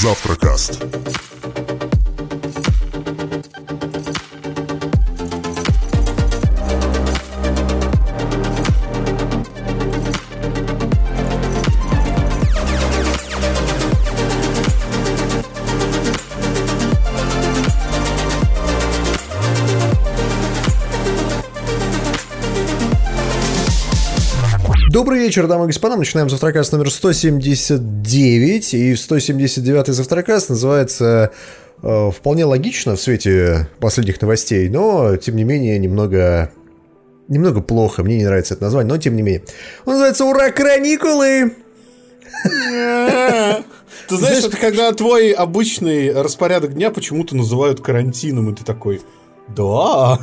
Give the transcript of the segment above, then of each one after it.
Завтракаст. Добрый вечер, дамы и господа. Начинаем завтракаст номер 179. И 179-й завтракаст называется э, вполне логично в свете последних новостей, но, тем не менее, немного... Немного плохо, мне не нравится это название, но тем не менее. Он называется «Ура, каникулы!» Ты знаешь, это когда твой обычный распорядок дня почему-то называют карантином, и ты такой, да.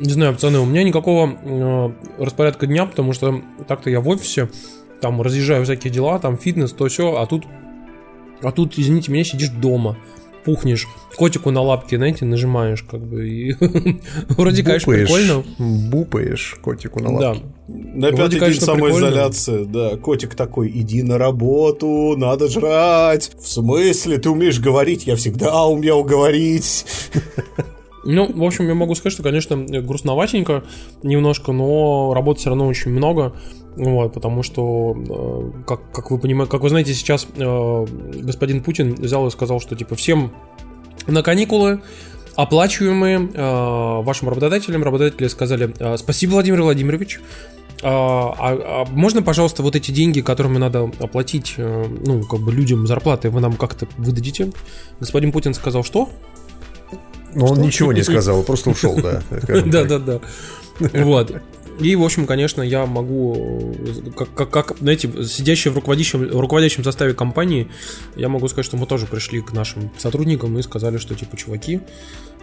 Не знаю, пацаны, у меня никакого э, распорядка дня, потому что так-то я в офисе, там разъезжаю всякие дела, там фитнес, то все, а тут, а тут, извините меня, сидишь дома, пухнешь, котику на лапке, знаете, нажимаешь, как бы, и вроде, конечно, прикольно. Бупаешь котику на Да. лапке. На Вроде, пятый день конечно, самоизоляции, да, котик такой, иди на работу, надо жрать. В смысле, ты умеешь говорить? Я всегда умел говорить. Ну, в общем, я могу сказать, что, конечно, грустноватенько немножко, но работы все равно очень много. Вот, потому что, э, как, как вы понимаете, как вы знаете, сейчас э, господин Путин взял и сказал, что типа всем на каникулы, оплачиваемые э, вашим работодателям. Работодатели сказали э, спасибо, Владимир Владимирович. А, а- а можно, пожалуйста, вот эти деньги, которыми надо оплатить, э, ну, как бы людям зарплаты, вы нам как-то выдадите? Господин Путин сказал, что? Но он ничего не сказал, просто ушел, да. Да, да, да. Вот. И, в общем, конечно, я могу, э, как, как, как, знаете, сидящий в руководящем, в руководящем составе компании, я могу сказать, что мы тоже пришли к нашим сотрудникам и сказали, что, типа, чуваки,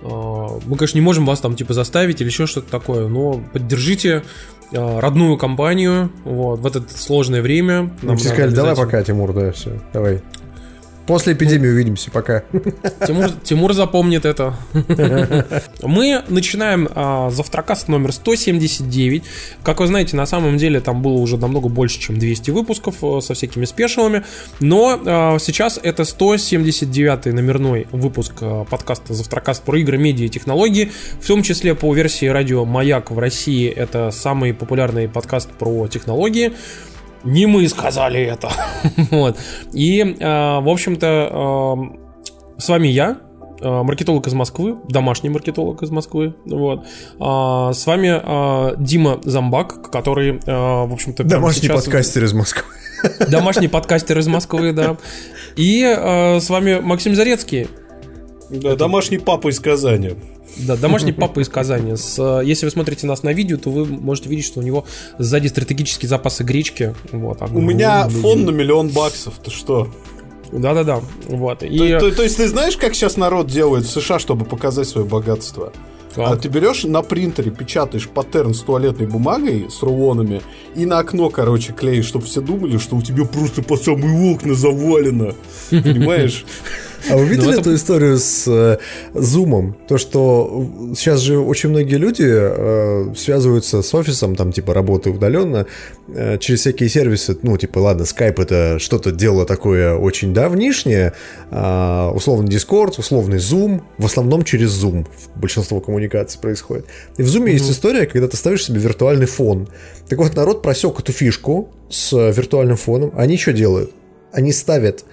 э, мы, конечно, не можем вас там, типа, заставить или еще что-то такое, но поддержите э, родную компанию вот, в это сложное время. Нам сказали, давай пока, Тимур, да, все, давай. После эпидемии увидимся, пока. Тимур, Тимур запомнит это. Мы начинаем а, завтракаст номер 179. Как вы знаете, на самом деле там было уже намного больше, чем 200 выпусков э, со всякими спешалами. Но а, сейчас это 179 номерной выпуск а, подкаста Завтракаст про игры, медиа и технологии. В том числе по версии радио Маяк в России это самый популярный подкаст про технологии. Не мы сказали это. вот. И, э, в общем-то, э, с вами я, э, маркетолог из Москвы, домашний маркетолог из Москвы. Вот. А, с вами э, Дима Замбак, который, э, в общем-то, Домашний сейчас- подкастер из Москвы. Домашний подкастер из Москвы, да. И э, с вами Максим Зарецкий. Да, домашний папа из Казани. Да, домашний папа из Казани. С, э, если вы смотрите нас на видео, то вы можете видеть, что у него сзади стратегические запасы гречки. Вот, У меня фон на миллион баксов, ты что? Да-да-да. Вот. И... То, то- то есть ты знаешь, как сейчас народ делает в США, чтобы показать свое богатство? Как? А ты берешь на принтере, печатаешь паттерн с туалетной бумагой, с рулонами, и на окно, короче, клеишь, чтобы все думали, что у тебя просто по самые окна завалено. Понимаешь? А вы видели Ну, это- эту историю с э? То, что сейчас же очень многие люди э, связываются с офисом, там, типа, работы удаленно, э, через всякие сервисы, ну, типа, ладно, Skype это что-то дело такое очень давнишнее, а, условно Discord, условный Zoom, в основном через Zoom большинство коммуникаций происходит. И в Zoom есть история, когда ты ставишь себе виртуальный фон. Так вот, народ просек эту фишку с э, виртуальным фоном. Они что делают? Они ставят э,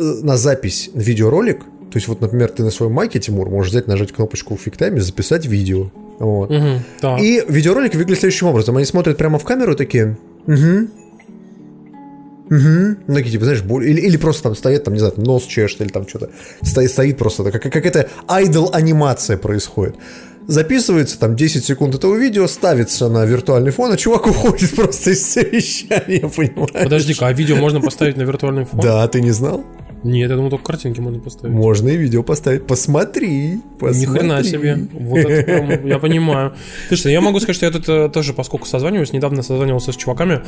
на запись видеоролик, то есть вот, например, ты на своем майке, Тимур, можешь взять, нажать кнопочку в фиктайме, записать видео. Вот. Мгм, так. И видеоролик выглядит следующим образом. Они смотрят прямо в камеру такие, угу, угу, ну, типа, знаешь, боль- или, или просто там стоят, там, не знаю, там нос чешет, или там что-то, стоит, стоит просто, как, как какая-то айдол-анимация происходит. Записывается там 10 секунд этого видео, ставится на виртуальный фон, а чувак уходит просто из совещания, понимаешь? Подожди-ка, а видео можно поставить на виртуальный фон? Да, ты не знал? Нет, я думал, только картинки можно поставить. Можно и видео поставить. Посмотри. посмотри. Ни хрена себе. Вот это прям, я понимаю. Слушай, я могу сказать, что я тут э, тоже, поскольку созваниваюсь, недавно созванивался с чуваками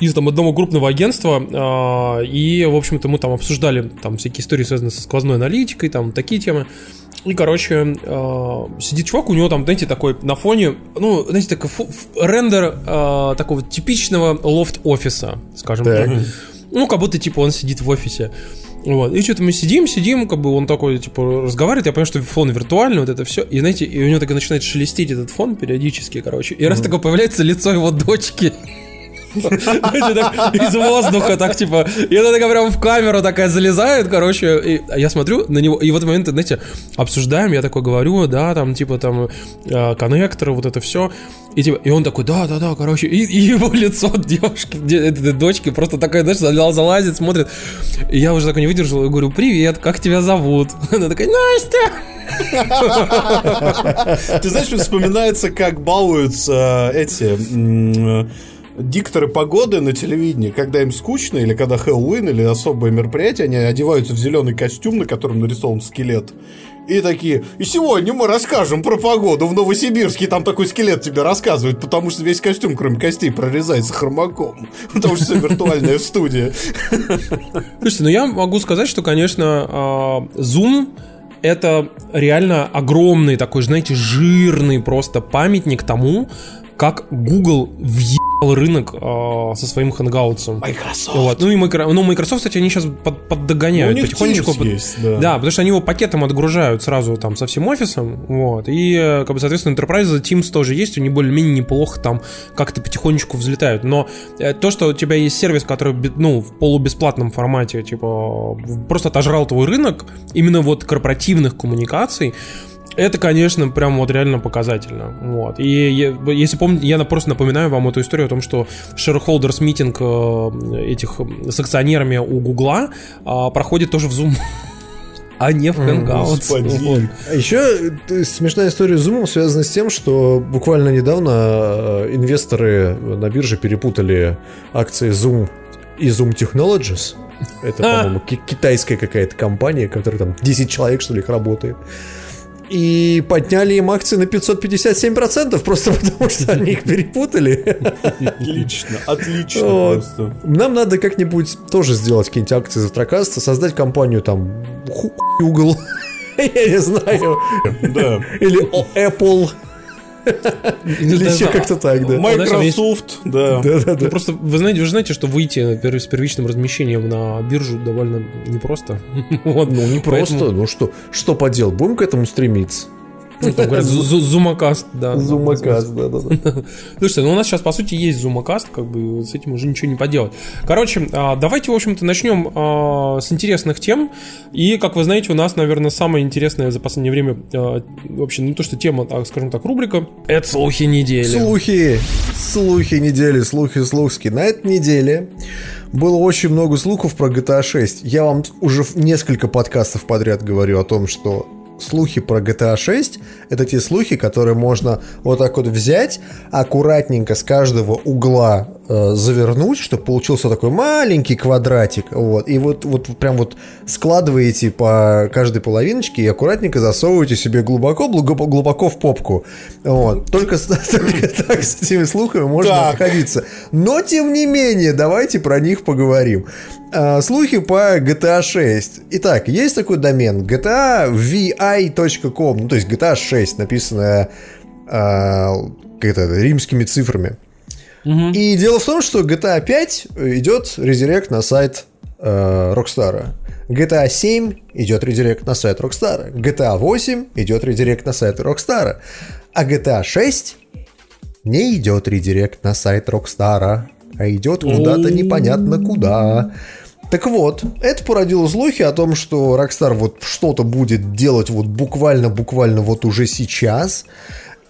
из там одного крупного агентства, а, и, в общем-то, мы там обсуждали там всякие истории, связанные со сквозной аналитикой, там такие темы. И, короче, а, сидит чувак, у него там, знаете, такой на фоне, ну, знаете, такой фу- рендер а, такого типичного лофт-офиса, скажем Так. так. Ну, как будто, типа, он сидит в офисе. Вот. И что-то мы сидим, сидим, как бы он такой, типа, разговаривает, я понимаю, что фон виртуальный, вот это все. И, знаете, и у него так начинает шелестеть этот фон периодически, короче. И раз такое появляется лицо его дочки. Из воздуха, так типа. И она такая прям в камеру такая залезает, короче. И я смотрю на него, и в этот момент, знаете, обсуждаем, я такой говорю, да, там, типа, там, э, коннекторы, вот это все. И, типа, и он такой, да, да, да, короче, и, его лицо девушки, этой дочки просто такая, знаешь, залазит, смотрит. И я уже такой не выдержал и говорю, привет, как тебя зовут? Она такая, Настя! Ты знаешь, вспоминается, как балуются эти дикторы погоды на телевидении, когда им скучно, или когда Хэллоуин, или особое мероприятие, они одеваются в зеленый костюм, на котором нарисован скелет. И такие, и сегодня мы расскажем про погоду в Новосибирске. Там такой скелет тебе рассказывает, потому что весь костюм, кроме костей, прорезается хромаком. Потому что все виртуальная студия. Слушайте, ну я могу сказать, что, конечно, а, Zoom это реально огромный такой, знаете, жирный просто памятник тому, как Google въебал рынок э, со своим хэнгаутсом. Microsoft. Вот. Ну и Microsoft, ну, Microsoft, кстати, они сейчас под, поддогоняют Ну, у них потихонечку. Под- есть, да. да, потому что они его пакетом отгружают сразу там со всем офисом, вот, и, как бы, соответственно, Enterprise Teams тоже есть, они более-менее неплохо там как-то потихонечку взлетают, но э, то, что у тебя есть сервис, который, ну, в полубесплатном формате, типа, просто отожрал твой рынок, именно вот корпоративных коммуникаций, это, конечно, прям вот реально показательно. Вот. И я- если помните, я на- просто напоминаю вам эту историю о том, что shareholders митинг э, этих с акционерами у Гугла а, проходит тоже в Zoom. А не в Hangouts. Вот. А еще э, смешная история с Zoom связана с тем, что буквально недавно э, инвесторы на бирже перепутали акции Zoom и Zoom Technologies. Это, по-моему, ки- китайская какая-то компания, которая там 10 человек, что ли, их работает. И подняли им акции на 557%, просто потому что они их перепутали. Отлично, отлично просто. Нам надо как-нибудь тоже сделать какие-нибудь акции завтракаста, создать компанию там Google, я не знаю, Да. или Apple, или еще как-то так, да. Microsoft, да. Да, да, Ну, да. просто вы знаете, вы же знаете, что выйти с первичным размещением на биржу довольно непросто. Вот. Ну, не просто, Поэтому, ну что, что поделать, будем к этому стремиться. Ну, там говорят, зумакаст, да. Зумакаст, да, да, да. Слушайте, ну у нас сейчас, по сути, есть зумакаст, как бы с этим уже ничего не поделать. Короче, а, давайте, в общем-то, начнем а, с интересных тем. И, как вы знаете, у нас, наверное, самая интересная за последнее время, а, вообще, ну то, что тема, так, скажем так, рубрика, это слухи недели. Слухи, слухи недели, слухи слухски. На этой неделе было очень много слухов про GTA 6. Я вам уже несколько подкастов подряд говорю о том, что слухи про GTA 6 это те слухи, которые можно вот так вот взять, аккуратненько с каждого угла э, завернуть, чтобы получился такой маленький квадратик, вот, и вот, вот прям вот складываете по каждой половиночке и аккуратненько засовываете себе глубоко, глубоко, глубоко в попку, вот. Только, только так с этими слухами можно Так. обходиться. Но, тем не менее, давайте про них поговорим. А, Слухи по GTA 6. Итак, есть такой домен gtavi.com, ну, то есть GTA 6, написанное а, как это, римскими цифрами. И дело в том, что GTA 5 идет редирект на сайт э, Rockstar. GTA 7 идет редирект на сайт Rockstar. GTA 8 идет редирект на сайт Rockstar. А GTA 6 не идет редирект на сайт Rockstar, а идет куда-то непонятно куда. Так вот, это породило слухи о том, что Rockstar вот что-то будет делать вот буквально-буквально вот уже сейчас.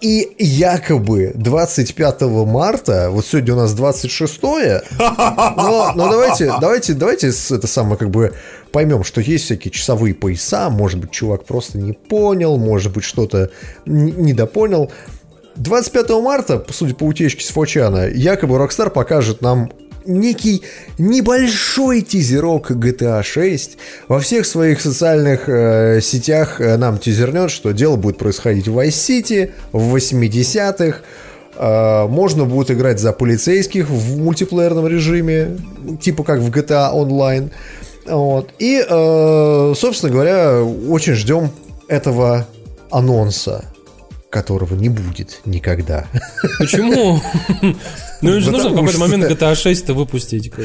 И якобы 25 марта, вот сегодня у нас 26 но, но давайте, давайте, давайте это самое как бы поймем, что есть всякие часовые пояса, может быть, чувак просто не понял, может быть, что-то недопонял. 25 марта, судя по утечке с Фочана, якобы Rockstar покажет нам некий небольшой тизерок GTA 6. Во всех своих социальных э, сетях э, нам тизернет, что дело будет происходить в Vice City, в 80-х. Э, можно будет играть за полицейских в мультиплеерном режиме, типа как в GTA Online. Вот. И, э, собственно говоря, очень ждем этого анонса, которого не будет никогда. Почему? Ну, же нужно в какой-то момент GTA 6 выпустить. как бы.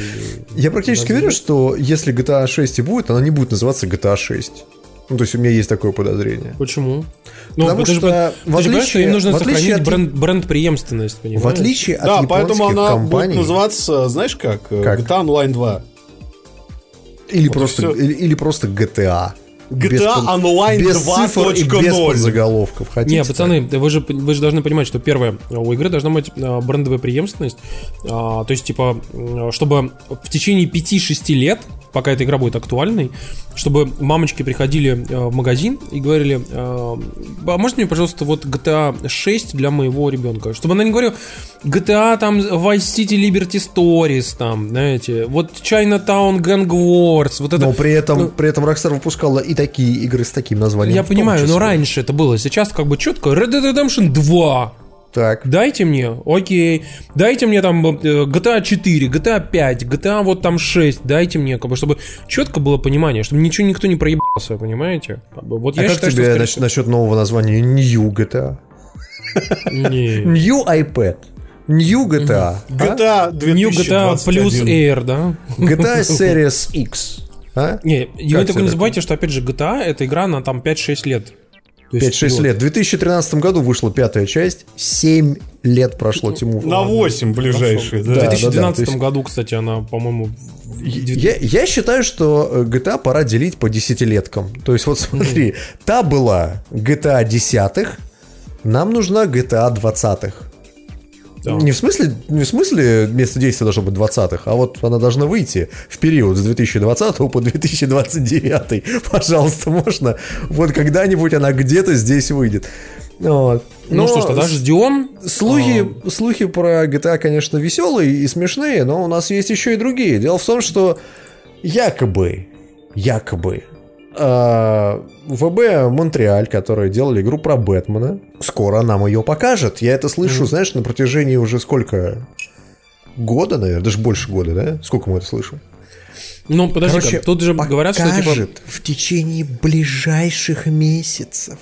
Я практически уверен, что если GTA 6 и будет, она не будет называться GTA 6. Ну, то есть у меня есть такое подозрение. Почему? Ну, Потому же что пон- в ты же понимаешь, что им отличие- нужно в отличие сохранить от- бренд, бренд-преемственность, понимаешь? В отличие от Да, поэтому она компаний... будет называться, знаешь как? Э, Как? GTA Online 2. Или, Вот просто, или, или просто GTA. GTA Online без цифр и без 2.0. подзаголовков. Хотите Не, пацаны, вы же, вы же должны понимать, что первое, у игры должна быть а, брендовая преемственность. А, то есть, типа, м, чтобы в течение 5-6 лет, пока эта игра будет актуальной, чтобы мамочки приходили а, в магазин и говорили, а, а можете мне, пожалуйста, вот GTA 6 для моего ребенка? Чтобы она не говорила, GTA там Vice City Liberty Stories, там, знаете, вот Chinatown Gang Wars, вот это... Но при этом, ну, при этом Rockstar выпускала и такие игры с таким названием. я понимаю, но раньше это было. Сейчас как бы четко Red Dead Redemption 2. Так. Дайте мне, окей. Дайте мне там э, GTA 4, GTA 5, GTA вот там 6. Дайте мне, как бы, чтобы четко было понимание, чтобы ничего никто не проебался, понимаете? Вот А я как считаю, тебе что, насчет, насчет нового названия New GTA? Не. New iPad. New GTA. а? GTA New GTA плюс 2021. Air, да? GTA Series X. А? Не, тебе только не забывайте, что, опять же, GTA это игра на там 5-6 лет. То есть 5-6 вперед. лет. В 2013 году вышла пятая часть. 7 лет прошло, Тимур. На 8 ближайшие, В да. Да, 2012 то есть- году, кстати, она, по-моему, в- Я, я считаю, что э, GTA пора делить по десятилеткам. То есть, вот смотри, та была GTA десятых, нам нужна GTA двадцатых. Да. Не в смысле, не в смысле место действия должно быть 20-х, а вот она должна выйти в период с 2020 по 2029. Пожалуйста, можно. Вот когда-нибудь она где-то здесь выйдет. Вот. Ну что ж, тогда ждем. Слухи, слухи про GTA, конечно, веселые и смешные, но у нас есть еще и другие. Дело в том, что якобы, якобы, э, ВБ Монреаль, которые делали игру про Бэтмена, скоро нам ее покажет. Я это слышу, знаешь, на протяжении уже сколько? Года, наверное, даже больше года, да? Сколько мы это слышим? Ну, подожди, Короче, тут же говорят, что типа... в течение ближайших месяцев.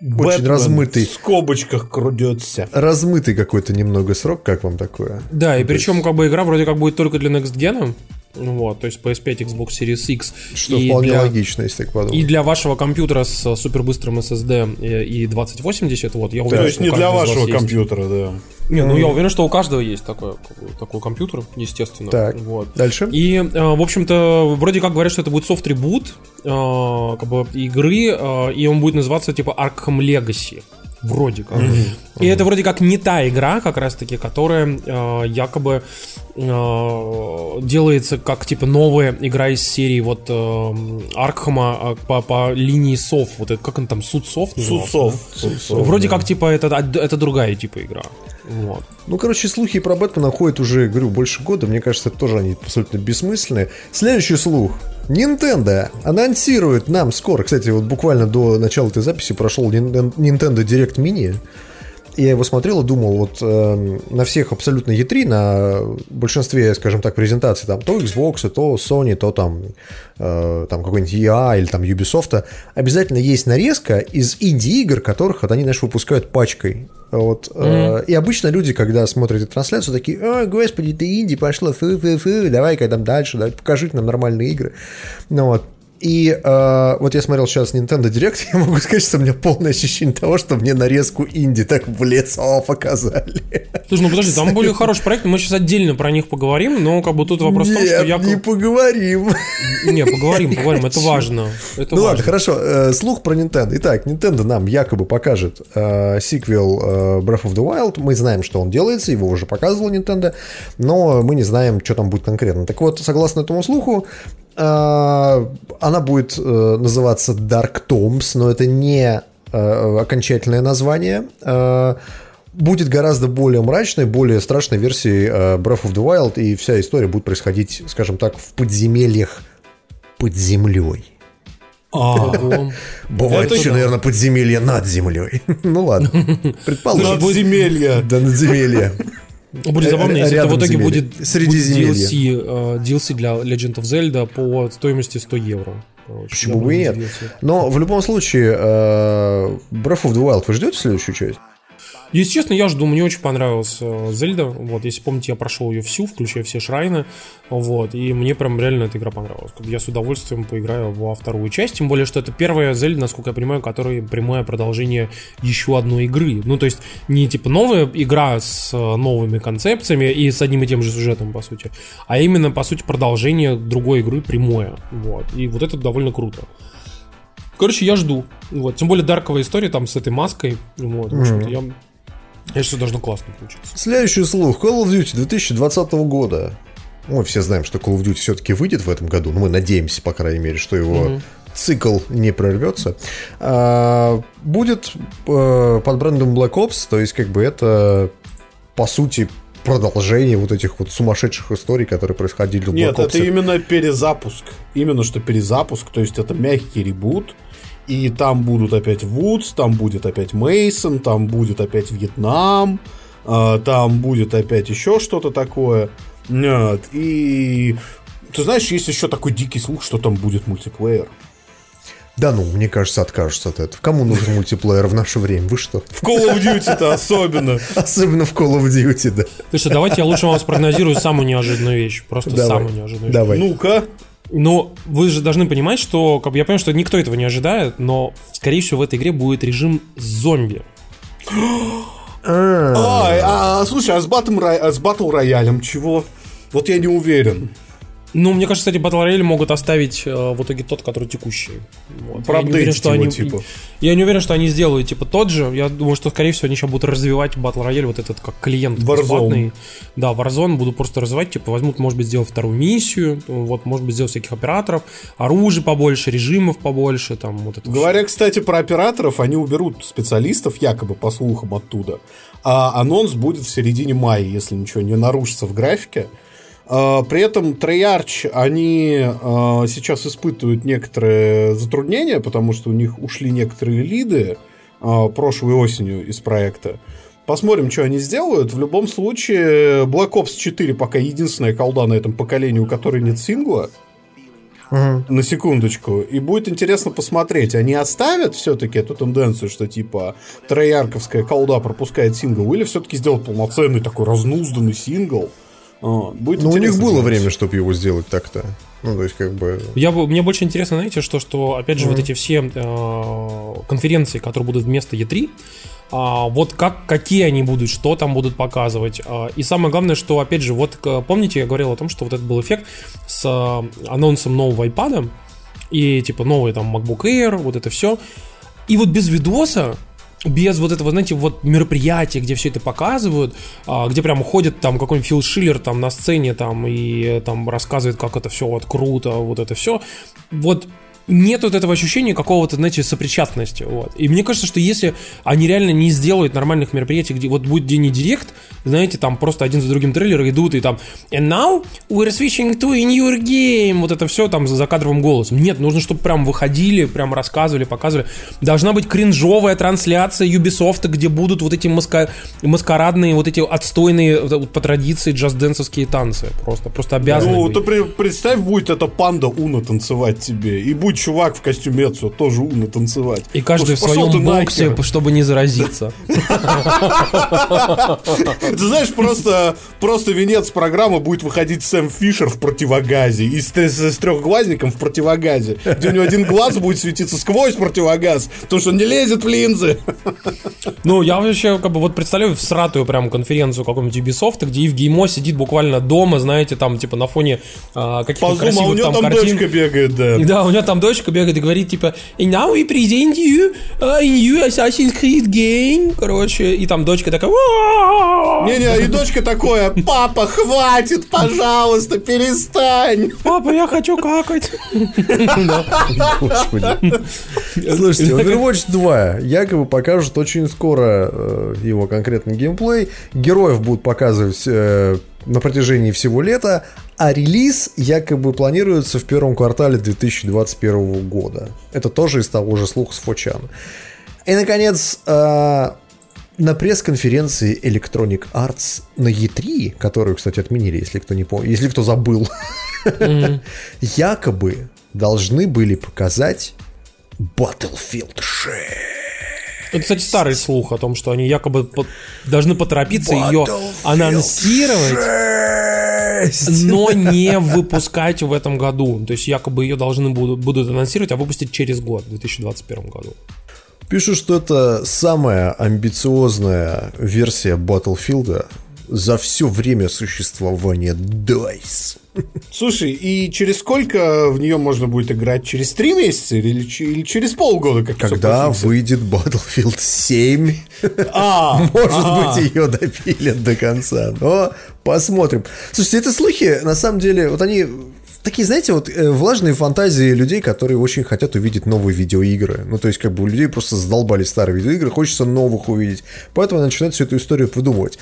Очень Бэтмен размытый. В скобочках крудется. Размытый какой-то немного срок, как вам такое? Да, и причем как бы игра вроде как будет только для Next Gen. Вот, то есть PS5, Xbox Series X. Что и вполне для, логично, если так подумать. И для вашего компьютера с супербыстрым SSD и, и 2080, вот, я уверен, То есть не для вашего есть. компьютера, да. Не, ну я уверен, что у каждого есть такой, такой компьютер, естественно. Так. Вот. Дальше? И, э, в общем-то, вроде как говорят, что это будет софт-ребут э, как бы игры, э, и он будет называться типа Arkham Legacy. Вроде как. И это вроде как не та игра, как раз-таки, которая э, якобы э, делается как типа новая игра из серии вот э, Аркхама э, по, по линии сов. Вот это, как он там, суд сов? назывался, Судцов. да? Судцов, Вроде да. как типа это, это другая типа игра. Вот. Ну, короче, слухи про Бэтмена ходят уже, говорю, больше года. Мне кажется, это тоже они абсолютно бессмысленные. Следующий слух. Nintendo анонсирует нам скоро. Кстати, вот буквально до начала этой записи прошел Nintendo Direct Mini. Я его смотрел и думал, вот э, на всех абсолютно E3, на большинстве, скажем так, презентаций, там, то Xbox, то Sony, то там, э, там какой-нибудь EA или там Ubisoft, обязательно есть нарезка из инди-игр, которых вот они, знаешь, выпускают пачкой. Вот, э, и обычно люди, когда смотрят эту трансляцию, такие, о, господи, ты инди пошло, фу-фу-фу, давай-ка там дальше, давай, покажите нам нормальные игры. Ну вот, и э, вот я смотрел сейчас Nintendo Direct, я могу сказать, что у меня полное ощущение того, что мне нарезку инди так в лицо показали. Слушай, ну подожди, там были хорошие проекты, мы сейчас отдельно про них поговорим, но как бы тут вопрос в том, что Нет, я... не поговорим. Не, поговорим, поговорим, это важно. Это Ну ладно, важно. хорошо. э, слух про Nintendo. Итак, Nintendo нам якобы покажет э, сиквел э, Breath of the Wild. Мы знаем, что он делается, его уже показывал Nintendo, но мы не знаем, что там будет конкретно. Так вот, согласно этому слуху, она будет э, называться Dark Tombs, но это не э, окончательное название. Э, будет гораздо более мрачной, более страшной версией э, Breath of the Wild, и вся история будет происходить, скажем так, в подземельях под землей. Ого. Бывает еще, наверное, подземелье над землей. Ну ладно, предположим. Надземелье. Да, надземелье. Будет забавно, если это в итоге будет, будет DLC, э, DLC для Legend of Zelda по стоимости 100 евро. Короче, Почему бы и нет? DLC. Но в любом случае, э, Breath of the Wild вы ждете следующую часть? Если честно, я жду, мне очень понравилась э, Зельда. Вот, если помните, я прошел ее всю, включая все шрайны. Вот, и мне прям реально эта игра понравилась. Я с удовольствием поиграю во вторую часть. Тем более, что это первая Зельда, насколько я понимаю, которая прямое продолжение еще одной игры. Ну, то есть, не типа новая игра с э, новыми концепциями и с одним и тем же сюжетом, по сути, а именно, по сути, продолжение другой игры прямое. Вот. И вот это довольно круто. Короче, я жду. Вот. Тем более дарковая история там с этой маской. Вот. В общем-то, я я что должно классно получиться. Следующий слух. Call of Duty 2020 года. Мы все знаем, что Call of Duty все-таки выйдет в этом году. Ну, мы надеемся, по крайней мере, что его угу. цикл не прорвется. А, будет а, под брендом Black Ops, то есть, как бы это, по сути, продолжение вот этих вот сумасшедших историй, которые происходили в Black Нет, Ops. это именно перезапуск. Именно что перезапуск, то есть это мягкий ребут и там будут опять Вудс, там будет опять Мейсон, там будет опять Вьетнам, э, там будет опять еще что-то такое. Нет, и ты знаешь, есть еще такой дикий слух, что там будет мультиплеер. Да ну, мне кажется, откажутся от этого. Кому нужен мультиплеер в наше время? Вы что? В Call of Duty-то особенно. Особенно в Call of Duty, да. Слушай, давайте я лучше вам спрогнозирую самую неожиданную вещь. Просто Давай. самую неожиданную вещь. Давай. Ну-ка. Но вы же должны понимать, что, как бы, я понимаю, что никто этого не ожидает, но, скорее всего, в этой игре будет режим зомби. А, слушай, а с батл роялем чего? Вот я не уверен. Ну, мне кажется, кстати, Battle Royale могут оставить э, в итоге тот, который текущий. Вот. Я не уверен, что его, они, типа. Я не уверен, что они сделают типа тот же. Я думаю, что, скорее всего, они сейчас будут развивать Battle Royale вот этот как клиент Warzone. бесплатный. Да, Warzone будут просто развивать, типа, возьмут, может быть, сделать вторую миссию, вот, может быть, сделать всяких операторов, оружия побольше, режимов побольше, там, вот это Говоря, все. кстати, про операторов, они уберут специалистов, якобы, по слухам оттуда. А анонс будет в середине мая, если ничего не нарушится в графике. А, при этом Treyarch, они а, сейчас испытывают некоторые затруднения, потому что у них ушли некоторые лиды а, прошлой осенью из проекта. Посмотрим, что они сделают. В любом случае, Black Ops 4 пока единственная колда на этом поколении, у которой нет сингла. Uh-huh. На секундочку. И будет интересно посмотреть, они оставят все-таки эту тенденцию, что типа троярковская колда пропускает сингл, или все-таки сделают полноценный такой разнузданный сингл, а, будет ну, у них было время, чтобы его сделать так-то. Ну, то есть, как бы... Я, мне больше интересно, знаете, что, что опять же, mm-hmm. вот эти все э, конференции, которые будут вместо E3, а, вот как, какие они будут, что там будут показывать. А, и самое главное, что, опять же, вот помните, я говорил о том, что вот этот был эффект с а, анонсом нового iPad и типа новый там MacBook Air, вот это все. И вот без видоса без вот этого, знаете, вот мероприятия, где все это показывают, а, где прям ходит там какой-нибудь Фил Шиллер там на сцене там и там рассказывает, как это все вот круто, вот это все. Вот нет вот этого ощущения какого-то, знаете, сопричастности. Вот. И мне кажется, что если они реально не сделают нормальных мероприятий, где вот будет день и директ, знаете, там просто один за другим трейлеры идут и там And now we're switching to a new game. Вот это все там за закадровым голосом. Нет, нужно, чтобы прям выходили, прям рассказывали, показывали. Должна быть кринжовая трансляция Ubisoft, где будут вот эти маска... маскарадные, вот эти отстойные по традиции джаз-денсовские танцы. Просто, просто обязаны. Ну, ты представь, будет эта панда Уна танцевать тебе. И будет чувак в костюме Эцио тоже умно танцевать. И каждый Потому в своем боксе, нахер. чтобы не заразиться. Ты знаешь, просто, просто венец программы будет выходить Сэм Фишер в противогазе. И с, трехглазником в противогазе. Где у него один глаз будет светиться сквозь противогаз. Потому что он не лезет в линзы. Ну, я вообще как бы вот представляю в сратую прям конференцию какого-нибудь Ubisoft, где Евгеймо сидит буквально дома, знаете, там типа на фоне а, каких-то а красивых а у него там, там картин. дочка бегает, да. Да, у него там дочка бегает и говорит, типа, And now we present you a new Assassin's Creed game. Короче, и там дочка такая... Не-не, и дочка такое, папа, хватит, пожалуйста, перестань. Папа, я хочу какать. Господи. Слушайте, Overwatch 2 якобы покажут очень скоро э, его конкретный геймплей. Героев будут показывать э, на протяжении всего лета, а релиз якобы планируется в первом квартале 2021 года. Это тоже из того же слуха с Фочан. И, наконец, э, на пресс-конференции Electronic Arts на E3, которую, кстати, отменили, если кто не помнит, если кто забыл, mm-hmm. якобы должны были показать Battlefield 6. Это, кстати, старый слух о том, что они якобы по- должны поторопиться ее анонсировать, но не выпускать в этом году. То есть якобы ее должны будут, будут анонсировать, а выпустить через год, в 2021 году. Пишут, что это самая амбициозная версия Battlefield за все время существования DICE. Слушай, и через сколько в нее можно будет играть? Через три месяца или, или через полгода? Как Когда выйдет Battlefield 7, А, может ага. быть, ее допилят до конца. Но посмотрим. Слушайте, это слухи, на самом деле, вот они такие, знаете, вот э, влажные фантазии людей, которые очень хотят увидеть новые видеоигры. Ну, то есть, как бы у людей просто задолбали старые видеоигры, хочется новых увидеть. Поэтому они начинают всю эту историю придумывать.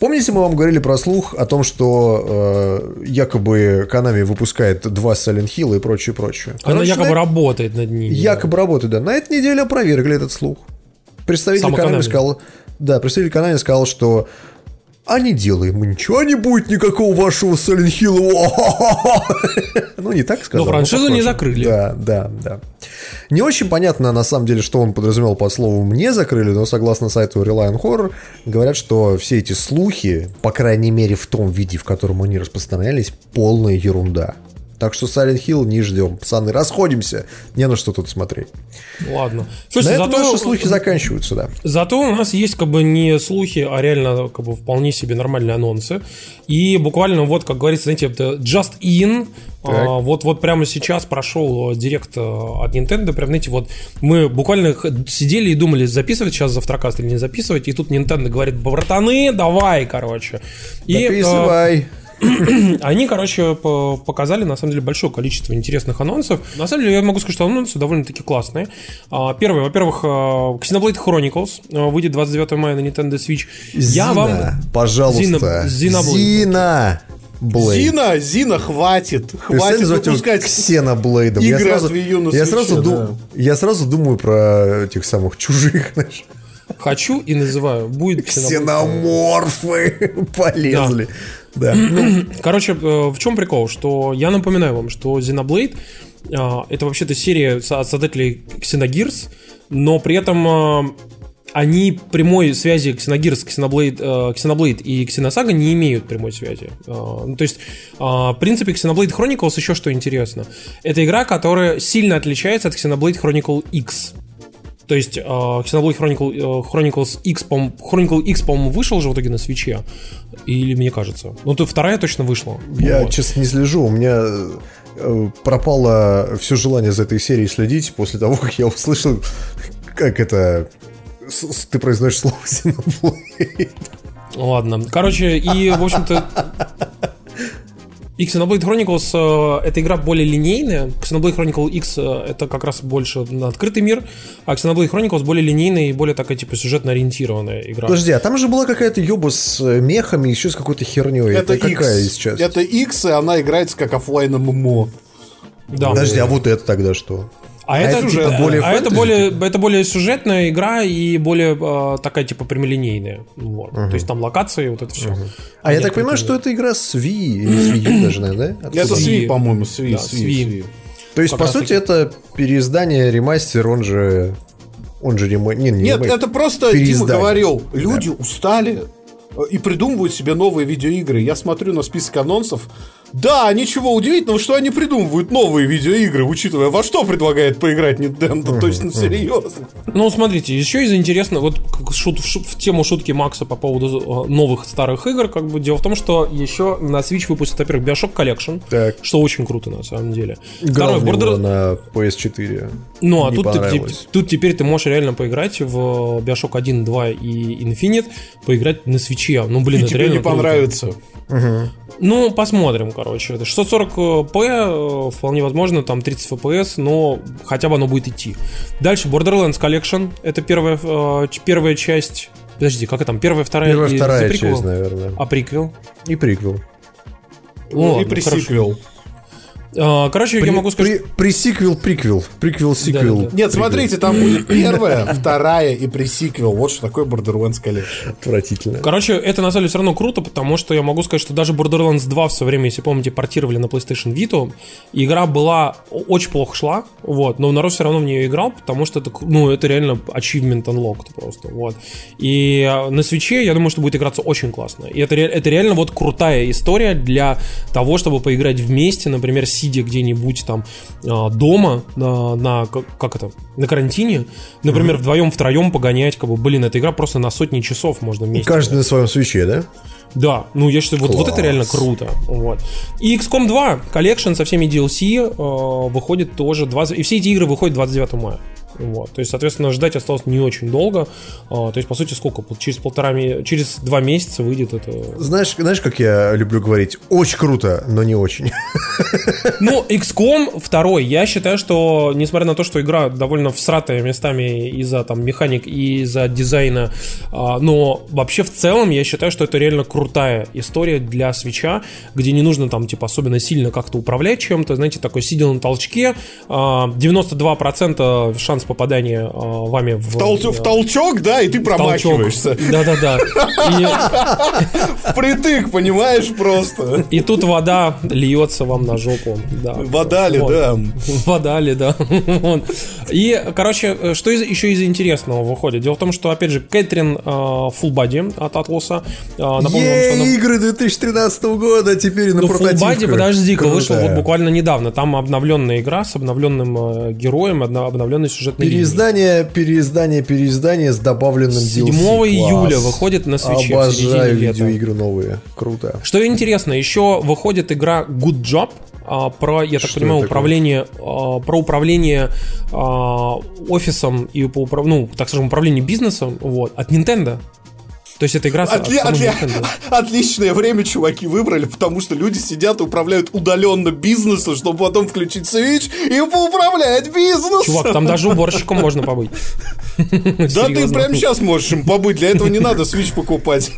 Помните, мы вам говорили про слух о том, что э, якобы Konami выпускает два Silent Hill и прочее, прочее. Она Короче, якобы на- работает над ними. Якобы работает, да. На этой неделе опровергли этот слух. Представитель Сама Konami. сказал... Да, представитель Konami сказал, что а не делаем мы ничего, не будет никакого вашего Hill. Ну, не так сказал. Но франшизу не закрыли. Да, да, да. Не очень понятно, на самом деле, что он подразумевал под словом «не закрыли», но согласно сайту Reliant Horror, говорят, что все эти слухи, по крайней мере в том виде, в котором они распространялись, полная ерунда. Так что Silent Hill не ждем. Пацаны, расходимся. Не на что тут смотреть. Ладно. На Слушайте, этом зато, наши слухи заканчиваются, да. зато у нас есть как бы не слухи, а реально как бы вполне себе нормальные анонсы. И буквально вот, как говорится, знаете, just in. А, вот, вот прямо сейчас прошел э, директ э, от Nintendo. Прям, знаете, вот мы буквально сидели и думали, записывать сейчас завтракаст или не записывать. И тут Nintendo говорит, братаны, давай, короче. И, Записывай. Они, короче, по- показали, на самом деле, большое количество интересных анонсов. На самом деле, я могу сказать, что анонсы довольно-таки классные. А, Первый, во-первых, а, Xenoblade Chronicles а, выйдет 29 мая на Nintendo Switch. Я Зина, вам... пожалуйста. Зина- Зиноблейд. Зина. Блейд. Зина, Зина, хватит. Хватит выпускать. Ксеноблейдом. Я игры от сразу, Wii U на я, Switch'е, сразу да. я сразу думаю про этих самых чужих, знаешь. Хочу и называю. Будет Xenoblade. Ксеноморфы полезли. Да. Ну, Короче, э, в чем прикол? Что я напоминаю вам, что Xenoblade а, это вообще-то серия от создателей Xenogears, но при этом а, они прямой связи Xenogears, Xenoblade, э, Xenoblade и Xenosaga не имеют прямой связи. Ну, то есть, в принципе, Xenoblade Chronicles еще что интересно. Это игра, которая сильно отличается от Xenoblade Chronicle X. То есть э, Xenoblade Chronicle, э, Chronicles X, по Chronicle X, по-моему, вышел же в итоге на свече. Или мне кажется. Ну, то вторая точно вышла. Я, Вот. честно, не слежу. У меня э, пропало все желание за этой серией следить после того, как я услышал, как это... Ты произносишь слово Xenoblade. Ладно. Короче, и, в общем-то... И Xenoblade Chronicles э, это игра более линейная. Xenoblade Chronicle X э, это как раз больше на открытый мир, а Xenoblade Chronicles более линейная и более такая типа сюжетно ориентированная игра. Подожди, а там же была какая-то ёба с э, мехами, еще с какой-то херней. Это, Это, какая сейчас? Это X, и она играется как оффлайн MMO. Да. Подожди, а вот это тогда что? А, А это, это уже типа, более а это более, это более сюжетная игра и более э, такая типа прямолинейная. Вот. То есть там локации, вот это все. А я так понимаю, что это игра с Wii, или с Wii U даже, наверное, да? Это Откуда? Сви, Svi. по-моему, Сви, Да, Сви, Svi. Svi. То есть, как по сути, таки. это переиздание, ремастер, он же... Он же ремастер... Не, не Нет, ремастер. это просто Дима говорил, люди устали э, и придумывают себе новые видеоигры. Я смотрю на список анонсов. Да, ничего удивительного, что они придумывают новые видеоигры, учитывая, во что предлагает поиграть Nintendo. То есть, ну серьезно. Ну, смотрите, еще из интересного, вот как шут- в тему шутки Макса по поводу э, новых старых игр, как бы дело в том, что еще на Switch выпустят, во-первых, Bioshock Collection, Так. что очень круто на самом деле. Играл Второй, Border... на PS4. Ну, а Не тут, ты- тут теперь ты можешь реально поиграть в Bioshock 1, 2 и Infinite, поиграть на свече. Ну, блин, И это тебе реально не круто. Понравится. Ну, посмотрим, короче. Это 640p, э, вполне возможно, там 30 FPS, но хотя бы оно будет идти. Дальше Borderlands Collection. Это первая, э, первая часть. Подожди, как это там? Первая, вторая Первая, и вторая часть, наверное. А приквел? И приквел. Ну, Ладно, и хорошо. пресиквел. А, Короче, я могу сказать... При, пресиквел, приквел. Приквел, сиквел. Да-да-да. Нет, смотрите, там будет первая, вторая и пресиквел. Вот что такое Borderlands Collection. Отвратительно. Короче, это на самом деле все равно круто, потому что я могу сказать, что даже Borderlands 2 в свое время, если помните, портировали на PlayStation Vita, игра была очень плохо шла, вот, но народ все равно в нее играл, потому что это, ну, это реально achievement unlocked просто, вот. И э, на свече, я думаю, что будет играться очень классно. И это, это реально вот крутая история для того, чтобы поиграть вместе, например, сидя где-нибудь там э, дома на, на как, это, на карантине, например, вдвоем, втроем погонять, как бы, блин, эта игра просто на сотни часов можно вместе. каждый на своем Switch е, да? Да, ну я считаю, вот, вот это реально круто. Вот. И XCOM 2 Collection со всеми DLC э, выходит тоже 20... И все эти игры выходят 29 мая. Вот. То есть, соответственно, ждать осталось не очень долго. А, то есть, по сути, сколько? Через полтора через два месяца выйдет это. Знаешь, знаешь, как я люблю говорить? Очень круто, но не очень. Ну, XCOM 2, я считаю, что, несмотря на то, что игра довольно всратая местами из-за там механик и из-за дизайна, а, но вообще в целом я считаю, что это реально крутая история для свеча, где не нужно там, типа, особенно сильно как-то управлять чем-то, знаете, такой сидел на толчке, а, 92% шанс попадания а, вами в... Толчок- в толчок, да, и ты в промахиваешься. Да-да-да. Впритык, понимаешь, просто. И, и тут вода льется вам на жопу. Да. Вода ли, Вот. да. Вода да. Вот. И, короче, э, что из- еще из интересного выходит? Дело в том, что, опять же, Кэтрин э, Full Body от Атлуса. э, напомню что она- Ей, игры 2013 года теперь на Ну, Full портативках. Body, подожди-ка, вышел вот буквально недавно. Там обновленная игра с обновленным э, героем, обновленной сюжетной линией. Переиздание, переиздание, переиздание с добавленным 7 DLC. июля Класс. выходит на свече Обожаю лета. видеоигры новые. Круто. Что интересно, еще выходит игра Good Job а, про, я так Что понимаю, такое? управление, а, про управление а, офисом и по управ- ну, так скажем, управление бизнесом, вот, от Nintendo. То есть это игра с- от Отли- отли-. Отличное время чуваки выбрали, потому что люди сидят и управляют удаленно бизнесом, чтобы потом включить Switch и поуправлять бизнесом. Чувак, там даже уборщиком можно побыть. Да ты прямо сейчас можешь им побыть, для этого не надо Switch покупать.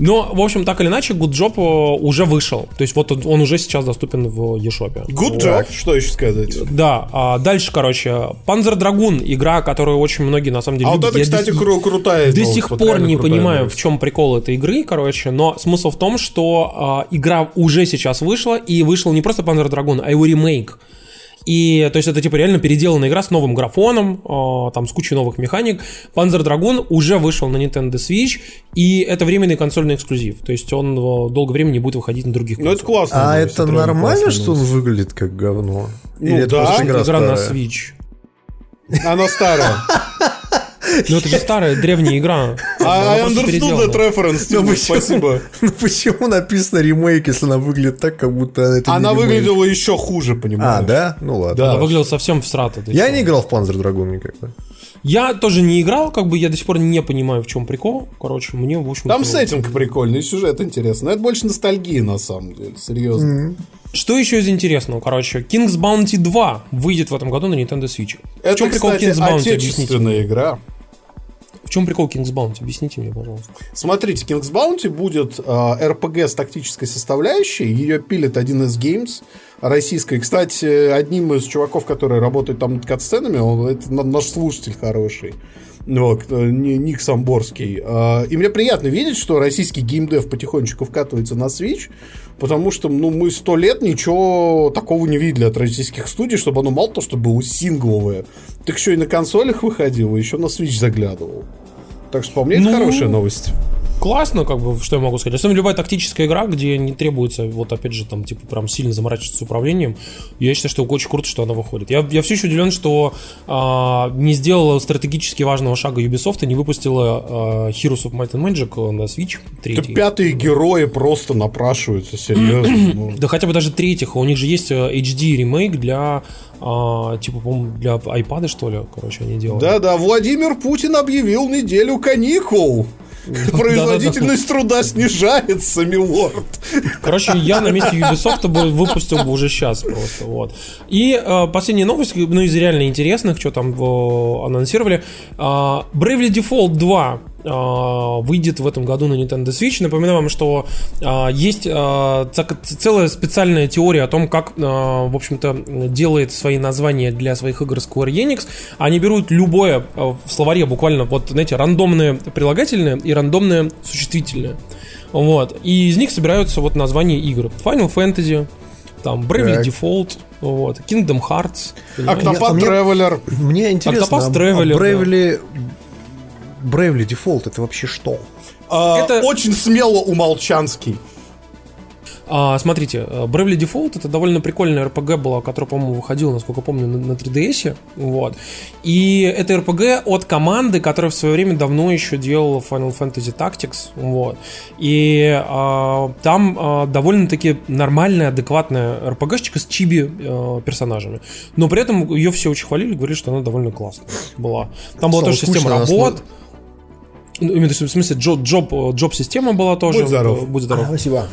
Но, в общем, так или иначе, Good Job э, уже вышел. То есть вот он, он уже сейчас доступен в eShop. Good job, что еще сказать? Да, а дальше, короче, Panzer Dragoon, игра, которую очень многие на самом деле А вот любят. это, Я кстати, кру- крутая До новость, сих вот пор не понимаю, новость. в чем прикол этой игры, короче, но смысл в том, что а, игра уже сейчас вышла, и вышел не просто Panzer Dragoon, а его ремейк. И, то есть, это, типа, реально переделанная игра с новым графоном, а, там, с кучей новых механик. Panzer Dragoon уже вышел на Nintendo Switch, и это временный консольный эксклюзив. То есть, он э, долго времени не будет выходить на других Ну, это консолях. классно. А это нормально, что он выглядит как говно? Ну это да. просто игра Игра на? Switch. Она старая. Ну, это же старая, древняя игра. А I understood that reference, Ну, спасибо. Ну почему написано ремейк, если она выглядит так, как будто это Она выглядела еще хуже, понимаешь? А, да? Ну ладно. Да. Она выглядела совсем всрато. ты Я не играл в Panzer Dragoon никогда. Я тоже не играл, как бы я до сих пор не понимаю, в чем прикол. Короче, мне, в общем Там сеттинг прикольный, и сюжет интересный. Но это больше ностальгия, на самом деле, серьезно. Что еще из интересного? Короче, King's Bounty 2 выйдет в этом году на Nintendo Switch. Это, в чем прикол кстати, King's Bounty? Объясните. отечественная игра. Чем прикол King's Bounty? Объясните мне, пожалуйста. Смотрите, King's Bounty будет э, RPG с тактической составляющей. Ее пилит один из Games российской. Кстати, одним из чуваков, которые работают там над катсценами, он, это на- наш слушатель хороший. Вот, э, Ни- Ник Самборский. Э, И мне приятно видеть, что российский геймдев потихонечку вкатывается на Switch, потому что ну, мы сто лет ничего такого не видели от российских студий, чтобы оно мало то, что было сингловое, так еще и на консолях выходило, еще на Switch заглядывал. Так что, по мне, это Ну, хорошая новость. Классно, как бы, что я могу сказать. Особенно любая тактическая игра, где не требуется, вот опять же, там, типа, прям сильно заморачиваться с управлением. Я считаю, что очень круто, что она выходит. Я, я все еще удивлен, что а, не сделала стратегически важного шага Ubisoft и не выпустила а, Heroes of Might and Magic на Switch третий. пятые герои просто напрашиваются, серьезно. Ну, Да хотя бы даже третьих. У них же есть э, HD ремейк для, а, типа, по-моему, для iPad, что ли, короче, они делают. Да-да, Владимир Путин объявил неделю каникул. Производительность труда снижается, милорд. Короче, я на месте Ubisoft бы выпустил бы уже сейчас просто, вот. И э, последняя новость, ну, из реально интересных, что там э, анонсировали. Э, Bravely Default 2 а, выйдет в этом году на Nintendo Switch. Напоминаю вам, что а, есть а, целая специальная теория о том, как, в общем-то, делает свои названия для своих игр Square Enix. Они берут любое в словаре, буквально, вот, знаете, рандомное прилагательное и рандомное существительное. Вот. И из них собираются вот названия игр. Final Fantasy, там Bravely так. Default, вот, Kingdom Hearts. Octopath Traveler. Мне интересно, Octopath Traveler, а Bravely, Bravely Default это вообще что? А, это очень смело умолчанский. А, смотрите, Bravely Default это довольно прикольная RPG была, которая, по-моему, выходила, насколько помню, на, на 3DS. Вот. И это RPG от команды, которая в свое время давно еще делала Final Fantasy Tactics. Вот. И а, там а, довольно-таки нормальная, адекватная RPG с чиби а, персонажами. Но при этом ее все очень хвалили, говорили, что она довольно классная была. Там была тоже система работ. Ну, именно в смысле, джоб, джоб, джоб система была тоже. Будь здоров. Будь здоров. А, спасибо.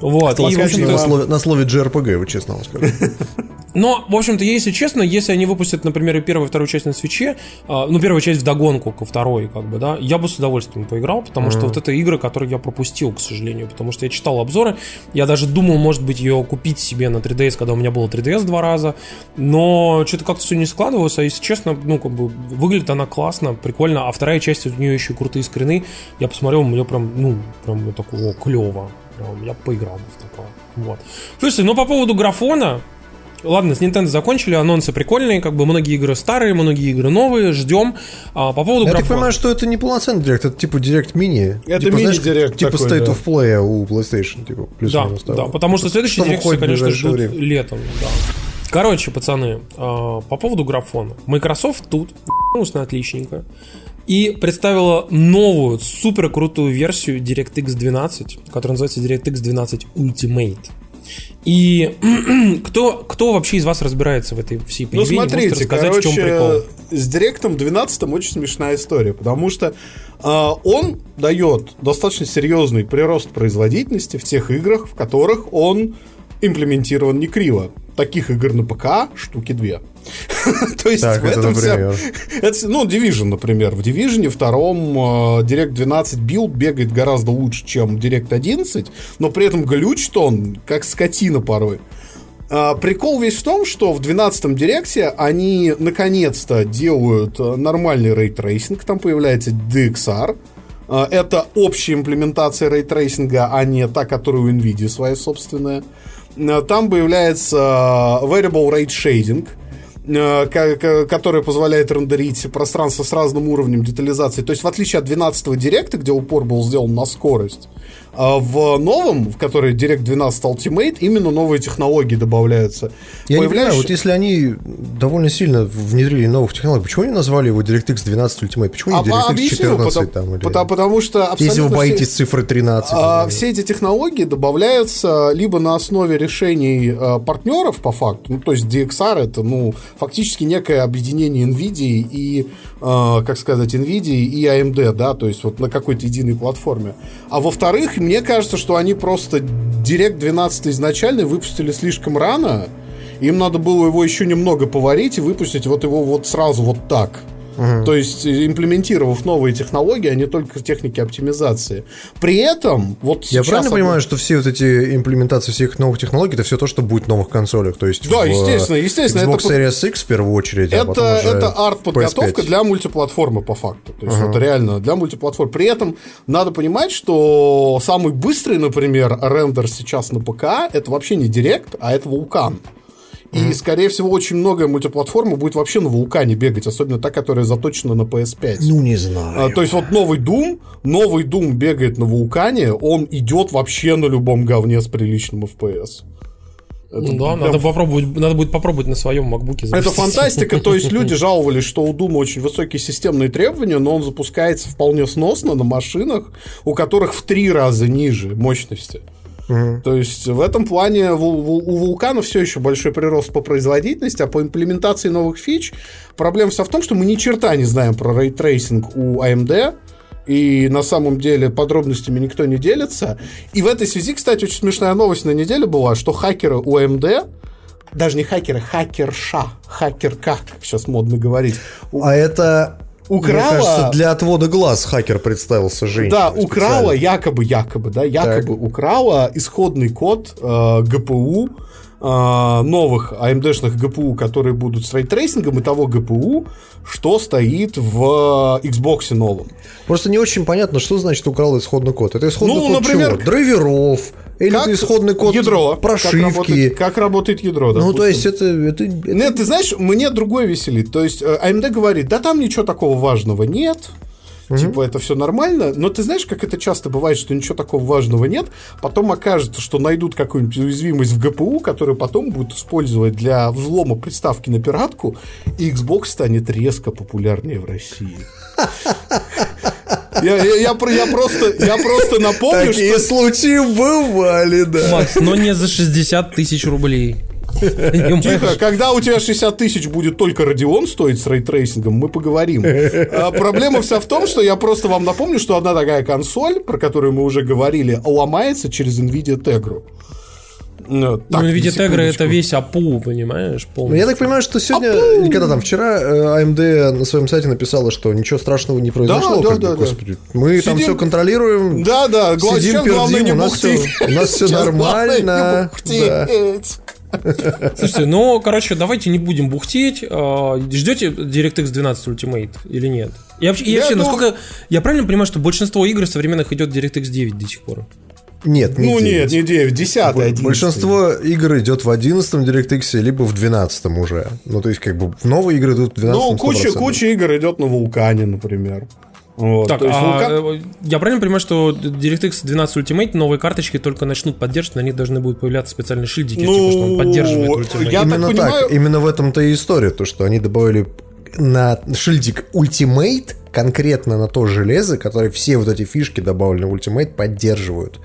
Вот. И, в общем-то... на, слове, на слове JRPG, вот честно вам скажу. Но, в общем-то, если честно, если они выпустят, например, первую и вторую часть на свече, а, ну, первую часть в догонку ко второй, как бы, да, я бы с удовольствием поиграл, потому что вот это игры, которые я пропустил, к сожалению, потому что я читал обзоры, я даже думал, может быть, ее купить себе на 3DS, когда у меня было 3DS два раза, но что-то как-то все не складывалось, а если честно, ну, как бы, выглядит она классно, прикольно, а вторая часть, у нее еще крутые скрины, я посмотрел, у меня прям, ну, прям такого клево, я поиграл бы в такое. Вот. Слушайте, ну по поводу графона, Ладно, с Nintendo закончили, анонсы прикольные, как бы многие игры старые, многие игры новые, ждем. А, по поводу Я графона. так понимаю, что это не полноценный директ, это типа директ мини. Это типа, мини-директ Типа такой, State да. of Play у PlayStation, типа, плюс Да, да, потому что следующий директ, конечно, ждут время. летом, да. Короче, пацаны, а, по поводу графона. Microsoft тут, на отличненько и представила новую, супер крутую версию DirectX 12, которая называется DirectX 12 Ultimate. И кто, кто вообще из вас разбирается в этой всей Ну, смотрите, рассказать, короче, в чем прикол? с Директом 12 очень смешная история, потому что э, он дает достаточно серьезный прирост производительности в тех играх, в которых он имплементирован не криво. Таких игр на ПК штуки две. То есть так, в этом вся... Это, ну, Division, например. В Division втором э, Direct 12 билд бегает гораздо лучше, чем Direct 11, но при этом глючит он как скотина порой. Э, прикол весь в том, что в 12-м директе они наконец-то делают э, нормальный рейтрейсинг, там появляется DXR, э, это общая имплементация рейтрейсинга, а не та, которая у NVIDIA своя собственная. Uh, там появляется Variable Rate Shading — Э, который позволяет рендерить пространство с разным уровнем детализации. То есть, в отличие от 12-го директа, где упор был сделан на скорость, а в новом, в который Direct 12 Ultimate, именно новые технологии добавляются. Я Появляющие... не понимаю, вот если они довольно сильно внедрили новых технологий, почему они назвали его DirectX 12 Ultimate? Почему не а, DirectX 14 потому, там? Или... Потому, потому что абсолютно Если вы боитесь все, цифры 13. А, все эти технологии добавляются либо на основе решений а, партнеров, по факту, ну, то есть DXR это, ну, фактически некое объединение NVIDIA и, а, как сказать, NVIDIA и AMD, да, то есть вот на какой-то единой платформе. А во-вторых, мне кажется, что они просто Direct 12 изначально выпустили слишком рано. Им надо было его еще немного поварить и выпустить вот его вот сразу вот так. Угу. То есть, э, имплементировав новые технологии, а не только техники оптимизации. При этом, вот Я правильно одно... понимаю, что все вот эти имплементации всех новых технологий, это все то, что будет в новых консолях? То есть да, в, естественно, естественно. Xbox это Series X в первую очередь, а это, а это арт-подготовка для мультиплатформы, по факту. То есть, угу. это реально для мультиплатформы. При этом надо понимать, что самый быстрый, например, рендер сейчас на ПК, это вообще не Директ, а это Вулкан. И, скорее всего, очень многое мультиплатформа будет вообще на вулкане бегать, особенно та, которая заточена на PS5. Ну, не знаю. А, то есть, вот новый Doom, новый Doom бегает на вулкане, он идет вообще на любом говне с приличным FPS. Это ну да, прям... надо попробовать, надо будет попробовать на своем MacBook. Это фантастика, то есть люди жаловались, что у Doom очень высокие системные требования, но он запускается вполне сносно на машинах, у которых в три раза ниже мощности. Угу. То есть в этом плане у, Vulkan а все еще большой прирост по производительности, а по имплементации новых фич проблема вся в том, что мы ни черта не знаем про рейтрейсинг у AMD, и на самом деле подробностями никто не делится. И в этой связи, кстати, очень смешная новость на неделе была, что хакеры у AMD даже не хакеры, хакерша, хакерка, как сейчас модно говорить. А это украла... Мне кажется, для отвода глаз хакер представился женщиной. Да, украла, якобы, якобы, да, якобы так. украла исходный код э, ГПУ новых AMD-шных ГПУ, которые будут с рейтрейсингом, и того ГПУ, что стоит в Xbox новом. Просто не очень понятно, что значит украл исходный код. Это исходный ну, код например, чего? Драйверов, или как это исходный код ядро, прошивки. Как работает, как работает ядро, допустим. Ну, то есть, это, это, это... Нет, ты знаешь, мне другое веселит. То есть, AMD говорит, да там ничего такого важного нет, Угу. Типа, это все нормально. Но ты знаешь, как это часто бывает, что ничего такого важного нет. Потом окажется, что найдут какую-нибудь уязвимость в ГПУ, которую потом будут использовать для взлома приставки на пиратку, и Xbox станет резко популярнее в России. Я, я, я, я, просто, я просто напомню, Такие что... случаи бывали, да. Макс, но не за 60 тысяч рублей. Тихо, когда у тебя 60 тысяч будет только Radeon стоить с рейтрейсингом, мы поговорим. А проблема вся в том, что я просто вам напомню, что одна такая консоль, про которую мы уже говорили, ломается через NVIDIA Tegra. Ну, так, ну, виде Тегра это весь АПУ, понимаешь? Полностью. Ну, я так понимаю, что сегодня, АПУ! или когда там, вчера AMD э, на своем сайте написала, что ничего страшного не произошло. Да, да, да, господи. Да. Мы сидим... там все контролируем. Да, да, сидим, пердим, у нас все, у нас все нормально. Да. Слушайте, ну, короче, давайте не будем бухтеть. А, ждете DirectX 12 Ultimate или нет? И вообще, я, вообще насколько... Я правильно понимаю, что большинство игр современных идет DirectX 9 до сих пор? Нет, не Ну 9. нет, не 9, 10, 11. Большинство игр идет в 11 DirectX, либо в 12 уже. Ну, то есть, как бы, новые игры идут в 12 Ну, куча, куча игр идет на Вулкане, например. Вот, так, а вулкан... я правильно понимаю, что DirectX 12 Ultimate новые карточки только начнут поддерживать, на них должны будут появляться специальные шильдики, ну, типа, что он поддерживает Ultimate. Я именно так, понимаю... так, именно в этом-то и история, то, что они добавили на шильдик Ultimate конкретно на то железо, которое все вот эти фишки добавленные в Ultimate поддерживают.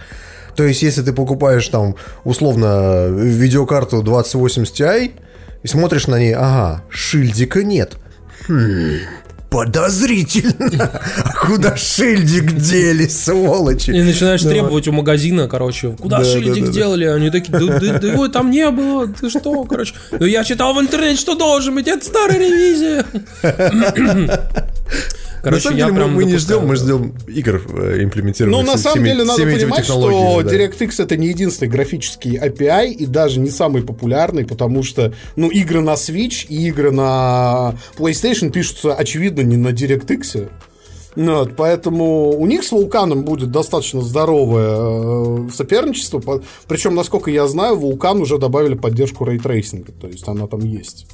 То есть, если ты покупаешь там условно видеокарту 2080 Ti и смотришь на ней, ага, шильдика нет. Хм, подозрительно. А куда шильдик дели, сволочи? И начинаешь Давай. требовать у магазина, короче, куда да, шильдик да, да, делали? Они такие, да, да, да его там не было, ты что, короче. Ну я читал в интернете, что должен быть, это старая ревизия. Короче, на самом деле, мы, мы не ждем, мы ждем игр э, имплементированных. Ну, на самом деле, надо понимать, что да. DirectX это не единственный графический API и даже не самый популярный, потому что, ну, игры на Switch и игры на PlayStation пишутся, очевидно, не на DirectX. Вот, поэтому у них с Vulkan ом будет достаточно здоровое э, соперничество. Причем, насколько я знаю, Vulkan уже добавили поддержку рейтрейсинга, то есть она там есть.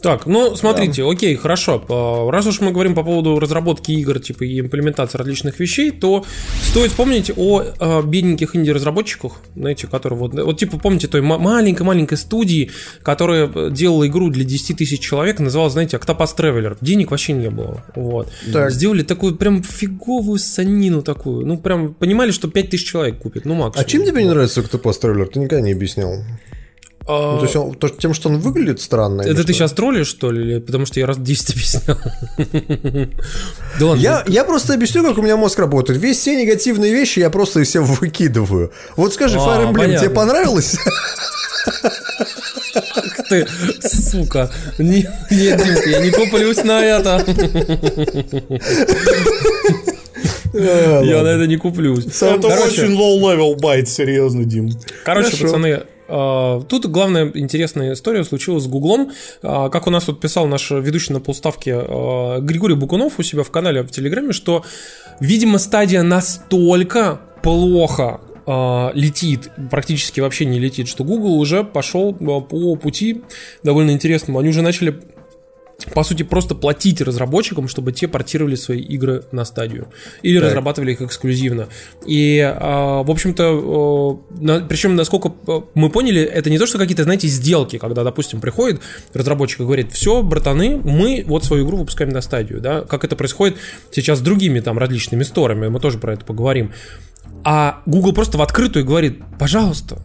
Так, ну смотрите, да. окей, хорошо. Раз уж мы говорим по поводу разработки игр, типа и имплементации различных вещей, то стоит вспомнить о, о бедненьких инди-разработчиках, знаете, которые вот, вот типа помните той маленькой-маленькой студии, которая делала игру для 10 тысяч человек, называлась, знаете, Octopus Traveler. Денег вообще не было. Вот. Так. Сделали такую прям фиговую санину такую. Ну, прям понимали, что 5 тысяч человек купит, ну максимум. А чем тебе не нравится Octopus Traveler? Ты никогда не объяснял. Ну, то есть он, то, тем, что он выглядит странно. Это ты сейчас троллишь, что ли? Потому что я раз 10 объяснял. Да ладно. Я, я просто объясню, как у меня мозг работает. Весь все негативные вещи я просто себя выкидываю. Вот скажи, а, Fire Emblem тебе понравилось? Ах ты, сука. Нет, Димка, я не куплюсь на это. Я на это не куплюсь. Это очень low-level байт, серьезно, Дим. Короче, пацаны, а, тут главная интересная история случилась с Гуглом. А, как у нас тут писал наш ведущий на полставке а, Григорий Букунов у себя в канале в Телеграме, что, видимо, стадия настолько плохо летит, практически вообще не летит, что Google уже пошел по пути довольно интересному. Они уже начали по сути, просто платить разработчикам, чтобы те портировали свои игры на стадию. Или так. разрабатывали их эксклюзивно. И, а, в общем-то, на, причем, насколько мы поняли, это не то, что какие-то, знаете, сделки, когда, допустим, приходит разработчик и говорит, все, братаны, мы вот свою игру выпускаем на стадию, да, как это происходит сейчас с другими там различными сторами, мы тоже про это поговорим. А Google просто в открытую говорит, пожалуйста,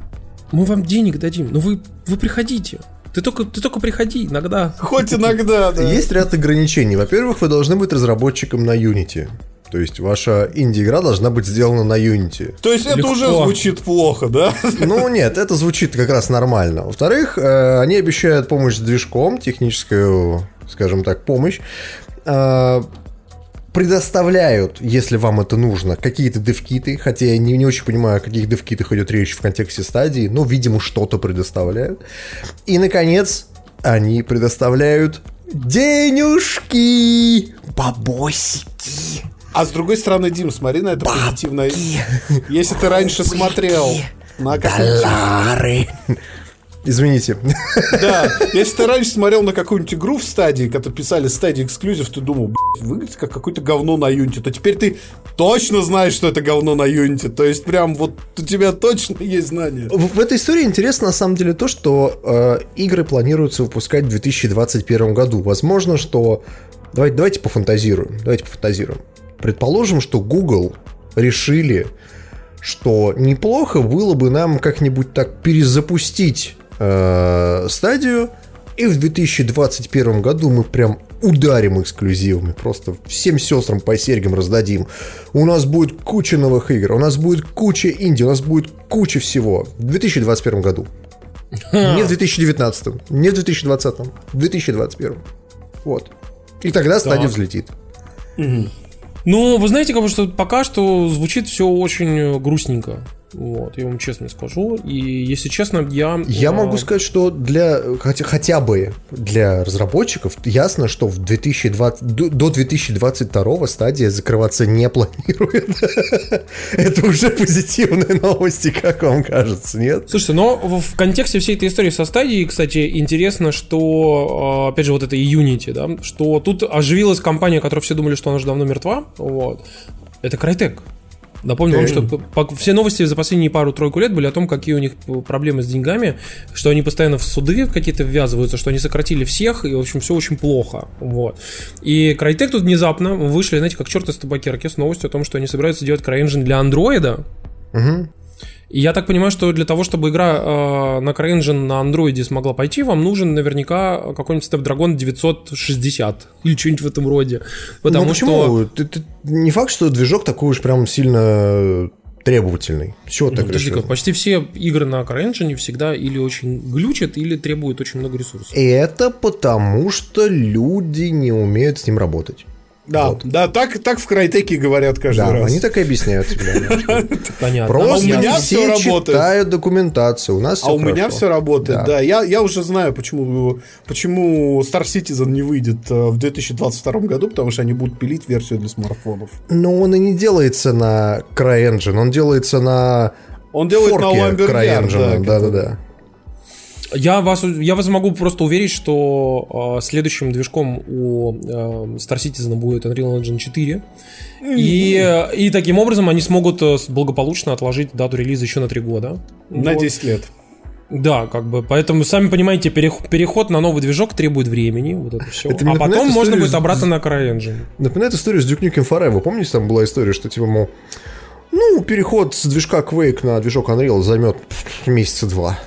мы вам денег дадим, но вы, вы приходите, ты только, ты только приходи иногда. Хоть иногда, да. Есть ряд ограничений. Во-первых, вы должны быть разработчиком на Unity. То есть ваша инди-игра должна быть сделана на Unity. То есть Легко. это уже звучит плохо, да? Ну нет, это звучит как раз нормально. Во-вторых, э, они обещают помощь с движком, техническую, скажем так, помощь. Предоставляют, если вам это нужно, какие-то девкиты, хотя я не, не очень понимаю, о каких девкитах идет речь в контексте стадии, но, видимо, что-то предоставляют. И, наконец, они предоставляют денежки, бабосики. А с другой стороны, Дим, смотри на это позитивно. Если ты раньше смотрел на Доллары. Извините. Да, если ты раньше смотрел на какую-нибудь игру в стадии, когда писали стадии эксклюзив, ты думал, выглядит как какое-то говно на Юнити, то теперь ты точно знаешь, что это говно на Юнити. То есть прям вот у тебя точно есть знания. В, в этой истории интересно на самом деле то, что э, игры планируется выпускать в 2021 году. Возможно, что... Давайте, давайте пофантазируем. Давайте пофантазируем. Предположим, что Google решили, что неплохо было бы нам как-нибудь так перезапустить э, стадию, и в 2021 году мы прям ударим эксклюзивами, просто всем сестрам по серьгам раздадим. У нас будет куча новых игр, у нас будет куча инди, у нас будет куча всего в 2021 году. Не в 2019, не в 2020, в 2021. Вот. И тогда стадия взлетит. Ну, вы знаете, как бы, что пока что звучит все очень грустненько. Вот, я вам честно скажу. И если честно, я... Я а, могу сказать, что для хотя, хотя бы для разработчиков ясно, что в 2020, до до 2022 стадия закрываться не планирует. Это уже позитивные новости, как вам кажется, нет? Слушайте, но в контексте всей этой истории со стадией, кстати, интересно, что, э, опять же, вот это Unity, да, что тут оживилась компания, которая все думали, что она уже давно мертва, вот. Это Crytek. Напомню вам, что все новости за последние пару-тройку лет были о том, какие у них проблемы с деньгами, что они постоянно в суды какие-то ввязываются, что они сократили всех, и, в общем, все очень плохо. Вот. И Crytek тут внезапно вышли, знаете, как черт из табакерки с новостью о том, что они собираются делать CryEngine для андроида, Мгм. И я так понимаю, что для того, чтобы игра э, на CryEngine на андроиде смогла пойти, вам нужен наверняка какой-нибудь Snapdragon 960 или что-нибудь в этом роде. Потому ну что... почему? Ты- ты- не факт, что движок такой уж прям сильно требовательный. Чего Ну, так подожди-ка, решил? почти все игры на CryEngine всегда или очень глючат, или требуют очень много ресурсов. Это потому, что люди не умеют с ним работать. Да, Вот. да, так, так в Крайтеке говорят каждый Да, раз. они так и объясняют. Понятно. А у Просто меня все работает. читают документацию. У нас А все у меня все работает, Да. да. Я, я уже знаю, почему, почему Star Citizen не выйдет э, в 2022 году, потому что они будут пилить версию для смартфонов. Но он и не делается на CryEngine, он делается на Он делает на форке Lumberyard, CryEngine. да, Да-да-да. Я вас, я вас могу просто уверить, что э, следующим движком у э, Star Citizen будет Unreal Engine 4. И, и таким образом они смогут э, благополучно отложить дату релиза еще на 3 года. На Вот. 10 лет. Да, как бы, поэтому, сами понимаете, перех- переход на новый движок требует времени, вот это все. Это а потом можно будет с- обратно на CryEngine. Напоминает историю с Duke Nukem Forever. Помните, там была история, что типа, мол, ну, переход с движка Quake на движок Unreal займет месяца два.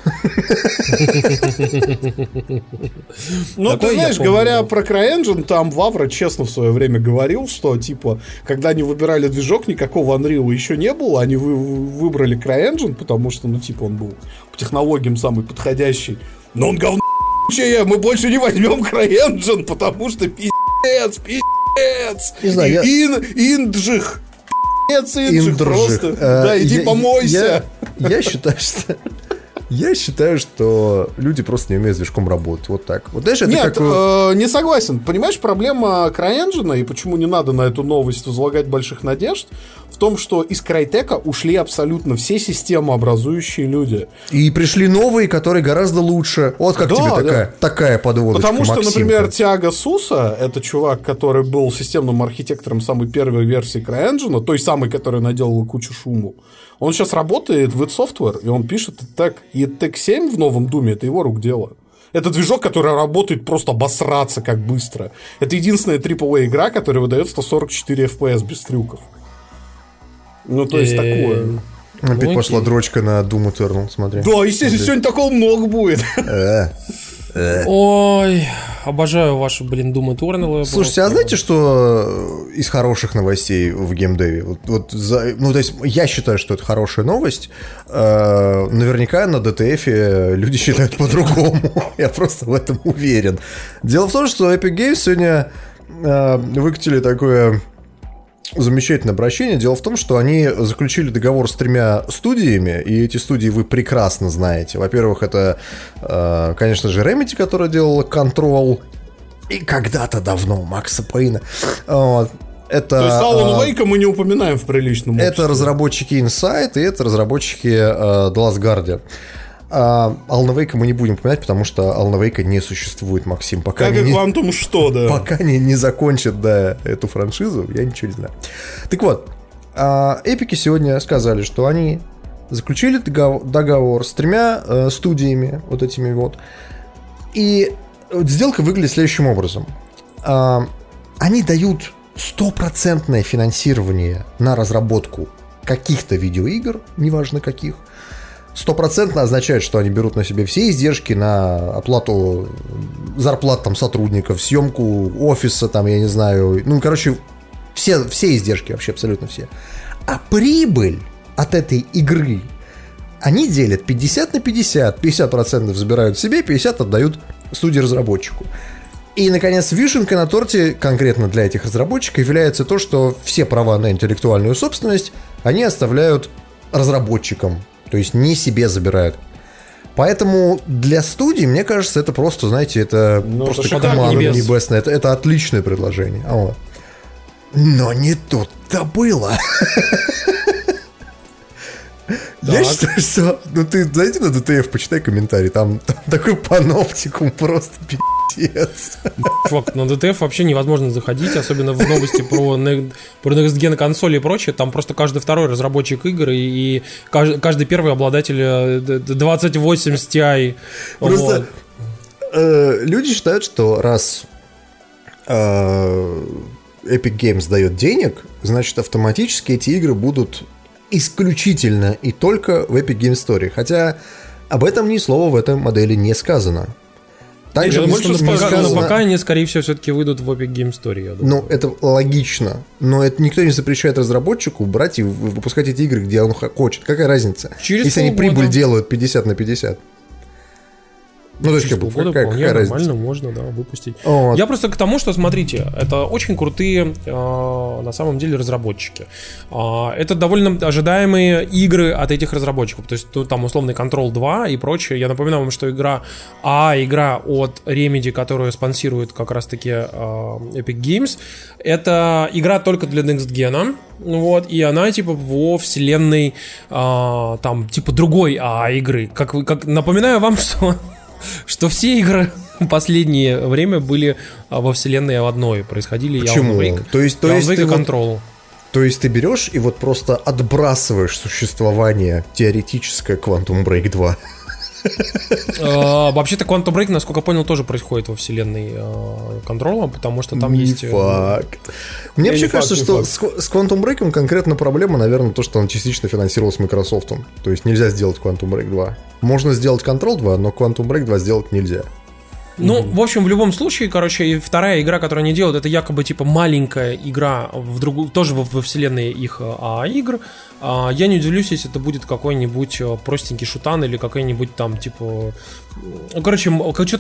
Ну, ты знаешь, говоря про CryEngine, там Вавра честно в свое время говорил, что, типа, когда они выбирали движок, никакого Unreal еще не было, они вы- выбрали CryEngine, потому что, ну, типа, он был по технологиям самый подходящий. Но он говно мы больше не возьмем CryEngine, потому что пиздец, пиздец. Не знаю, я- Ин- Инджих. Инджих, Индржих. просто. Э, Да, иди помойся. Я считаю, что... Я считаю, что люди просто не умеют с движком работать. Вот так. Вот знаешь, это Нет, как... э, э, не согласен. Понимаешь, проблема CryEngine, и почему не надо на эту новость возлагать больших надежд, в том, что из Крайтека ушли абсолютно все системообразующие люди. И пришли новые, которые гораздо лучше. Вот как Да, тебе да. такая, такая подводочка, Потому что, Максимка. например, Тиаго Суса, это чувак, который был системным архитектором самой первой версии CryEngine, той самой, которая наделала кучу шуму, он сейчас работает в id Software, и он пишет ETEC. И ETEC 7 в новом Думе, это его рук дело. Это движок, который работает просто обосраться как быстро. Это единственная AAA игра, которая выдает 144 FPS без трюков. Ну, то есть Э, такое. Опять Ну, пошла окей. дрочка на Doom Eternal, смотри. Да, естественно, сегодня такого много будет. Э. Ой, обожаю ваши, блин, Doom Eternal. Слушайте, а знаете, что из хороших новостей в геймдеве? Вот, вот за- ну, то есть, я считаю, что это хорошая новость. Э, наверняка на DTF люди считают по-другому. я просто в этом уверен. Дело в том, что Epic Games сегодня э, выкатили такое замечательное обращение. Дело в том, что они заключили договор с тремя студиями, и эти студии вы прекрасно знаете. Во-первых, это, э, конечно же, Remedy, которая делала Control, и когда-то давно Макса Пейна. Вот. Это, То есть Alan э, Wake мы не упоминаем в приличном это обществе. разработчики Inside и это разработчики э, The Last Guardian. А Алана Вейка мы не будем упоминать, потому что Алана Вейка не существует, Максим. Пока Как не, и Quantum что, да. пока не, не закончат да, эту франшизу, я ничего не знаю. Так вот, а, эпики сегодня сказали, что они заключили договор, договор с тремя э, студиями, вот этими вот. И сделка выглядит следующим образом. А, они дают стопроцентное финансирование на разработку каких-то видеоигр, неважно каких. Стопроцентно означает, что они берут на себе все издержки на оплату зарплат там сотрудников, съемку офиса, там, я не знаю, ну, короче, все, все издержки, вообще абсолютно все. А прибыль от этой игры они делят 50 на 50. 50% забирают себе, 50 отдают студии-разработчику. И, наконец, вишенкой на торте конкретно для этих разработчиков является то, что все права на интеллектуальную собственность они оставляют разработчикам, то есть не себе забирают. Поэтому для студии, мне кажется, это просто, знаете, это Ну, просто это мана Небес. небесная. Это, это отличное предложение. А вот. Но не тут-то было. Я считаю, что... Ну, ты зайди на ДТФ, почитай комментарий. Там, там такой паноптикум просто пиздец. Чувак, на DTF вообще невозможно заходить, особенно в новости про, про Next Gen консоли и прочее. Там просто каждый второй разработчик игр и, и каждый, каждый первый обладатель э, д- д- 2080 Ti. Просто Вот. э, люди считают, что раз э, Epic Games дает денег, значит автоматически эти игры будут исключительно и только в Epic Games Store. Хотя об этом ни слова в этой модели не сказано. Также Я слова не пока, но сказано- пока они, скорее всего, все-таки выйдут в Epic Game Story, я думаю. Ну, это логично. Но это никто не запрещает разработчику брать и выпускать эти игры, где он хочет. Какая разница? Через Если они полгода. прибыль делают 50 на 50. Ну, то есть, как полгода какая, вполне какая нормально разница? можно, да, выпустить. Вот. Я просто к тому, что, смотрите, это очень крутые, э, на самом деле, разработчики. А, это довольно ожидаемые игры от этих разработчиков. То есть, тут там условный Control 2 и прочее. Я напоминаю вам, что игра А, игра от Remedy, которую спонсирует как раз-таки э, Epic Games, это игра только для Next Gen. Вот, и она типа во вселенной а, там типа другой А игры. Как, как напоминаю вам, что что все игры последнее время были а, во вселенной одной. Происходили Почему? Wake, То есть, то есть ты и вот-. То есть ты берешь и вот просто отбрасываешь существование теоретическое Quantum Break 2. А, Вообще-то Quantum Break, насколько я понял, тоже происходит во вселенной Control, потому что там есть... э, факт. Мне Не вообще кажется, что с Quantum Break конкретно проблема, наверное, то, что он частично финансировался Microsoft. То есть нельзя сделать Quantum Break 2. Можно сделать Control 2, но Quantum Break 2 сделать нельзя. Ну, в общем, в любом случае, короче, вторая игра, которую они делают, это якобы типа маленькая игра в другую, тоже во, вселенной их а, игр. А, я не удивлюсь, если это будет какой-нибудь а, простенький шутан или какой-нибудь там типа, ну, короче,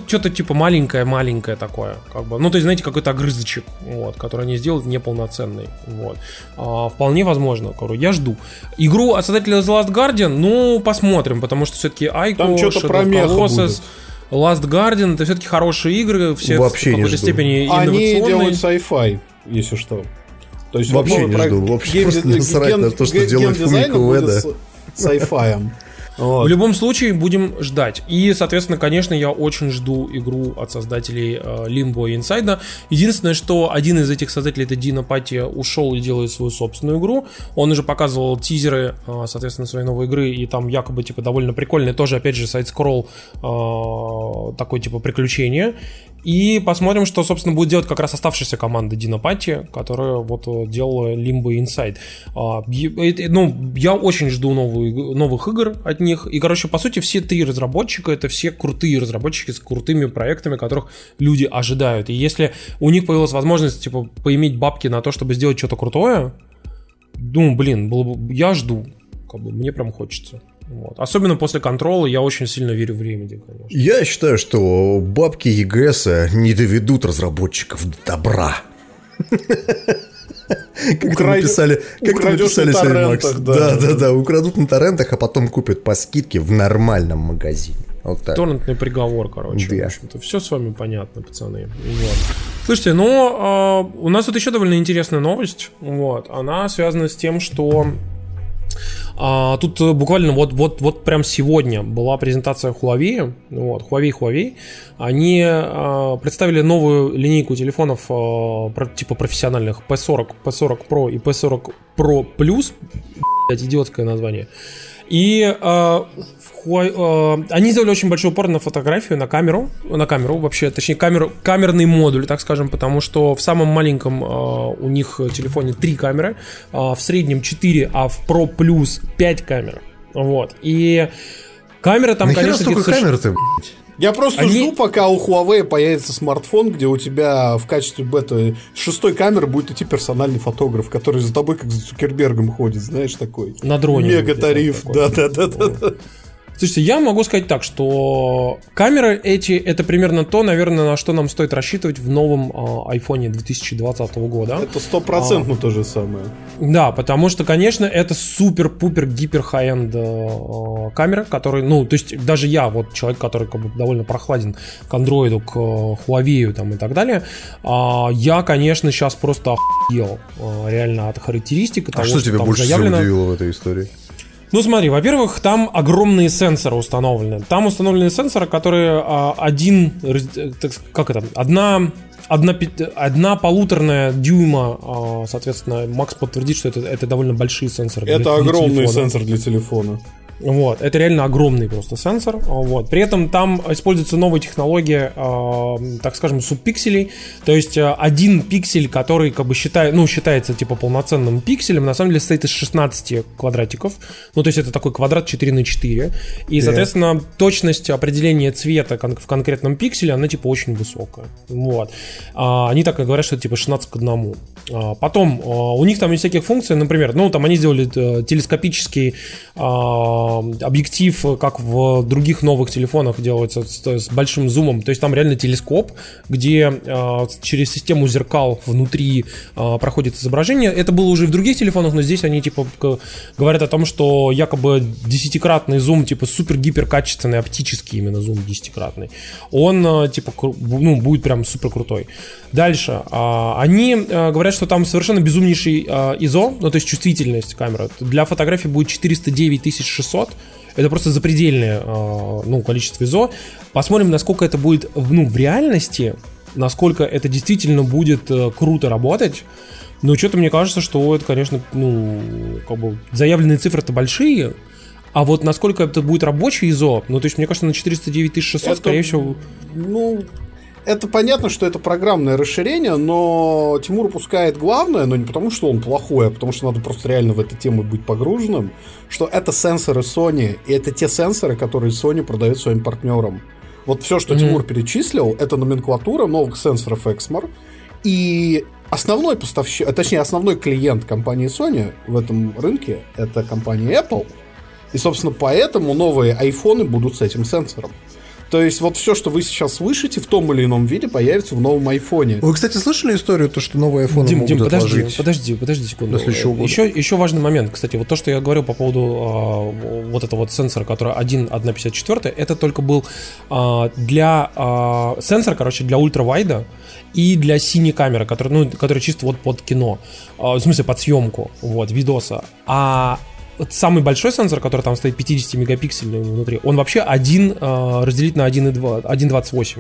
что-то типа маленькое-маленькое такое, как бы. Ну, то есть, знаете, какой-то огрызочек, вот, который они сделают неполноценный, вот. А, вполне возможно, короче, я жду. Игру от создателя The Last Guardian, ну, посмотрим, потому что все-таки Айко, Там что-то про Colossus, будет. Last Guardian это все-таки хорошие игры, все Вообще в не какой-то жду. степени Они инновационные. делают sci-fi, если что. То есть Вообще вот, не про жду, вообще гейм- просто насрать на то, что делает Фумито Уэда. с sci-fi. Вот. В любом случае будем ждать. И, соответственно, конечно, я очень жду игру от создателей э, Limbo и Inside. Единственное, что один из этих создателей, это Дино Патти, ушел и делает свою собственную игру. Он уже показывал тизеры, э, соответственно, своей новой игры, и там якобы, типа, довольно прикольный, тоже, опять же, side-scroll, э, такой, типа, приключение. И посмотрим, что, собственно, будет делать как раз оставшаяся команда Дина Пати, которая вот э, делала Limbo Inside. А, ну, я очень жду новую, новых игр от них. И, короче, по сути, все три разработчика это все крутые разработчики с крутыми проектами, которых люди ожидают. И если у них появилась возможность, типа, поиметь бабки на то, чтобы сделать что-то крутое, ну, блин, было бы, я жду. Как бы, мне прям хочется. Вот. Особенно после контрола я очень сильно верю в Remedy, конечно. Я считаю, что бабки ЕГС не доведут разработчиков до добра. Как вы написали, как вы написали сегодня, Макс. Да, да, да, украдут на торрентах, а потом купят по скидке в нормальном магазине. Вот так. Торрентный приговор, короче. Да. В общем-то, все с вами понятно, пацаны. Вот. Слушайте, ну, э, у нас тут еще довольно интересная новость. Вот. Она связана с тем, что а, тут буквально вот, вот, вот прям сегодня была презентация Huawei, вот, Huawei, Huawei. Они а, представили новую линейку телефонов а, типа профессиональных P40, P40 Pro и P40 Pro Plus, блядь, идиотское название. И э, э, они сделали очень большой упор на фотографию, на камеру, на камеру вообще, точнее камеру, камерный модуль, так скажем, потому что в самом маленьком э, у них телефоне три камеры, э, в среднем 4, а в Pro Plus 5 камер. Вот. И камера там, Нахера конечно... столько камер-то, я просто Они... жду, пока у Huawei появится смартфон, где у тебя в качестве бета шестой камеры будет идти персональный фотограф, который за тобой как за Цукербергом ходит, знаешь, такой. На дроне. Мега тариф, да-да-да-да. Слушайте, я могу сказать так, что камеры эти, это примерно то, наверное, на что нам стоит рассчитывать в новом э, iPhone 2020 года. Это стопроцентно а, то же самое. Да, потому что, конечно, это супер-пупер гипер хай-энд э, камера, который, ну, то есть даже я, вот человек, который как бы довольно прохладен к андроиду, к э, Huawei там и так далее, э, я, конечно, сейчас просто охуел э, реально от характеристик. А того, что, что тебя больше заявлено... всего удивило в этой истории? Ну смотри, во-первых, там огромные сенсоры установлены. Там установлены сенсоры, которые а, один, как это, одна одна, одна полуторная дюйма, а, соответственно, Макс подтвердит, что это, это довольно большие сенсоры. Это для, огромный для сенсор для телефона. Вот, это реально огромный просто сенсор. Вот. При этом там используется новая технология, э, так скажем, субпикселей. То есть э, один пиксель, который как бы считает, ну, считается типа полноценным пикселем, на самом деле состоит из 16 квадратиков. Ну, то есть это такой квадрат 4 на 4. И, соответственно, точность определения цвета кон- в конкретном пикселе, она типа очень высокая. Вот. А, они так и говорят, что это типа 16 к 1. А, потом, а, у них там есть всяких функций, например, ну, там они сделали э, телескопический а, объектив, как в других новых телефонах делается с, большим зумом. То есть там реально телескоп, где через систему зеркал внутри проходит изображение. Это было уже в других телефонах, но здесь они типа говорят о том, что якобы десятикратный зум, типа супер-гипер качественный, оптический именно зум десятикратный, он э, типа ну, будет прям супер крутой. Дальше. Они э, говорят, что там совершенно безумнейший э, ISO, ну то есть чувствительность камеры. Для фотографии будет 409 600 600. Это просто запредельное а, ну, количество ISO. Посмотрим, насколько это будет ну, в реальности, насколько это действительно будет э, круто работать. Но что-то мне кажется, что это, конечно, ну, как бы заявленные цифры-то большие, а вот насколько это будет рабочий ISO, ну, то есть, мне кажется, на 409 600, это, скорее всего... Ну, это понятно, что это программное расширение, но Тимур упускает главное, но не потому, что он плохой, а потому, что надо просто реально в эту тему быть погруженным, что это сенсоры Sony, и это те сенсоры, которые Sony продает своим партнерам. Вот все, что mm-hmm. Тимур перечислил, это номенклатура новых сенсоров Exmor, и основной поставщик, а точнее основной клиент компании Sony в этом рынке это компания Apple, и, собственно, поэтому новые айфоны будут с этим сенсором. То есть вот все, что вы сейчас слышите, в том или ином виде появится в новом айфоне. Вы, кстати, слышали историю, то, что новый iPhone Дим, могут Дим, подожди, отложить? подожди, подожди секунду. Еще, еще важный момент, кстати, вот то, что я говорил по поводу а, вот этого вот сенсора, который 1.1.54, это только был а, для а, сенсор, короче, для ультравайда и для синей камеры, который, ну, который чисто вот под кино, а, в смысле под съемку, вот, видоса. А самый большой сенсор, который там стоит 50 мегапиксельный внутри, он вообще один э, разделить на 1,28.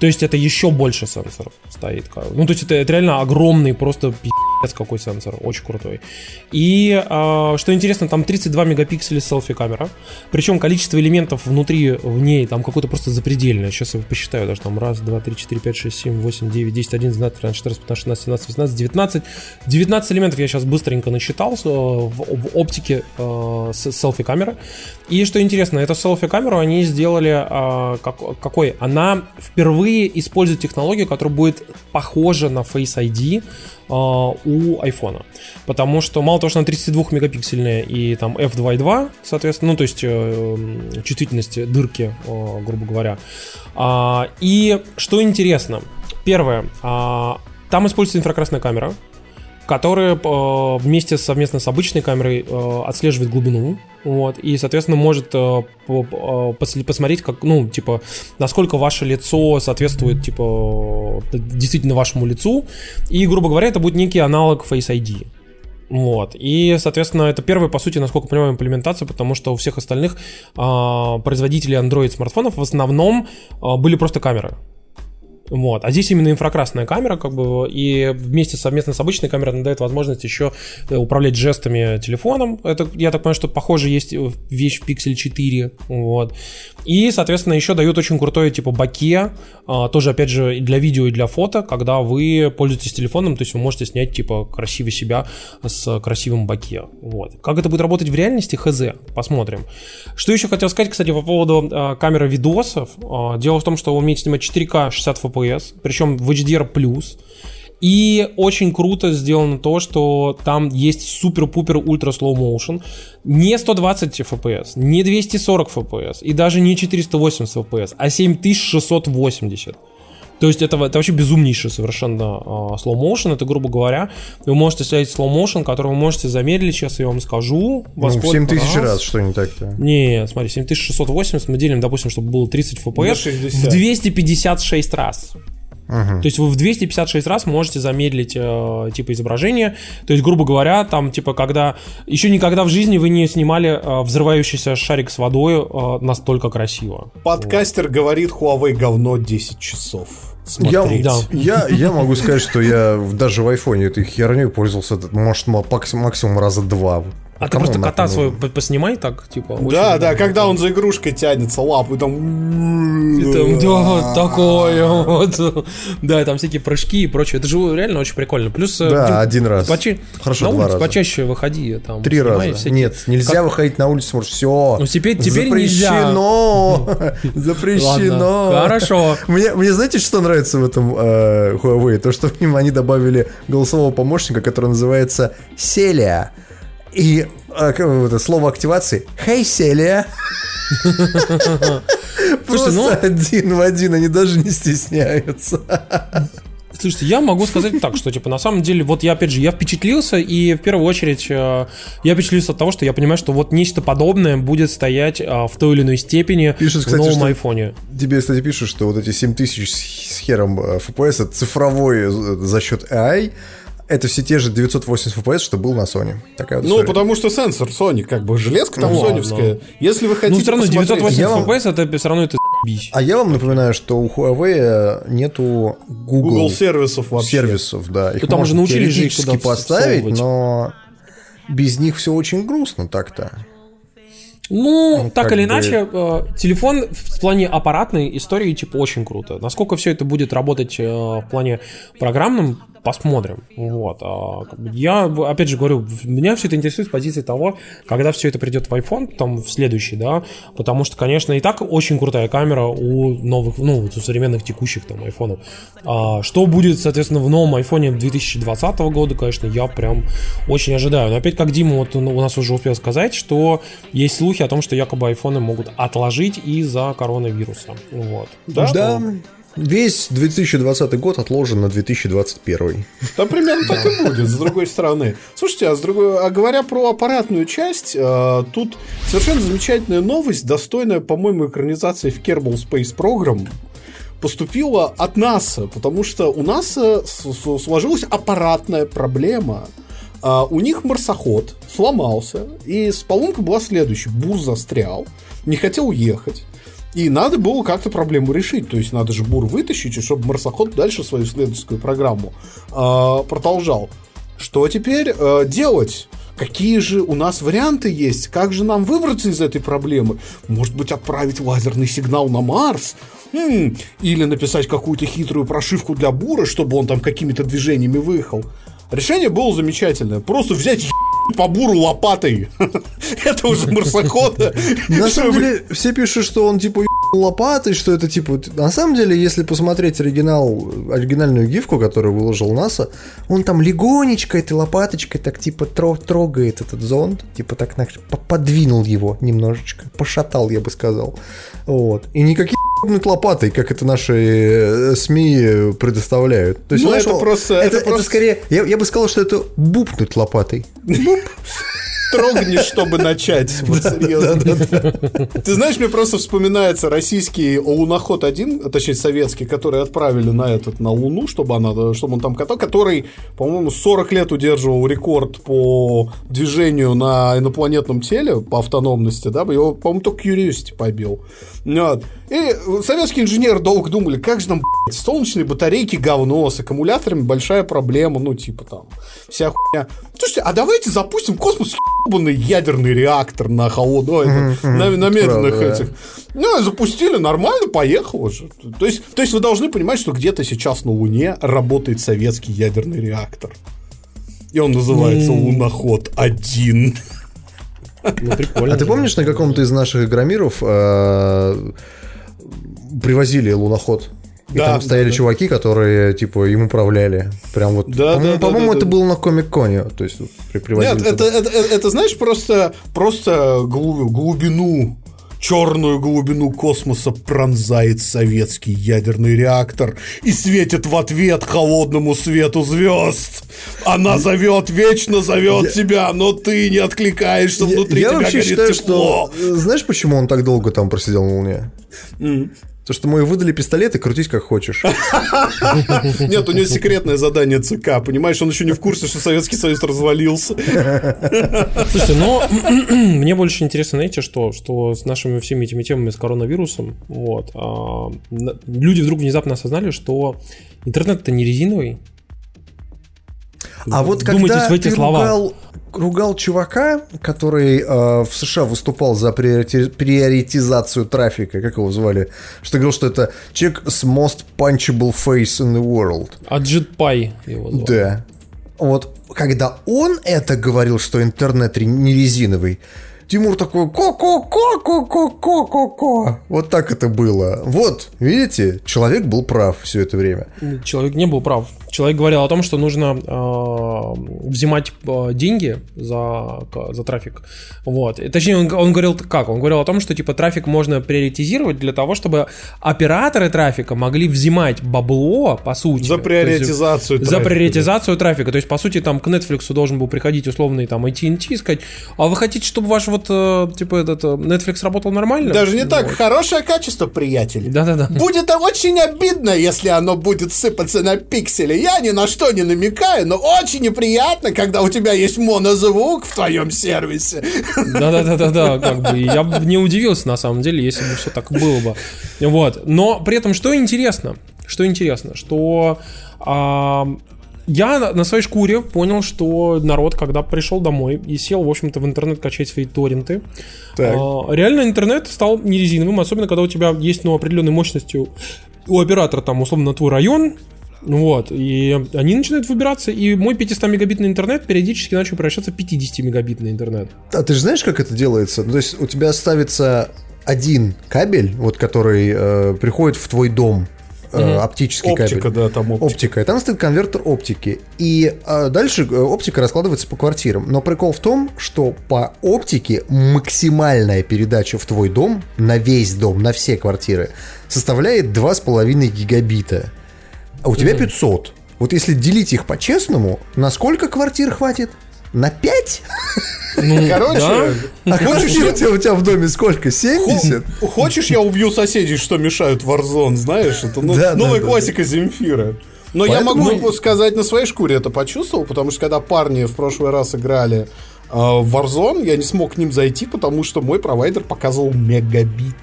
То есть это еще больше сенсоров стоит. Ну, то есть это, это реально огромный просто пи***ц какой сенсор, очень крутой. И э, что интересно, там 32 мегапикселя селфи-камера, причем количество элементов внутри, в ней там какое-то просто запредельное. Сейчас я посчитаю даже там раз, два, три, четыре, пять, шесть, семь, восемь, девять, десять, один, двенадцать, тринадцать, четырнадцать, пятнадцать, шестнадцать, семнадцать, восемнадцать, девятнадцать. 19 элементов я сейчас быстренько насчитал в, в оптике э, селфи-камеры. И что интересно, эту селфи-камеру они сделали э, как, какой? Она впервые использует технологию, которая будет похожа на Face ID, у iPhone. Потому что мало того, что она 32 мегапиксельная и там f2.2, соответственно, ну то есть э, чувствительность дырки, грубо говоря. А, и что интересно, первое, Там используется инфракрасная камера, которая э, вместе совместно с обычной камерой э, отслеживает глубину, вот, и, соответственно, может э, посмотреть, как, ну, типа, насколько ваше лицо соответствует, типа, действительно вашему лицу, и, грубо говоря, это будет некий аналог Face ID. Вот. И, соответственно, это первая, по сути, насколько понимаю, имплементация, потому что у всех остальных э, производителей Android смартфонов в основном э, были просто камеры. Вот. А здесь именно инфракрасная камера, как бы, и вместе совместно с обычной камерой она дает возможность еще э, управлять жестами телефоном. Это, я так понимаю, что похоже есть вещь в Pixel 4. Вот. И, соответственно, еще дают очень крутое типа баке, а, тоже, опять же, для видео, и для фото, когда вы пользуетесь телефоном, то есть вы можете снять типа красиво себя с красивым баке. Вот. Как это будет работать в реальности, хз, посмотрим. Что еще хотел сказать, кстати, по поводу а, камеры видосов. А, дело в том, что вы умеете снимать 4К 60 FPS, причем в HDR+. И очень круто сделано то, что там есть супер-пупер ультра slow motion. Не 120 FPS, не 240 FPS и даже не 480 FPS, а 7680. То есть это, это вообще безумнейший совершенно uh, slow motion. Это, грубо говоря, вы можете снять slow motion, который вы можете замедлить. Сейчас я вам скажу. Во ну, 7000 раз. раз, что не так-то. Не, смотри, 7680 мы делим, допустим, чтобы было 30 FPS в 256 раз. То есть вы в 256 раз можете замедлить э, типа изображение. То есть, грубо говоря, там типа когда еще никогда в жизни вы не снимали э, взрывающийся шарик с водой э, настолько красиво. Подкастер вот. говорит Huawei говно 10 часов. Смотреть. Я, я, я могу сказать, что я даже в айфоне этой херней пользовался, может, максимум раза два. А ты просто кота свою поснимай так, типа. Да, да, когда он за игрушкой тянется лапы, там. Да, вот такое вот. Да, там всякие прыжки и прочее. Это же реально очень прикольно. Плюс. Э, да, один раз. Хорошо, два раза. Почаще выходи там. Три раза. Нет, нельзя выходить на улицу, может, все. Ну теперь теперь Запрещено. Запрещено. Хорошо. Мне, мне знаете, что нравится в этом э, Huawei? То, что они добавили голосового помощника, который называется Селия. И а, это слово активации «Хей, Селия!» Просто ну... один в один, они даже не стесняются. Слушайте, я могу сказать так, что, типа, на самом деле, вот я, опять же, я впечатлился, и в первую очередь э, я впечатлился от того, что я понимаю, что вот нечто подобное будет стоять э, в той или иной степени Пишет, кстати, в новом айфоне. Тебе, кстати, пишут, что вот эти 7000 с хером FPS это цифровой за счет AI, это все те же 980 FPS, что был на Sony. Такая вот ну, история. потому что сенсор Sony, как бы железка там ну, соневская. Если вы хотите Ну, все равно 980 вам... FPS, это все равно это бич. А я вам напоминаю, что у Huawei нету Google, Google сервисов вообще. Сервисов, да. Их там уже научились же их поставить, но без них все очень грустно так-то. Ну, ну так или бы... иначе, э, телефон в плане аппаратной истории типа очень круто. Насколько все это будет работать э, в плане программном, посмотрим. Вот. А, я, опять же говорю, меня все это интересует с позиции того, когда все это придет в iPhone, там, в следующий, да, потому что, конечно, и так очень крутая камера у новых, ну, у современных текущих там айфонов. А, что будет, соответственно, в новом айфоне 2020 года, конечно, я прям очень ожидаю. Но опять, как Дима вот у нас уже успел сказать, что есть слухи о том, что якобы айфоны могут отложить из-за коронавируса. Вот. Да, да. Весь 2020 год отложен на 2021. Там примерно так и будет, с другой стороны. Слушайте, а, с другой, а говоря про аппаратную часть, э, тут совершенно замечательная новость, достойная, по-моему, экранизации в Kerbal Space Program, поступила от НАСА, потому что у НАСА сложилась аппаратная проблема. Uh, у них марсоход сломался, и с поломкой была следующая. Бур застрял, не хотел уехать. И надо было как-то проблему решить. То есть надо же бур вытащить, чтобы марсоход дальше свою исследовательскую программу э, продолжал. Что теперь э, делать? Какие же у нас варианты есть? Как же нам выбраться из этой проблемы? Может быть, отправить лазерный сигнал на Марс? Хм, или написать какую-то хитрую прошивку для бура, чтобы он там какими-то движениями выехал? Решение было замечательное. Просто взять по буру лопатой. это уже марсоход. На самом деле, все пишут, что он типа лопатой, что это типа... На самом деле, если посмотреть оригинал, оригинальную гифку, которую выложил НАСА, он там легонечко этой лопаточкой так типа трогает этот зонд, типа так подвинул его немножечко, пошатал, я бы сказал. Вот. И никаких ебнуть лопатой, как это наши э, СМИ предоставляют. То есть, Ну, знаешь, это просто- Это, это это просто- скорее... Я, я бы сказал, что это бупнуть лопатой. Трогнешь, чтобы начать. Вот серьезно. Ты знаешь, мне просто вспоминается российский луноход-1, точнее советский, который отправили на этот, на Луну, чтобы, она, чтобы он там катал, который, по-моему, 40 лет удерживал рекорд по движению на инопланетном теле, по автономности, да, его, по-моему, только Curiosity побил. Вот. И советские инженеры долго думали, как же нам, блядь, солнечные батарейки говно, с аккумуляторами большая проблема, ну, типа там, вся хуйня. Слушайте, а давайте запустим космос ебаный ядерный реактор на холодной, на, на медленных Правда, да. этих. Ну, запустили, нормально, поехало же. То есть, то есть вы должны понимать, что где-то сейчас на Луне работает советский ядерный реактор. И он называется Луноход-1. Ну, прикольно. А ты помнишь, на каком-то из наших игромиров э, привозили луноход? И Да, там стояли да. чуваки, которые, типа, им управляли. Прям вот. Да, по-моему, да, да, по-моему, да, это да. было на Комик-Коне. То есть, при- привозили Нет, это, это, это, это, знаешь, просто, просто глу- глубину, черную глубину космоса пронзает советский ядерный реактор и светит в ответ холодному свету звезд. Она зовет, вечно зовет тебя, но ты не откликаешься, Я- внутри я тебя вообще горит считаю, тепло. что... Знаешь, почему он так долго там просидел на Луне? То, что мы выдали пистолет и крутись как хочешь. Нет, у него секретное задание ЦК, понимаешь, он еще не в курсе, что Советский Союз развалился. Слушайте, но мне больше интересно, знаете, что, что с нашими всеми этими темами с коронавирусом, вот, а, люди вдруг внезапно осознали, что интернет-то не резиновый. А вот когда в эти ты слова. ругал, ругал чувака, который э, в США выступал за приорити- приоритизацию трафика, как его звали, что говорил, что это человек с most punchable face in the world. А JetPy его звали. Да. Вот когда он это говорил, что интернет не резиновый, Тимур такой ко-ко-ко-ко-ко-ко-ко-ко. Вот так это было. Вот, видите, человек был прав все это время. Человек не был прав. Человек говорил о том, что нужно э, взимать э, деньги за, за трафик. Вот. И, точнее, он, он говорил как? Он говорил о том, что типа трафик можно приоритизировать для того, чтобы операторы трафика могли взимать бабло, по сути. За То есть, приоритизацию За трафика, приоритизацию трафика. То есть, по сути, там к Netflix должен был приходить условный там AT&T и сказать, а вы хотите, чтобы ваш вот, э, типа, этот э, Netflix работал нормально? Даже не так, Вот. хорошее качество, приятель. Да-да-да. Будет очень обидно, если оно будет сыпаться на пиксели. Я ни на что не намекаю, но очень неприятно, когда у тебя есть монозвук в твоем сервисе. Да-да-да-да-да, как бы я бы не удивился на самом деле, если бы все так было бы. Вот. Но при этом, что интересно, что интересно, что а, я на, своей шкуре понял, что народ, когда пришел домой и сел, в общем-то, в интернет качать свои торренты, Так. а, реально интернет стал нерезиновым, особенно когда у тебя есть ну, определенной мощностью у оператора, там, условно, на твой район, вот, и они начинают выбираться, и мой 500-мегабитный интернет периодически начал превращаться в 50-мегабитный интернет. А ты же знаешь, как это делается? Ну, то есть у тебя ставится один кабель, вот который э, приходит в твой дом, э, оптический Оптика, кабель. да, там оптика. Оптика. И там стоит конвертер оптики. И э, дальше э, оптика раскладывается по квартирам. Но прикол в том, что по оптике максимальная передача в твой дом, на весь дом, на все квартиры, составляет 2,5 гигабита. А у тебя 500. Вот если делить их по-честному, на сколько квартир хватит? На 5? Ну, Короче, да. А хочешь, квартир у тебя, у тебя в доме сколько? 70? хочешь, я убью соседей, что мешают Warzone, знаешь? Это ну, Да, да, новая да, классика Земфира. Но Поэтому- я могу сказать, на своей шкуре это почувствовал, потому что когда парни в прошлый раз играли э, в Warzone, я не смог к ним зайти, потому что мой провайдер показывал мегабит.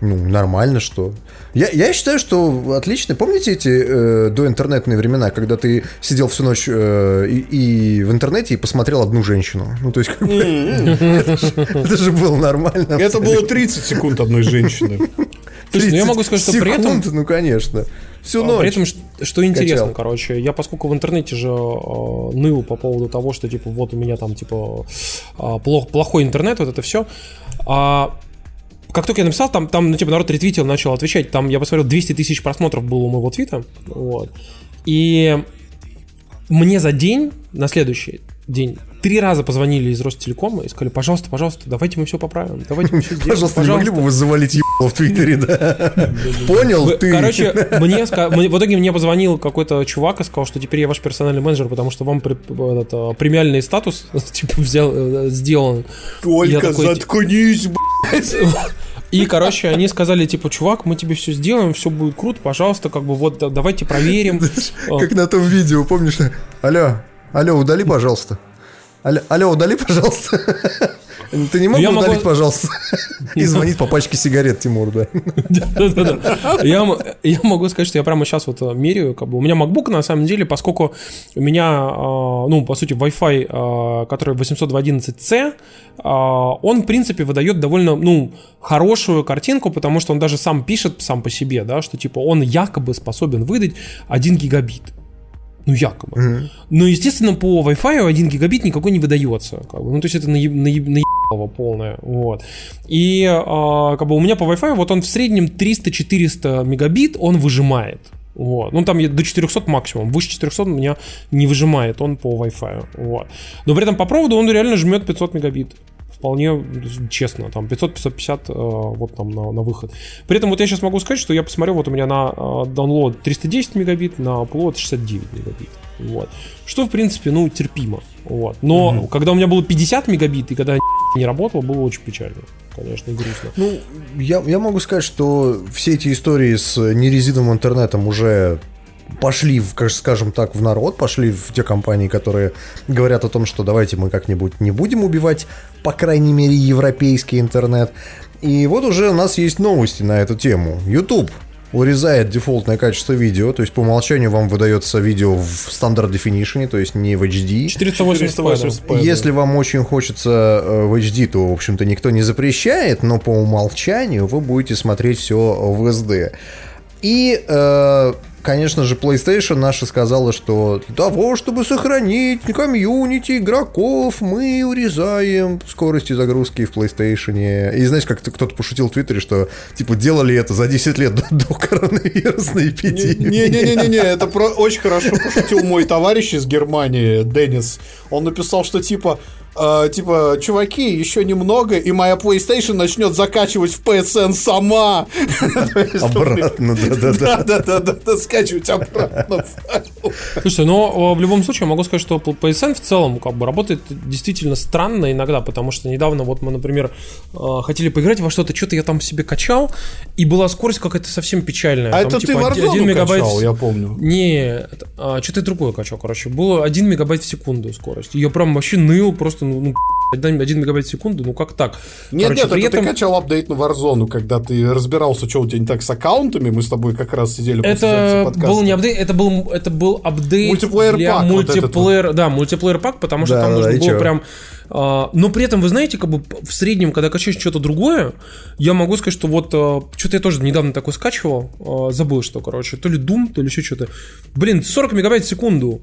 Ну, нормально, что. Я, я считаю, что отлично. Помните эти э, доинтернетные времена, когда ты сидел всю ночь э, и, и в интернете и посмотрел одну женщину? Ну, то есть, как бы, это же- это же было нормально. Это было 30 секунд одной женщины. Слушай, ну я 30 могу сказать, что при этом Ну, конечно. Всю А, ночь. При этом, что интересно, Качал. короче, я поскольку в интернете же э, ныл по поводу того, что типа вот у меня там типа а, плох- плохой интернет, вот это все. А как только я написал, там, там ну, типа, народ ретвитил, начал отвечать. Там, я посмотрел, 200 тысяч просмотров было у моего твита. Вот. И мне за день, на следующий день, три раза позвонили из Ростелекома и сказали, пожалуйста, пожалуйста, давайте мы все поправим, давайте мы все сделаем. Пожалуйста, не могли бы вы завалить еб в Твиттере, да. Понял ты? Короче, мне, в итоге мне позвонил какой-то чувак и сказал, что теперь я ваш персональный менеджер, потому что вам а, премиальный статус типа взял, э, сделан. Только такой, заткнись, блядь. И, короче, они сказали, типа, чувак, мы тебе все сделаем, все будет круто, пожалуйста, как бы вот давайте проверим. Как на том видео, помнишь? Алло, алло, удали, пожалуйста. Алло, алло удали, пожалуйста. Ты не мог бы удалить, могу... пожалуйста? И звонить по пачке сигарет, Тимур, да? Я могу сказать, что я прямо сейчас вот э, меряю, как бы, у меня MacBook, на самом деле, поскольку у меня, э, ну, по сути, Wi-Fi, э, который 802.11c, он, в принципе, выдает довольно, ну, хорошую картинку, потому что он даже сам пишет сам по себе, да, что, типа, он якобы способен выдать 1 гигабит. Ну, якобы. Mm-hmm. Но, естественно, по Wi-Fi 1 гигабит никакой не выдается. Как бы. Ну, то есть это наеб, наеб, наебалово полное. Вот. И а, как бы у меня по Wi-Fi вот он в среднем 300-400 мегабит он выжимает. Вот. Ну, там до 400 максимум. Выше 400 у меня не выжимает он по Wi-Fi. Вот. Но при этом по проводу он реально жмет 500 мегабит вполне честно, там 500-550 э, вот там на, на выход. При этом вот я сейчас могу сказать, что я посмотрел, вот у меня на э, download 310 мегабит, на upload 69 мегабит. Вот. Что, в принципе, ну, терпимо. Вот. Но угу. когда у меня было 50 мегабит, и когда не работало, было очень печально. Конечно, грустно. Ну, я, я могу сказать, что все эти истории с нерезиновым интернетом уже пошли, в, скажем так, в народ, пошли в те компании, которые говорят о том, что давайте мы как-нибудь не будем убивать, по крайней мере, европейский интернет. И вот уже у нас есть новости на эту тему. YouTube урезает дефолтное качество видео, то есть по умолчанию вам выдается видео в стандарт definition, то есть не в HD. 480p. Если вам очень хочется э, в HD, то, в общем-то, никто не запрещает, но по умолчанию вы будете смотреть все в SD. И э, конечно же, PlayStation наша сказала, что для того, чтобы сохранить комьюнити игроков, мы урезаем скорости загрузки в PlayStation. И знаешь, как кто-то пошутил в Твиттере, что типа делали это за 10 лет до, до коронавирусной эпидемии. Не-не-не, это про... очень хорошо пошутил мой товарищ из Германии, Деннис. Он написал, что типа э, типа, чуваки, еще немного, и моя PlayStation начнет закачивать в PSN сама. Обратно, да-да-да. Да-да-да, скачивать обратно. Слушайте, но в любом случае могу сказать, что PSN в целом как бы работает действительно странно иногда, потому что недавно вот мы, например, а, хотели поиграть во что-то, что-то я там себе качал, и была скорость какая-то совсем печальная. А это типа, ты Warzone мегабайт... качал, я помню. Не, а, что-то другое качал, короче. Было 1 мегабайт в секунду скорость. Я прям вообще ныл просто ну, ну 1 мегабайт в секунду, ну как так? Нет, Короче, нет, при это этом... ты качал апдейт на Warzone, когда ты разбирался, что у тебя не так с аккаунтами, мы с тобой как раз сидели Это был не апдейт, это был, это был апдейт мультиплеер для пак, мультиплеер, вот да, мультиплеер пак, потому что да, там да, нужно было чё? прям а, но при этом, вы знаете, как бы в среднем, когда качаешь что-то другое, я могу сказать, что вот а, что-то я тоже недавно такой скачивал, а, забыл что, короче, то ли Doom, то ли еще что-то. Блин, 40 мегабайт в секунду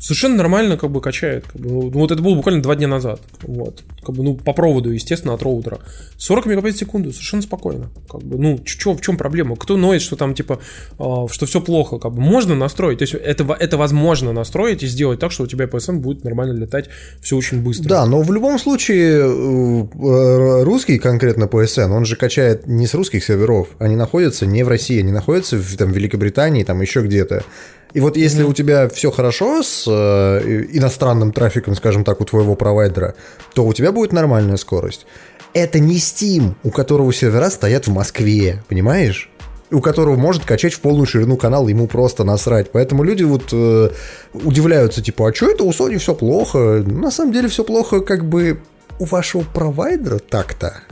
совершенно нормально как бы качает. Как бы, ну, вот это было буквально два дня назад. Вот. Как бы, ну, по проводу, естественно, от роутера. 40 мегабайт в секунду, совершенно спокойно. Как бы, ну, чё, в чем проблема? Кто ноет, что там, типа, э, что все плохо? Как бы, можно настроить. То есть, это, это возможно настроить и сделать так, что у тебя PSM будет нормально летать все очень быстро. Да, но в любом случае, э, русский конкретно PSN, он же качает не с русских серверов. Они находятся не в России, они находятся в там, Великобритании, там еще где-то. И вот если mm-hmm. у тебя все хорошо с э, иностранным трафиком, скажем так, у твоего провайдера, то у тебя будет нормальная скорость. Это не Steam, у которого сервера стоят в Москве, понимаешь? у которого может качать в полную ширину канал, ему просто насрать. Поэтому люди вот э, удивляются, типа, а что это у Sony все плохо? На самом деле все плохо как бы у вашего провайдера так-то.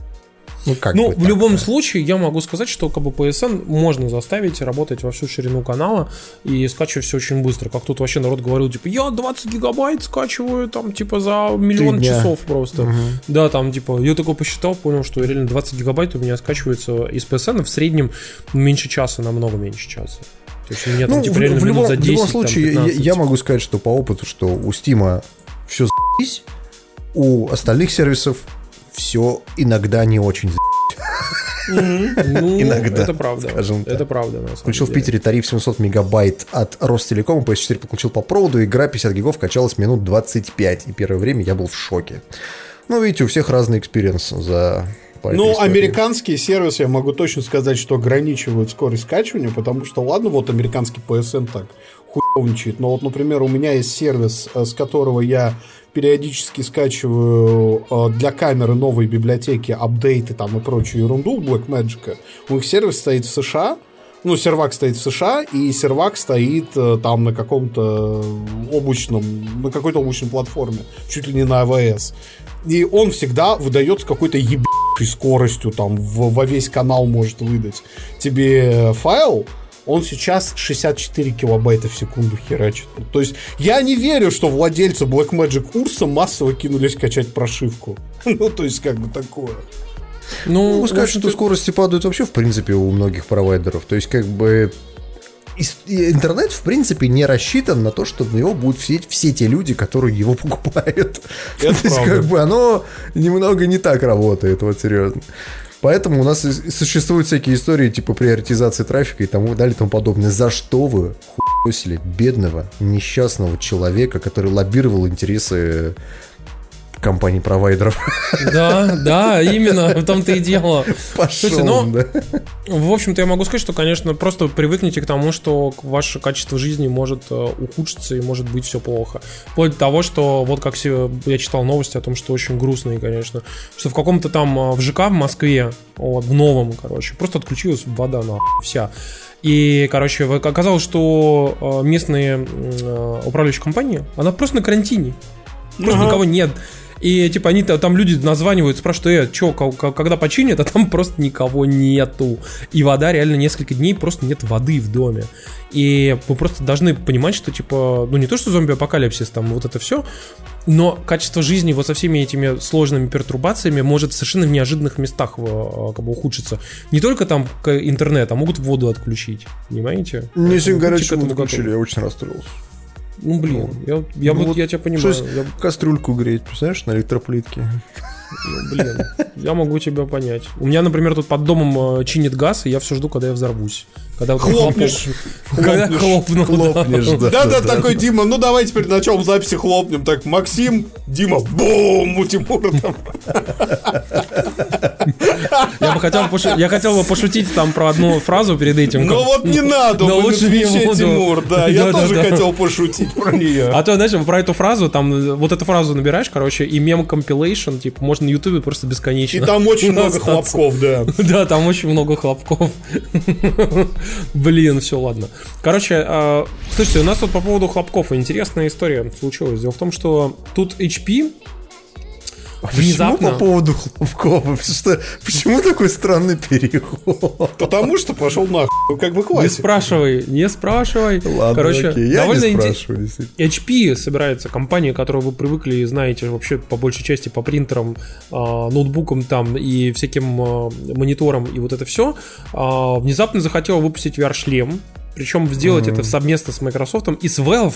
Ну, как ну в любом да. случае, я могу сказать, что как бы PSN можно заставить работать во всю ширину канала и скачивать все очень быстро. Как тут вообще народ говорил, типа, я 20 гигабайт скачиваю там, типа, за миллион часов просто. Угу. Да, там, типа, я такой посчитал, понял, что реально 20 гигабайт у меня скачивается из PSN в среднем меньше часа, намного меньше часа. То есть у меня там, ну, типа, в, реально в, любом, 10, в любом случае, там, 15. я, я могу сказать, что по опыту, что у Steam а все заебись, у остальных сервисов все иногда не очень ну, Иногда. Это правда. Скажем так. Это правда. Включил в Питере тариф 700 мегабайт от Ростелекома, PS4 подключил по проводу, игра 50 гигов качалась минут 25. И первое время я был в шоке. Ну, видите, у всех разный experience за Ну, истории. американские сервисы, я могу точно сказать, что ограничивают скорость скачивания, потому что, ладно, вот американский PSN так хуевничает, но вот, например, у меня есть сервис, э, с которого я периодически скачиваю э, для камеры новые библиотеки, апдейты там и прочую ерунду Blackmagic. У них сервис стоит в США, ну, сервак стоит в США, и сервак стоит э, там на каком-то облачном, на какой-то облачной платформе, чуть ли не на AWS. И он всегда выдает с какой-то ебучей скоростью, там, в- во весь канал может выдать тебе файл, он сейчас 64 килобайта в секунду херачит. Ну, То есть я не верю, что владельцы Blackmagic Урса массово кинулись качать прошивку. Ну, то есть как бы такое. Ну, Могу сказать, что скорости падают вообще, в принципе, у многих провайдеров. То есть, как бы, интернет, в принципе, не рассчитан на то, что в него будут все, все те люди, которые его покупают. Это то есть, правда. как бы, оно немного не так работает, вот серьезно. Поэтому у нас существуют всякие истории типа приоритизации трафика и тому далее и тому подобное. За что вы хуесили бедного, несчастного человека, который лоббировал интересы компаний-провайдеров? Да, да, именно, в том-то и дело. Пошел, Слушайте, ну, он, да. В общем-то, я могу сказать, что, конечно, просто привыкните к тому, что ваше качество жизни может э, ухудшиться и может быть все плохо. Вплоть до того, что вот как я читал новости о том, что очень грустные, конечно, что в каком-то там э, в ЖК в Москве, вот, в новом, короче, просто отключилась вода на вся. И, короче, оказалось, что э, местные управляющие компании, она просто на карантине. Просто Ага. никого нет. И типа они там люди названивают, спрашивают, э, ко- когда починят, а там просто никого нету. И вода реально несколько дней просто нет воды в доме. И вы просто должны понимать, что типа, ну не то, что зомби-апокалипсис, там вот это все, но качество жизни вот со всеми этими сложными пертурбациями может в совершенно неожиданных местах э, как бы ухудшиться. Не только там интернет, а могут воду отключить, понимаете? Мне сегодня горячую воду готовы. я очень расстроился. Ну блин, я, я, Ну вот, вот я тебя понимаю. Я- кастрюльку греть, представляешь, на электроплитке. Ну, блин, я могу тебя понять. У меня, например, тут под домом э, чинит газ, и я все жду, когда я взорвусь. Когда Хлопнешь. хлопок- Когда Хлопнешь. хлопну, да. Хлопнешь, да. Да-да, такой Дима, ну давай теперь начнем записи хлопнем. Так, Максим, Дима, бум, у Тимура там. Я бы хотел, пошу- я хотел бы пошутить там про одну фразу перед этим. Ну как- вот не надо, Да на лучше не буду. Тимур, да. Я Да, да, тоже да. хотел пошутить про нее. А то, знаешь, про эту фразу, там, вот эту фразу набираешь, короче, и мем compilation, типа, можно на ютубе просто бесконечно. И там очень много остаться. хлопков, да. Да, там очень много хлопков. Блин, все, ладно. Короче, а, слушайте, у нас тут по поводу хлопков интересная история случилась. Дело в том, что тут HP внезапно... Почему по поводу хлопков? Что, почему такой странный переход? Потому что пошел нахуй. Ну, Как бы Не классик. спрашивай, не спрашивай. Ладно, Короче, окей, я довольно не инте- спрашиваю, действительно. HP собирается компания, которую вы привыкли и знаете вообще по большей части по принтерам, а, ноутбукам там и всяким а, мониторам и вот это все, внезапно захотела выпустить VR-шлем, причем сделать это совместно с Microsoft и с Valve.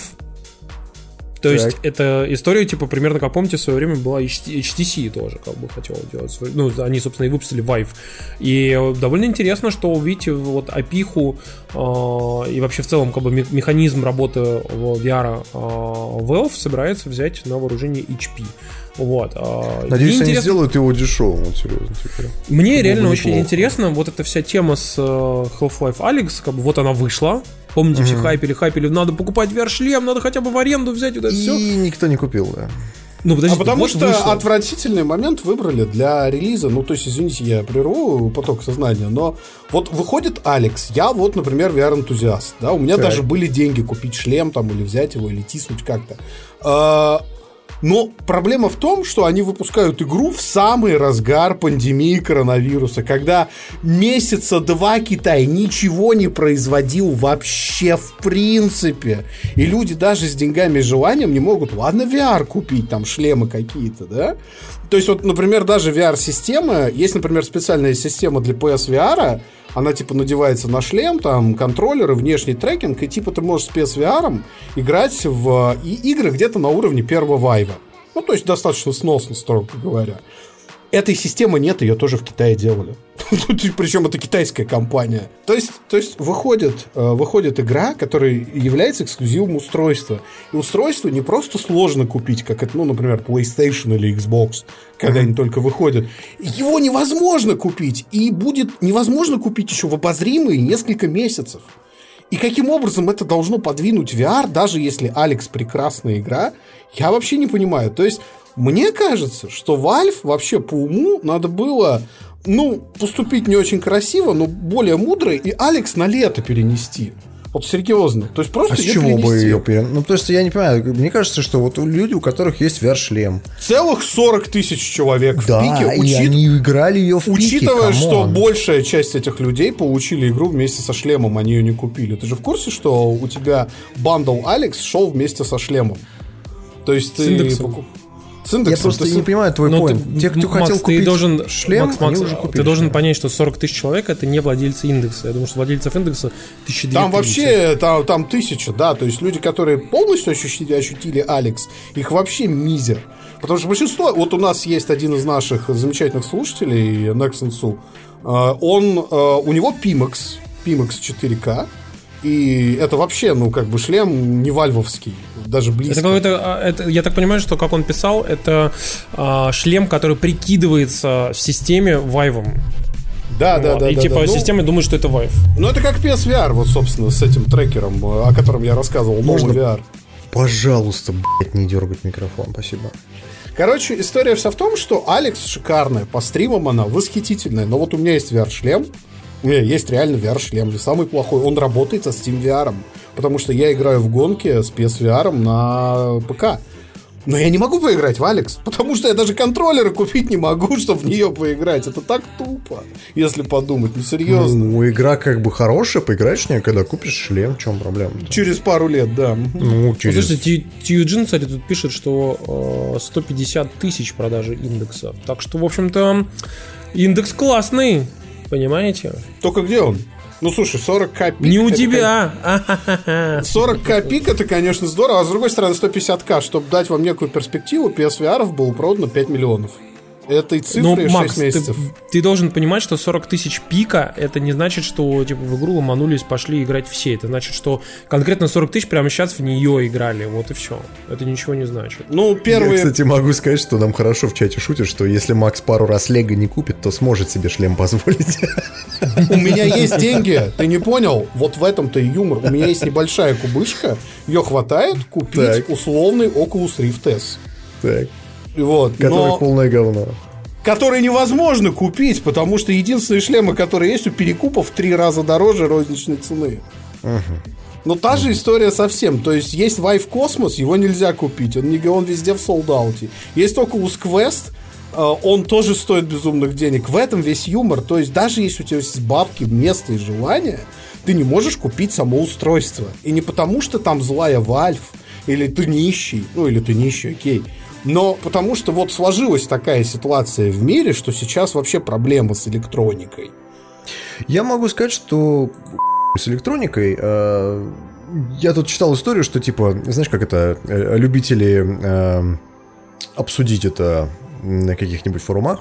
То Так. есть это история, типа, примерно, как помните, в свое время была HT- HTC тоже, как бы хотела делать. свой- Ну, они, собственно, и выпустили Vive. И э, довольно интересно, что увидите вот опиху э, и вообще в целом как бы ме- механизм работы VR э, Valve собирается взять на вооружение HP. Вот. э, Надеюсь, мне они интересно- сделают его дешевым, вот серьезно теперь. мне Было реально очень неплохо. интересно вот эта вся тема с э, Half-Life Alyx, как бы вот она вышла. Помните, все хайпели, хайпели, надо покупать VR-шлем, надо хотя бы в аренду взять вот это И все. никто не купил, да. Ну, А подождите, потому вот что вышло. отвратительный момент выбрали для релиза. Ну, то есть, извините, я прерву поток сознания, но вот выходит Алекс. Я вот, например, VR-энтузиаст. Да, у меня Так. даже были деньги купить шлем там или взять его, или тиснуть как-то. Но проблема в том, что они выпускают игру в самый разгар пандемии коронавируса, когда месяца два Китай ничего не производил вообще в принципе. И люди даже с деньгами и желанием не могут, ладно, VR купить, там шлемы какие-то, да? То есть вот, например, даже VR-система, есть, например, специальная система для PSVR, она типа надевается на шлем, там контроллеры, внешний трекинг, и типа ты можешь с PSVR играть в и игры где-то на уровне первого вайва. Ну, то есть достаточно сносно, строго говоря. Этой системы нет, ее тоже в Китае делали. Причем это китайская компания. То есть, то есть выходит, э, выходит игра, которая является эксклюзивом устройства. И устройство не просто сложно купить, как это, ну, например, PlayStation или Xbox, когда они только выходят. Его невозможно купить. И будет невозможно купить еще в обозримые несколько месяцев. И каким образом это должно подвинуть VR, даже если Алекс прекрасная игра, я вообще не понимаю. То есть мне кажется, что Valve вообще по уму надо было, ну, поступить не очень красиво, но более мудро, и Алекс на лето перенести. Вот серьезно. То есть просто а с чего перенести. бы ее перенести? Ну, то есть я не понимаю. Мне кажется, что вот люди, у которых есть VR-шлем. Целых 40 тысяч человек да, в пике. Учит... и они играли ее в Учитывая, пике, что большая часть этих людей получили игру вместе со шлемом, они ее не купили. Ты же в курсе, что у тебя bundle Alyx шел вместе со шлемом? То есть с ты... Индексом. С индексом. Я просто ты... не понимаю твой point. Ты, Те, кто Макс, хотел ты купить должен, шлем, Макс, Макс, они уже купили Ты должен шлем. понять, что 40 тысяч человек это не владельцы индекса. Я думаю, что владельцев индекса тысячи Там вообще там, там тысяча, да. То есть люди, которые полностью ощутили, ощутили Alyx, их вообще мизер. Потому что большинство... Вот у нас есть один из наших замечательных слушателей, Nexon Он, э, у него Pimax, Pimax 4K, и это вообще, ну, как бы шлем не вальвовский, даже близко. Это какой-то, а, это, я так понимаю, что, как он писал, это а, шлем, который прикидывается в системе вайвом. Да, вот. да, да. И да, типа да. система думает, что это Vive. Ну, это как PSVR, вот, собственно, с этим трекером, о котором я рассказывал, Можно, VR. Пожалуйста, блядь, не дергать микрофон, спасибо. Короче, история вся в том, что Алекс шикарная, по стримам она восхитительная, но вот у меня есть VR-шлем, есть реально VR-шлем, не самый плохой, он работает со Steam VR, потому что я играю в гонки с PSVR на ПК. Но я не могу поиграть в Алекс, потому что я даже контроллеры купить не могу, чтобы в нее поиграть. Это так тупо, если подумать, ну серьезно. Ну, игра как бы хорошая, поиграешь в нее, когда купишь шлем, в чем проблема? -то? Через пару лет, да. Ну, через... Слушайте, Тьюджин, кстати, тут пишет, что э, 150 тысяч продажи индекса. Так что, в общем-то, индекс классный, понимаете? Только где он? Ну, слушай, 40к пик... Не у тебя! 40к пик это, конечно, здорово, а с другой стороны, 150к, чтобы дать вам некую перспективу, PSVR было продано 5 миллионов. Этой цифры ну, 6 Макс, месяцев. Ты, ты должен понимать, что 40 тысяч пика это не значит, что типа в игру ломанулись, пошли играть все. Это значит, что конкретно 40 тысяч прямо сейчас в нее играли. Вот и все. Это ничего не значит. Ну, первые... Я, кстати, могу сказать, что нам хорошо в чате шутят, что если Макс пару раз Лего не купит, то сможет себе шлем позволить. У меня есть деньги, ты не понял? Вот в этом-то и юмор. У меня есть небольшая кубышка, ее хватает купить условный Oculus Rift S. Так. Вот, Который но... полное говно. который невозможно купить, потому что единственные шлемы, которые есть у перекупов, в три раза дороже розничной цены. Но та же история совсем. То есть есть Vive Cosmos, его нельзя купить. Он, не, он везде в солдауте. Есть Oculus Quest, э, он тоже стоит безумных денег. В этом весь юмор. То есть даже если у тебя есть бабки, место и желание, ты не можешь купить само устройство. И не потому, что там злая Valve, или ты нищий, ну или ты нищий, окей. Но потому что вот сложилась такая ситуация в мире, что сейчас вообще проблема с электроникой. Я могу сказать, что с электроникой э, я тут читал историю, что типа, знаешь, как это, э, любители э, обсудить это на каких-нибудь форумах,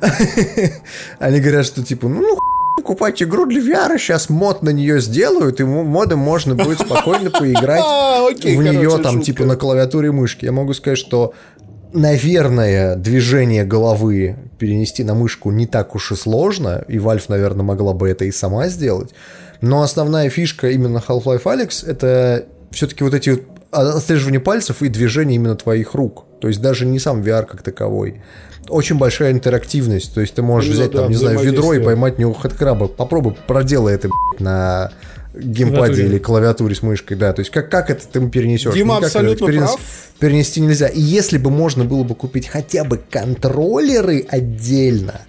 они говорят, что типа, ну, ну покупать игру для VR, сейчас мод на нее сделают, и модом можно будет спокойно поиграть Окей, в нее там типа на клавиатуре и мышке. Я могу сказать, что наверное, движение головы перенести на мышку не так уж и сложно, и Valve, наверное, могла бы это и сама сделать. Но основная фишка именно Half-Life Alyx это все-таки вот эти вот отслеживание пальцев и движение именно твоих рук. То есть даже не сам VR как таковой. Очень большая интерактивность. То есть ты можешь Ну взять, да, там, не знаю, ведро и поймать в него хэдкраба. Попробуй, проделай это на геймпаде Клавиатуре. или клавиатуре с мышкой, да. То есть как, как это ты перенесешь? Дима Никак это абсолютно перенес- прав. Перенести нельзя. И если бы можно было бы купить хотя бы контроллеры отдельно,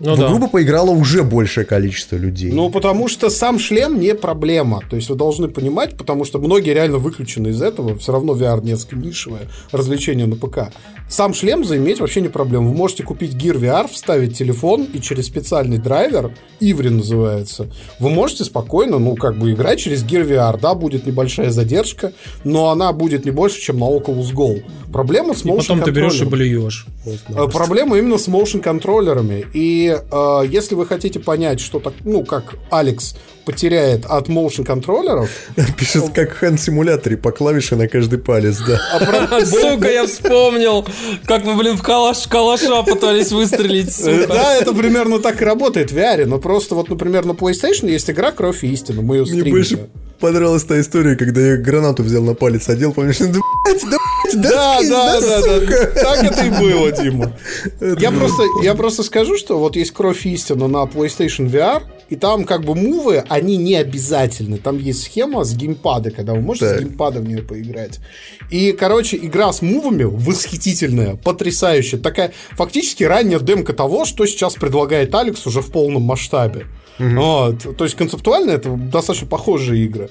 ну, в да. игру бы поиграло уже большее количество людей. Ну, потому что сам шлем не проблема. То есть вы должны понимать, потому что многие реально выключены из этого. Все равно VR несколько нишевое развлечение на ПК. Сам шлем заиметь вообще не проблема. Вы можете купить Gear VR, вставить телефон и через специальный драйвер, Иври называется, вы можете спокойно, ну, как бы играть через Gear VR. Да, будет небольшая задержка, но она будет не больше, чем на Oculus Go. Проблема с motion и потом ты берешь и блюешь. Э, проблема именно с motion контроллерами. И э, если вы хотите понять, что так, ну, как Алекс потеряет от motion контроллеров. Пишет, как в хэн-симуляторе, по клавише на каждый палец, да. А сука, я вспомнил, как мы, блин, в калаш, калаша пытались выстрелить, сука. Да, это примерно так и работает в VR, но просто вот, например, на PlayStation есть игра «Кровь и истина», мы ее стримили понравилась та история, когда я гранату взял на палец, одел, помнишь, да, блядь, да, да, да, да, да, да, так это и было, Дима. Я просто, я просто скажу, что вот есть кровь истина на PlayStation VR, и там как бы мувы, они не обязательны. Там есть схема с геймпада, когда вы можете так. с геймпада в нее поиграть. И, короче, игра с мувами восхитительная, потрясающая. Такая фактически ранняя демка того, что сейчас предлагает Алекс уже в полном масштабе. Угу. Вот. То есть концептуально это достаточно похожие игры.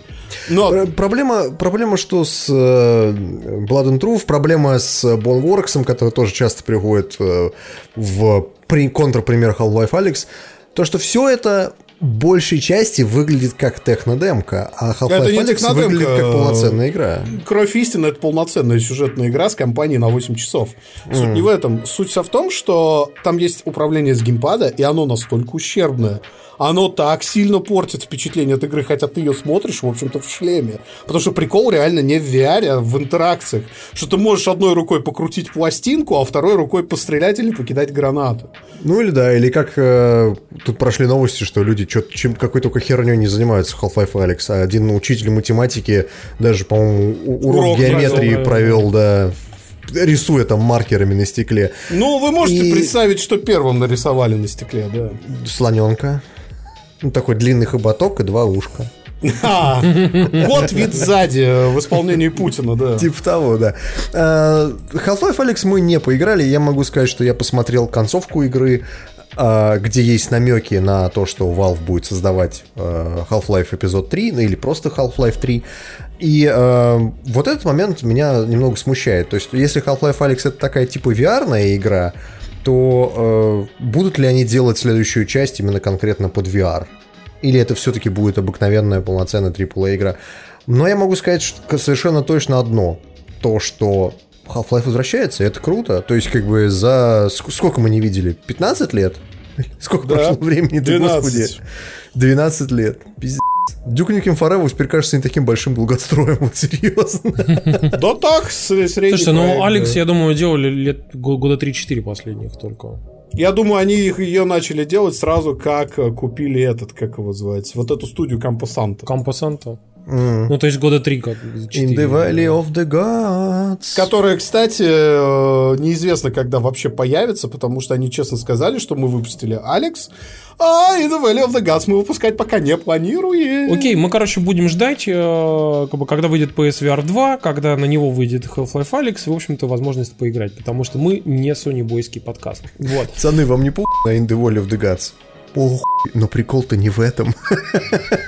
Но... Проблема, проблема, что с э, Blood and Truth, проблема с Boneworks, который тоже часто приходит э, в контрпример Half-Life Alex, то, что все это большей части выглядит как технодемка, а Half-Life Alyx выглядит как полноценная игра. Кровь истины — это полноценная сюжетная игра с компанией на 8 часов. Суть mm. не в этом. Суть вся в том, что там есть управление с геймпада, и оно настолько ущербное, оно так сильно портит впечатление от игры, хотя ты ее смотришь, в общем-то, в шлеме. Потому что прикол реально не в VR, а в интеракциях. Что ты можешь одной рукой покрутить пластинку, а второй рукой пострелять или покидать гранату. Ну или да, или как э, тут прошли новости, что люди чем какой только херней не занимаются Half-Life Alex. А один учитель математики даже, по-моему, урок, урок геометрии провел, да, рисуя там маркерами на стекле. Ну, вы можете и... представить, что первым нарисовали на стекле, да. Слоненка. Ну, такой длинный хоботок и два ушка. А, кот вид сзади в исполнении Путина, да. Типа того, да. А, Half-Life Alex мы не поиграли. Я могу сказать, что я посмотрел концовку игры, а, где есть намеки на то, что Valve будет создавать а, Half-Life эпизод 3, ну или просто Half-Life 3. И э, вот этот момент меня немного смущает. То есть, если Half-Life Alex это такая типа VR игра, то э, будут ли они делать следующую часть именно конкретно под VR? Или это все-таки будет обыкновенная полноценная AAA игра? Но я могу сказать что совершенно точно одно. То, что Half-Life возвращается, это круто. То есть, как бы за... Сколько мы не видели? 15 лет? Сколько да, прошло времени? 12. Да, господи. 12 лет. Пиздец. Duke Nukem Forever теперь кажется не таким большим долгостроем, вот серьезно. Да так, средний Слушайте, ну Алекс, я думаю, делали лет года 3-4 последних только. Я думаю, они их, ее начали делать сразу, как э, купили этот, как его звать, вот эту студию Кампосанта. Кампосанта? Mm. Ну, то есть года три как 4. In the Valley of the Gods. Которая, кстати, э, неизвестно, когда вообще появится, потому что они честно сказали, что мы выпустили Алекс, а In the Valley of the Gods мы выпускать пока не планируем. Окей, мы, короче, будем ждать, э, как бы, когда выйдет PSVR 2, когда на него выйдет Half-Life и, в общем-то, возможность поиграть, потому что мы не Sony Бойский подкаст. Вот. Пацаны, вам не по на In the Valley of the Gods? Похуй, но прикол-то не в этом.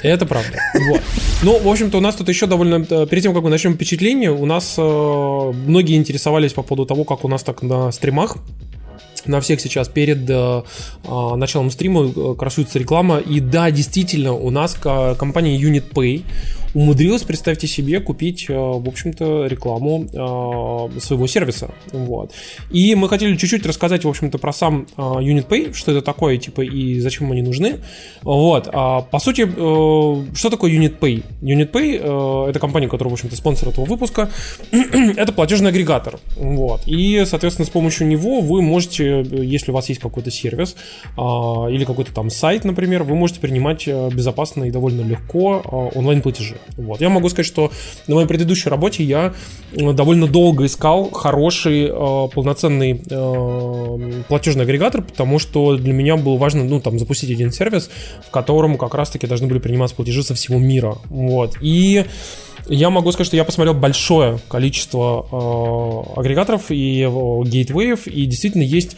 Это правда. Вот. Ну, в общем-то, у нас тут еще довольно... Э, перед тем, как мы начнем впечатление, у нас э, многие интересовались по поводу того, как у нас так на стримах на всех сейчас перед э, э началом стрима э, красуется реклама. И да, действительно, у нас компания Unit Pay умудрилась, представьте себе, купить, э, в общем-то, рекламу э, своего сервиса. Вот. И мы хотели чуть-чуть рассказать, в общем-то, про сам э, UnitPay, что это такое, типа, и зачем они нужны. Вот. А, по сути, что такое UnitPay? UnitPay — это компания, которая, в общем-то, спонсор этого выпуска. это платежный агрегатор. Вот. И, соответственно, с помощью него вы можете, если у вас есть какой-то сервис или какой-то там сайт, например, вы можете принимать безопасно и довольно легко онлайн-платежи. Вот. Я могу сказать, что на моей предыдущей работе я э, довольно долго искал хороший э, полноценный э, платежный агрегатор, потому что для меня было важно ну, там, запустить один сервис, в котором как раз-таки должны были приниматься платежи со всего мира. Вот. И я могу сказать, что я посмотрел большое количество э, агрегаторов и э, и действительно есть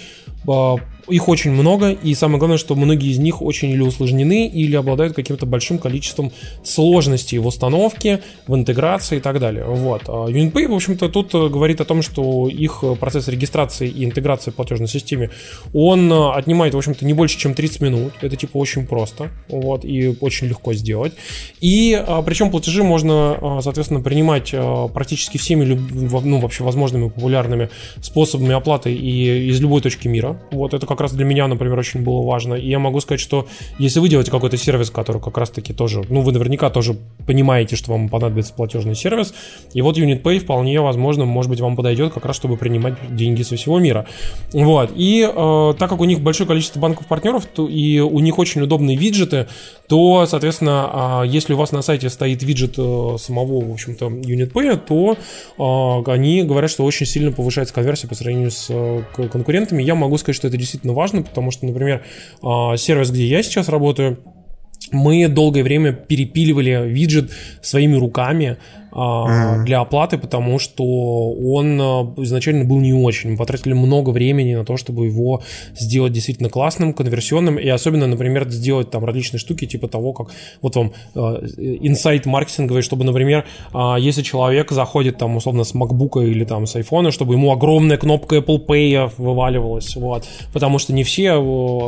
их очень много, и самое главное, что многие из них очень или усложнены, или обладают каким-то большим количеством сложностей в установке, в интеграции и так далее. Вот. А UnitPay, в общем-то, тут э, говорит о том, что их процесс регистрации и интеграции в платежной системе, он э, отнимает, в общем-то, не больше, чем 30 минут. Это, типа, очень просто, вот, и очень легко сделать. И, а, причем платежи можно, а, соответственно, принимать практически всеми, ну, вообще, возможными популярными способами оплаты и из любой точки мира. Вот, это как как раз для меня, например, очень было важно. И я могу сказать, что если вы делаете какой-то сервис, который как раз-таки тоже, ну, вы наверняка тоже понимаете, что вам понадобится платежный сервис, и вот UnitPay вполне возможно, может быть, вам подойдет как раз, чтобы принимать деньги со всего мира. Вот. И э, так как у них большое количество банков-партнеров, то, и у них очень удобные виджеты, то, соответственно, э, если у вас на сайте стоит виджет э, самого, в общем-то, UnitPay, то э, они говорят, что очень сильно повышается конверсия по сравнению с э, конкурентами. Я могу сказать, что это действительно действительно важно, потому что, например, а, сервис, где я сейчас работаю, мы долгое время перепиливали виджет своими руками, mm-hmm. для оплаты, потому что он а, изначально был не очень. Мы потратили много времени на то, чтобы его сделать действительно классным, конверсионным, и особенно, например, сделать там различные штуки, типа того, как вот вам а, инсайт маркетинговый, чтобы, например, если человек заходит там условно с MacBook или там с iPhone, чтобы ему огромная кнопка Apple Pay вываливалась, вот, потому что не все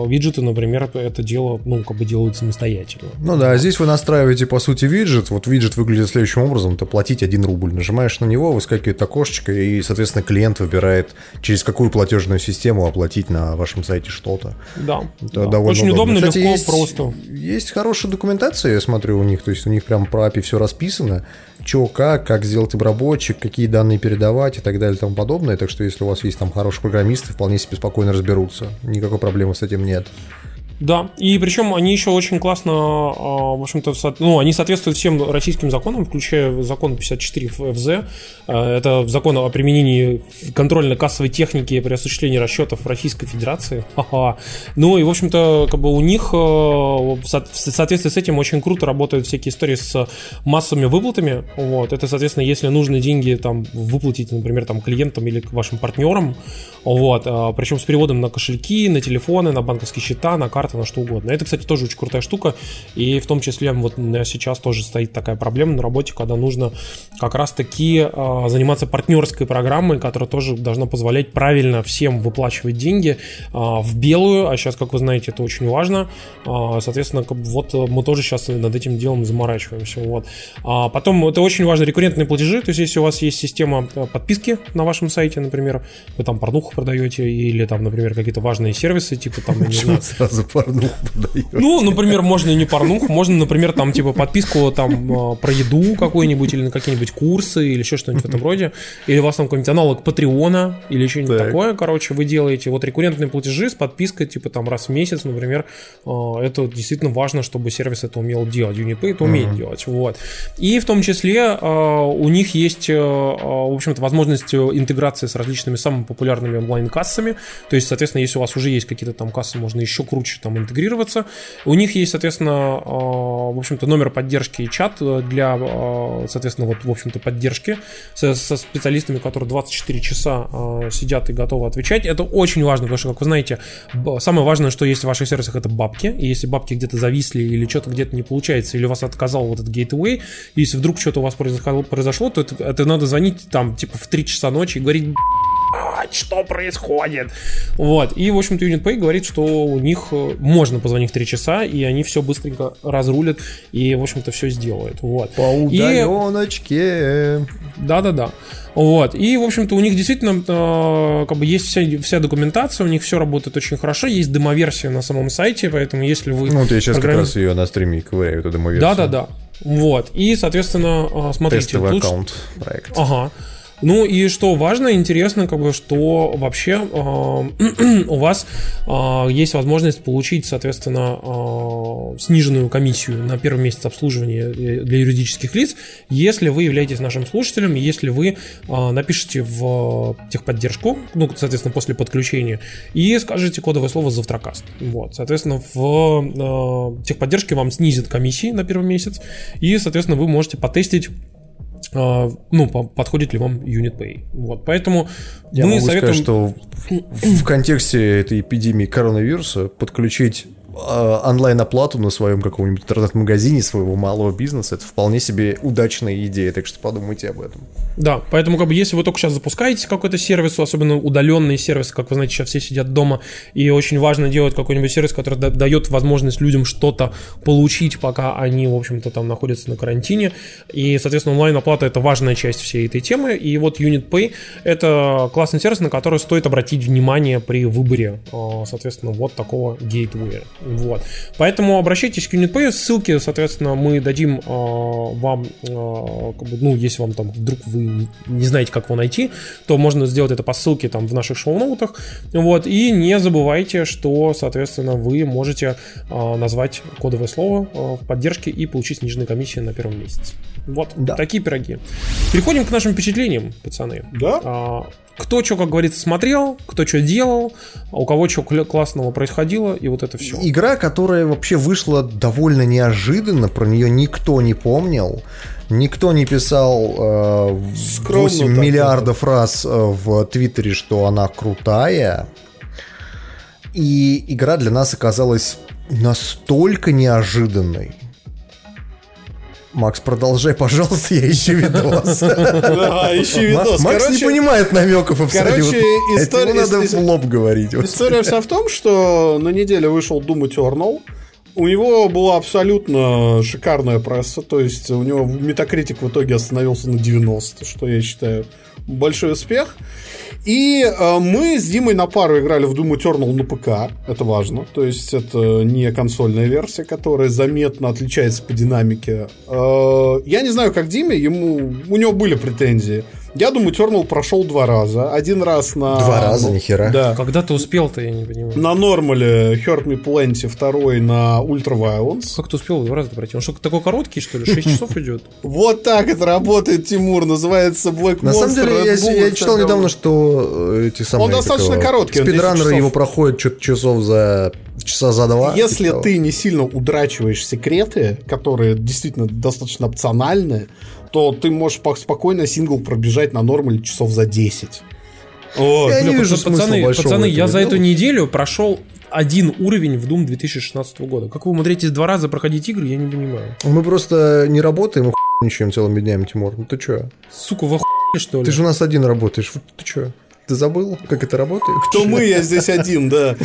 виджеты, например, это дело, ну, как бы делают самостоятельно. Ну да, здесь вы настраиваете, по сути, виджет, вот виджет выглядит следующим образом, платить 1 рубль. Нажимаешь на него, выскакивает окошечко, и, соответственно, клиент выбирает, через какую платежную систему оплатить на вашем сайте что-то. Да. Это да. довольно Очень удобно, удобно Кстати, легко, есть, просто. Есть хорошая документация, я смотрю, у них, то есть у них прям про API все расписано, что, как, как сделать обработчик, какие данные передавать и так далее и тому подобное. Так что если у вас есть там хорошие программисты, вполне себе спокойно разберутся. Никакой проблемы с этим нет. Да, и причем они еще очень классно, а, в общем-то, ну, они соответствуют всем российским законам, включая закон 54 ФЗ. А, это закон о применении контрольно-кассовой техники при осуществлении расчетов Российской Федерации. Ага. Ну и, в общем-то, как бы у них а, в соответствии с этим очень круто работают всякие истории с массовыми выплатами. Вот. Это, соответственно, если нужны деньги там выплатить, например, там клиентам или вашим партнерам, вот, причем с переводом на кошельки, на телефоны, на банковские счета, на карты карты, на что угодно. Это, кстати, тоже очень крутая штука, и в том числе вот сейчас тоже стоит такая проблема на работе, когда нужно как раз-таки э, заниматься партнерской программой, которая тоже должна позволять правильно всем выплачивать деньги э, в белую, а сейчас, как вы знаете, это очень важно. Э, соответственно, вот мы тоже сейчас над этим делом заморачиваемся. Вот. А потом это очень важно рекуррентные платежи, то есть если у вас есть система подписки на вашем сайте, например, вы там порнуху продаете или там, например, какие-то важные сервисы, типа там, не знаю, сразу порнуху продаете. Ну, например, можно и не порнуху, можно, например, там, типа, подписку там а, про еду какую-нибудь или на какие-нибудь курсы или еще что-нибудь в этом роде. Или у вас там какой-нибудь аналог Патреона или что-нибудь такое, короче, вы делаете. Вот рекуррентные платежи с подпиской, типа, там, раз в месяц, например, а, это действительно важно, чтобы сервис это умел делать. UniPay это умеет делать, вот. И в том числе а, у них есть, в общем-то, возможность интеграции с различными самыми популярными онлайн-кассами. То есть, соответственно, если у вас уже есть какие-то там кассы, можно еще круче там там интегрироваться. У них есть, соответственно, а, в общем-то, номер поддержки и чат для, а, соответственно, вот, в общем-то, поддержки со, со специалистами, которые 24 часа а, сидят и готовы отвечать. Это очень важно, потому что, как вы знаете, самое важное, что есть в ваших сервисах, это бабки. И если бабки где-то зависли или что-то где-то не получается, или у вас отказал вот этот gateway, если вдруг что-то у вас произошло, то это, это надо звонить там, типа, в 3 часа ночи и говорить, что происходит? Вот. И, в общем-то, UnitPay говорит, что у них э, можно позвонить в 3 часа, и они все быстренько разрулят и, в общем-то, все сделают. Вот. По удаленочке. Да-да-да. Вот. И, в общем-то, у них действительно э, как бы есть вся, вся документация, у них все работает очень хорошо, есть демоверсия на самом сайте, поэтому если вы... Ну, я сейчас программ... как раз ее на стриме ковыряю, эту демоверсию. Да-да-да. Вот. И, соответственно, э, смотрите... Тестовый тут... аккаунт проект. Ага. Ну и что важно, интересно, как бы, что вообще э, у вас э, есть возможность получить, соответственно, э, сниженную комиссию на первый месяц обслуживания э, для юридических лиц, если вы являетесь нашим слушателем, если вы э, напишите в техподдержку, ну, соответственно, после подключения, и скажете кодовое слово «Завтракаст». Вот, соответственно, в э, техподдержке вам снизят комиссии на первый месяц, и, соответственно, вы можете потестить ну, подходит ли вам Unit Pay. Вот, поэтому Я мы могу советуем... сказать, что в, в контексте этой эпидемии коронавируса подключить а, онлайн-оплату на своем каком-нибудь интернет-магазине своего малого бизнеса, это вполне себе удачная идея, так что подумайте об этом. Да, поэтому как бы если вы только сейчас запускаете какой-то сервис, особенно удаленный сервис, как вы знаете, сейчас все сидят дома, и очень важно делать какой-нибудь сервис, который дает возможность людям что-то получить, пока они, в общем-то, там находятся на карантине, и, соответственно, онлайн-оплата это важная часть всей этой темы, и вот Unit Pay это классный сервис, на который стоит обратить внимание при выборе, а, соответственно, вот такого гейтвея. Вот. Поэтому обращайтесь к UnitPay, ссылки, соответственно, мы дадим э, вам, э, как бы, ну, если вам там вдруг вы не, не знаете, как его найти, то можно сделать это по ссылке там в наших шоу-ноутах. Вот. И не забывайте, что, соответственно, вы можете э, назвать кодовое слово э, в поддержке и получить сниженные комиссии на первом месяце. Вот, да. такие пироги. Переходим к нашим впечатлениям, пацаны. Да. А, кто что, как говорится, смотрел, кто что делал, у кого что классного происходило, и вот это все. Игра, которая вообще вышла довольно неожиданно, про нее никто не помнил. Никто не писал э, 8 миллиардов это. раз э, в Твиттере, что она крутая. И игра для нас оказалась настолько неожиданной, Макс, продолжай, пожалуйста, я ищу видос. Да, ищу видос. Макс не понимает намеков абсолютно. Короче, история... надо в лоб говорить. История вся в том, что на неделе вышел Doom Eternal. У него была абсолютно шикарная пресса, то есть у него Metacritic в итоге остановился на 90, что я считаю большой успех. И э, мы с Димой на пару играли в Doom Eternal на ПК, это важно, то есть это не консольная версия, которая заметно отличается по динамике. Э, я не знаю, как Диме, ему, у него были претензии. Я думаю, Eternal прошел два раза. Один раз на... Два раза, ну, нихера. Да. Когда ты успел-то, я не понимаю. На нормале Hurt Me Plenty, второй на Ultra Violence. Как ты успел два раза пройти? Он что, такой короткий, что ли? 6 часов идет? Вот так это работает, Тимур. Называется Black Monster. На самом деле, я читал недавно, что эти самые... Он достаточно короткий. Спидранеры его проходят часов за часа за два. Если ты не сильно удрачиваешь секреты, которые действительно достаточно опциональные, то ты можешь спокойно сингл пробежать на нормале часов за 10. Вот. Я не вижу пацаны, пацаны, я за эту неделю прошел один уровень в Doom 2016 года. Как вы умудряетесь два раза проходить игры, я не понимаю. Мы просто не работаем и ничем целыми днями, Тимур. Ну ты чё? Сука, вы охуели, что ли? Ты же у нас один работаешь. Ты чё? Ты забыл, как это работает? Кто мы, я здесь один, да.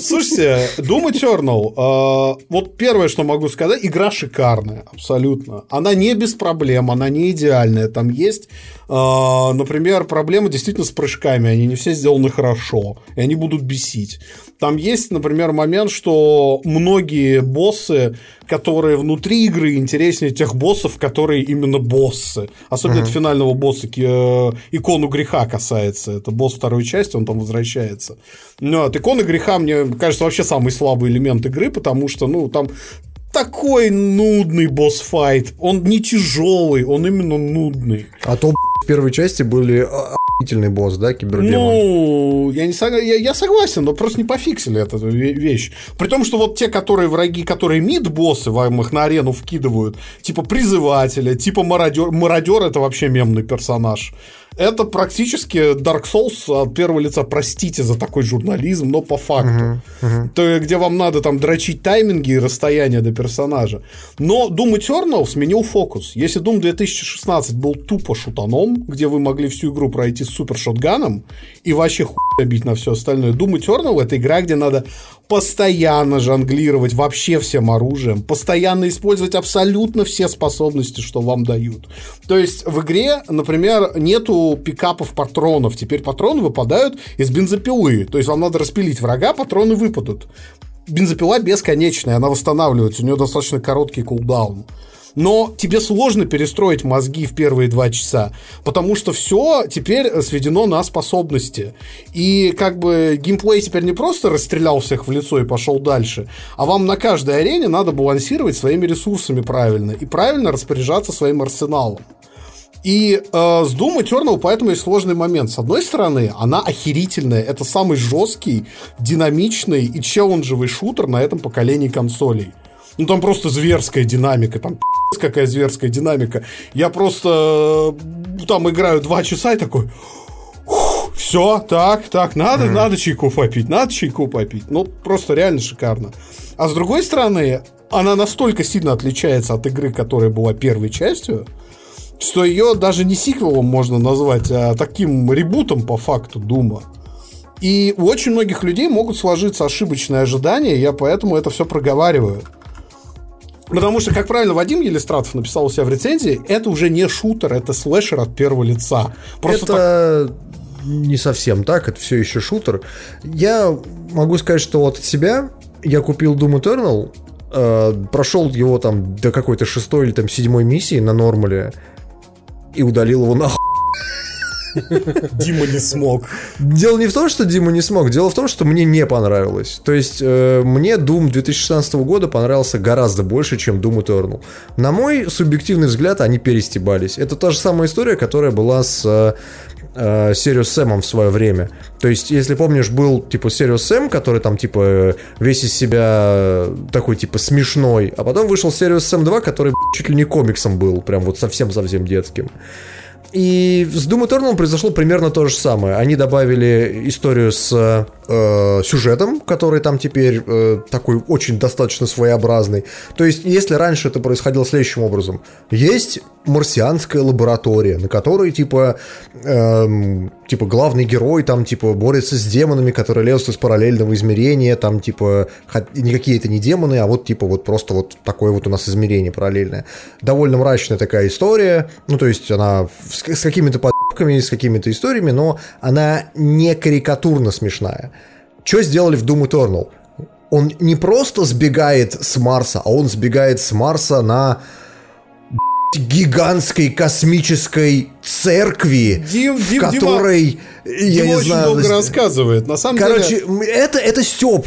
Слушайте, Doom Eternal, э, вот первое, что могу сказать, игра шикарная, абсолютно. Она не без проблем, она не идеальная. Там есть, например, проблемы действительно с прыжками, они не все сделаны хорошо, и они будут бесить. Там есть, например, момент, что многие боссы, которые внутри игры, интереснее тех боссов, которые именно боссы. Особенно uh-huh. это финального босса, э, икону греха касается. Это босс второй части, он там возвращается. Но от иконы греха, мне кажется, вообще самый слабый элемент игры, потому что, ну, там такой нудный босс-файт. Он не тяжелый, он именно нудный. А то в первой части были охуительный босс, да, кибердемон? Ну, я, не сог... я, я согласен, но просто не пофиксили эту вещь. При том, что вот те, которые враги, которые мид-боссы вам их на арену вкидывают, типа призывателя, типа мародер, мародер это вообще мемный персонаж. Это практически Dark Souls от первого лица. Простите за такой журнализм, но по факту. Uh-huh, uh-huh. То, где вам надо там дрочить тайминги и расстояние до персонажа. Но Doom Eternal сменил фокус. Если Doom 2016 был тупо шутаном, где вы могли всю игру пройти с супер шотганом и вообще хуй бить на все остальное, Doom Eternal это игра, где надо постоянно жонглировать вообще всем оружием, постоянно использовать абсолютно все способности, что вам дают. То есть в игре, например, нету пикапов патронов. Теперь патроны выпадают из бензопилы. То есть вам надо распилить врага, патроны выпадут. Бензопила бесконечная, она восстанавливается, у нее достаточно короткий кулдаун но тебе сложно перестроить мозги в первые два часа, потому что все теперь сведено на способности. И как бы геймплей теперь не просто расстрелял всех в лицо и пошел дальше, а вам на каждой арене надо балансировать своими ресурсами правильно и правильно распоряжаться своим арсеналом. И э, с Doom Eternal поэтому есть сложный момент. С одной стороны, она охерительная. Это самый жесткий, динамичный и челленджевый шутер на этом поколении консолей. Ну, там просто зверская динамика, там какая зверская динамика. Я просто э, там играю два часа и такой... Все, так, так, надо, mm. надо чайку попить, надо чайку попить. Ну, просто реально шикарно. А с другой стороны, она настолько сильно отличается от игры, которая была первой частью, что ее даже не сиквелом можно назвать, а таким ребутом по факту Дума. И у очень многих людей могут сложиться ошибочные ожидания, я поэтому это все проговариваю. Потому что, как правильно Вадим Елистратов написал у себя в рецензии, это уже не шутер, это слэшер от первого лица. Просто это так... не совсем так, это все еще шутер. Я могу сказать, что от себя я купил Doom Eternal, э, прошел его там до какой-то шестой или там седьмой миссии на нормале и удалил его нахуй. Дима не смог. Дело не в том, что Дима не смог, дело в том, что мне не понравилось. То есть э, мне Doom 2016 года понравился гораздо больше, чем Doom Eternal. На мой субъективный взгляд, они перестебались. Это та же самая история, которая была с э, э Serious Sam в свое время. То есть, если помнишь, был типа Serious Sam, который там типа весь из себя такой типа смешной, а потом вышел Serious Sam 2, который чуть ли не комиксом был, прям вот совсем-совсем детским. И с Doom Eternal произошло примерно то же самое. Они добавили историю с э, сюжетом, который там теперь э, такой очень достаточно своеобразный. То есть, если раньше это происходило следующим образом. Есть марсианская лаборатория, на которой, типа, эм, типа, главный герой там, типа, борется с демонами, которые лезут из параллельного измерения, там, типа, никакие это не демоны, а вот, типа, вот просто вот такое вот у нас измерение параллельное. Довольно мрачная такая история, ну, то есть она с, какими-то подпками, с какими-то историями, но она не карикатурно смешная. Что сделали в Doom Eternal? Он не просто сбегает с Марса, а он сбегает с Марса на гигантской космической церкви, Дим, в Дим, которой Дима, я Дима не очень знаю, долго рассказывает. На самом короче, деле, это это Степ.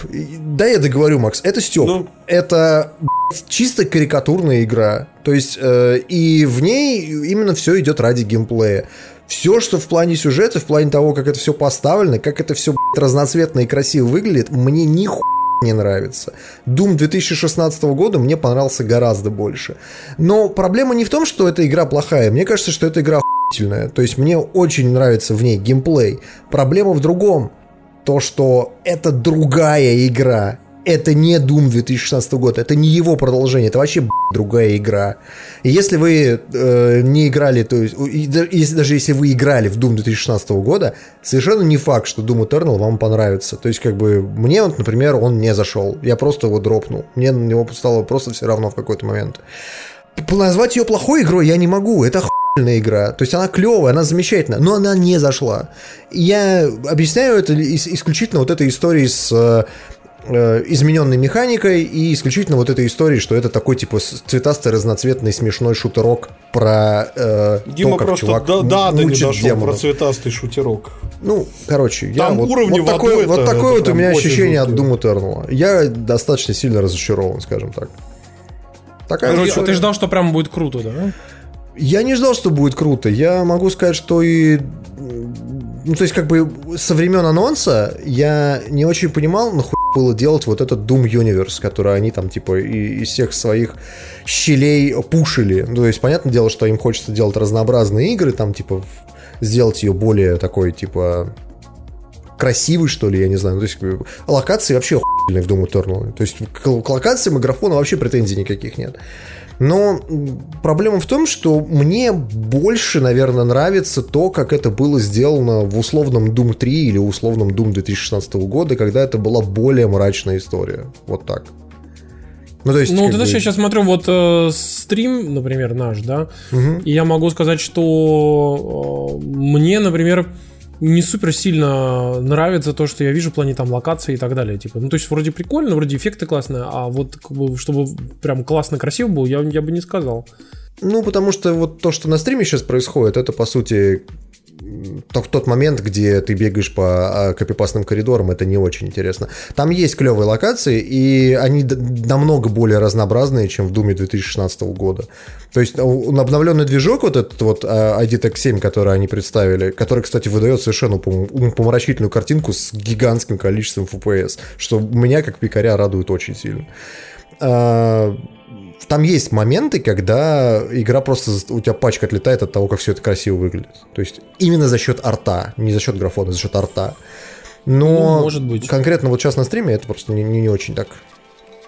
Да, я договорю, Макс. Это Степ. Ну? Это блядь, чисто карикатурная игра. То есть э, и в ней именно все идет ради геймплея. Все, что в плане сюжета, в плане того, как это все поставлено, как это все блядь, разноцветно и красиво выглядит, мне нихуя не нравится. Doom 2016 года мне понравился гораздо больше. Но проблема не в том, что эта игра плохая. Мне кажется, что эта игра охуительная. То есть мне очень нравится в ней геймплей. Проблема в другом. То, что это другая игра это не Doom 2016 года, это не его продолжение, это вообще другая игра. И если вы э, не играли, то есть, и, и, даже если вы играли в Doom 2016 года, совершенно не факт, что Doom Eternal вам понравится. То есть, как бы, мне он, например, он не зашел. Я просто его дропнул. Мне на него стало просто все равно в какой-то момент. Назвать ее плохой игрой я не могу. Это охуенная игра. То есть она клевая, она замечательная, но она не зашла. Я объясняю это исключительно вот этой историей с Э, измененной механикой и исключительно вот этой историей, что это такой типа цветастый, разноцветный, смешной шутерок про э, Дима то, как просто чувак да, да, да не дошел демонов. про цветастый шутерок. Ну, короче, я Там вот, уровни вот такое, это, вот такое вот у меня ощущение жуткое. от Doom Eternal. Я достаточно сильно разочарован, скажем так. Такая Короче, а ты ждал, что прям будет круто, да? Я не ждал, что будет круто. Я могу сказать, что и ну, то есть, как бы, со времен анонса я не очень понимал, нахуй было делать вот этот Doom Universe, который они там, типа, и, из всех своих щелей пушили. Ну, то есть, понятное дело, что им хочется делать разнообразные игры, там, типа, сделать ее более такой, типа, красивый, что ли, я не знаю. Ну, то есть, локации вообще охуенные в Doom Eternal. То есть, к, локациям и графону вообще претензий никаких нет. Но проблема в том, что мне больше, наверное, нравится то, как это было сделано в условном Doom 3 или условном Doom 2016 года, когда это была более мрачная история. Вот так. Ну, то есть, ну ты знаешь, я сейчас смотрю вот э, стрим, например, наш, да, угу. и я могу сказать, что э, мне, например, не супер сильно нравится то, что я вижу в плане там локации и так далее. Типа, ну, то есть, вроде прикольно, вроде эффекты классные, а вот как бы, чтобы прям классно красиво был, я, я бы не сказал. Ну, потому что вот то, что на стриме сейчас происходит, это, по сути, в тот момент, где ты бегаешь по а, копипастным коридорам, это не очень интересно. Там есть клевые локации, и они намного более разнообразные, чем в Думе 2016 года. То есть обновленный движок, вот этот вот IDTech 7, который они представили, который, кстати, выдает совершенно помрачительную картинку с гигантским количеством FPS, что меня, как пикаря, радует очень сильно. Там есть моменты, когда игра просто у тебя пачка отлетает от того, как все это красиво выглядит. То есть именно за счет арта, не за счет графона, а за счет арта. Но Ну, может быть. конкретно вот сейчас на стриме это просто не, не, не очень так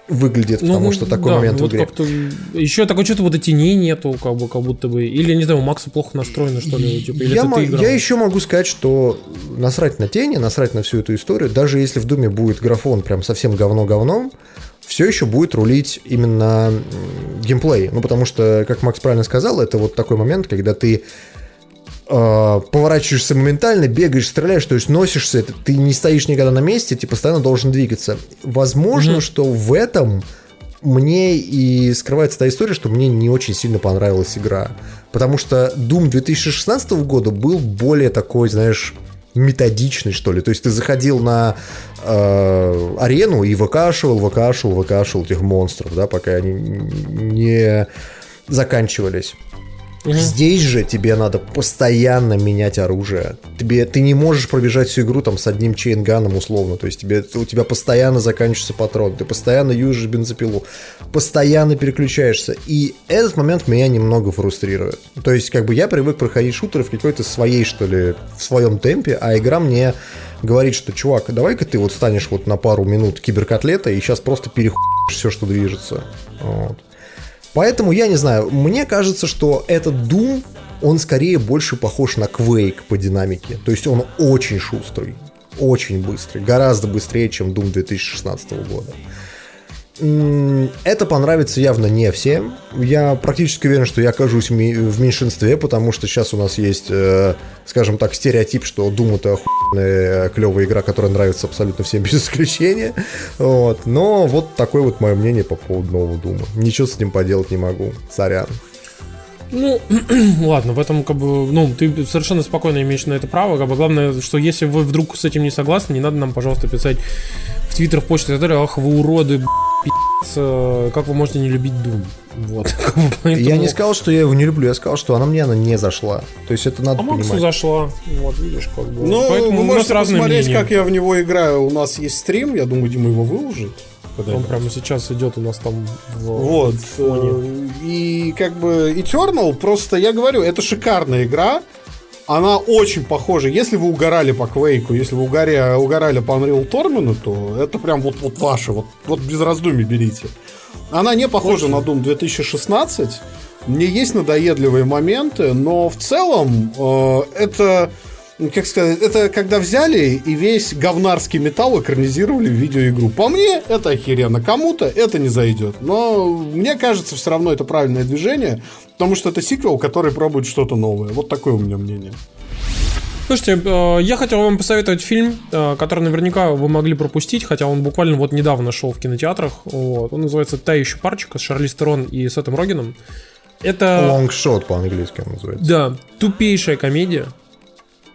выглядит, Ну, потому что такой да, момент вот в игре. как-то еще такое что-то вот и теней нету, как бы, как будто бы. Или, не знаю, у Макса плохо настроено, что ли, типа, или я, играл? я еще могу сказать, что насрать на тени, насрать на всю эту историю, даже если в Думе будет графон прям совсем говно-говном, все еще будет рулить именно геймплей. Ну, потому что, как Макс правильно сказал, это вот такой момент, когда ты э, поворачиваешься моментально, бегаешь, стреляешь, то есть носишься, это- ты не стоишь никогда на месте, ты постоянно должен двигаться. Возможно, Мгм. что в этом мне и скрывается та история, что мне не очень сильно понравилась игра. Потому что Doom 2016 года был более такой, знаешь, методичный, что ли. То есть ты заходил на э, арену и выкашивал, выкашивал, выкашивал этих монстров, да, пока они не заканчивались. Мгм. Здесь же тебе надо постоянно менять оружие. Тебе, ты не можешь пробежать всю игру там с одним чейнганом условно. То есть тебе, у тебя постоянно заканчивается патрон. Ты постоянно юзаешь бензопилу. Постоянно переключаешься. И этот момент меня немного фрустрирует. То есть как бы я привык проходить шутеры в какой-то своей, что ли, в своем темпе, а игра мне говорит, что, чувак, давай-ка ты вот станешь вот на пару минут киберкотлета и сейчас просто перехуешь все, что движется. Вот. Поэтому я не знаю, мне кажется, что этот Doom, он скорее больше похож на Quake по динамике. То есть он очень шустрый, очень быстрый, гораздо быстрее, чем Doom 2016 года. Это понравится явно не всем. Я практически уверен, что я окажусь в меньшинстве, потому что сейчас у нас есть, э, скажем так, стереотип, что Doom это охуенная клевая игра, которая нравится абсолютно всем без исключения. Вот. Но вот такое вот мое мнение по поводу нового Дума. Ничего с ним поделать не могу. Сорян. Ну, ладно, в этом как бы, ну, ты совершенно спокойно имеешь на это право. Как бы, главное, что если вы вдруг с этим не согласны, не надо нам, пожалуйста, писать в Твиттер, в почту ах, вы уроды, б***ь, пи***ц, э, как вы можете не любить Doom? Вот. поэтому- Я не сказал, что я его не люблю, я сказал, что она мне она не зашла. То есть это надо А Максу понимать. зашла. Вот, видишь, как бы. Ну, Поэтому вы можете посмотреть, мнения. как я в него играю. У нас есть стрим, я думаю, Дима его выложит. Он прямо сейчас идет у нас там в Вот. в фоне. э, И как бы Eternal, просто я говорю, это шикарная игра. Она очень похожа. Если вы угорали по Квейку, если вы угоря- угорали по Unreal Tournament, то это прям вот, вот ваше. Вот, вот без раздумий берите. Она не похожа на Doom 2016. Мне есть надоедливые моменты, но в целом э, это, как сказать, это когда взяли и весь говнарский металл экранизировали в видеоигру. По мне, это охеренно. Кому-то это не зайдет. Но мне кажется, все равно это правильное движение, потому что это сиквел, который пробует что-то новое. Вот такое у меня мнение. Слушайте, э, я хотел вам посоветовать фильм, э, который наверняка вы могли пропустить, хотя он буквально вот недавно шел в кинотеатрах. Вот. Он называется «Та еще парочка» с Шарли Стерон и Сетом Рогином. Это... Лонгшот по-английски называется. Да, тупейшая комедия.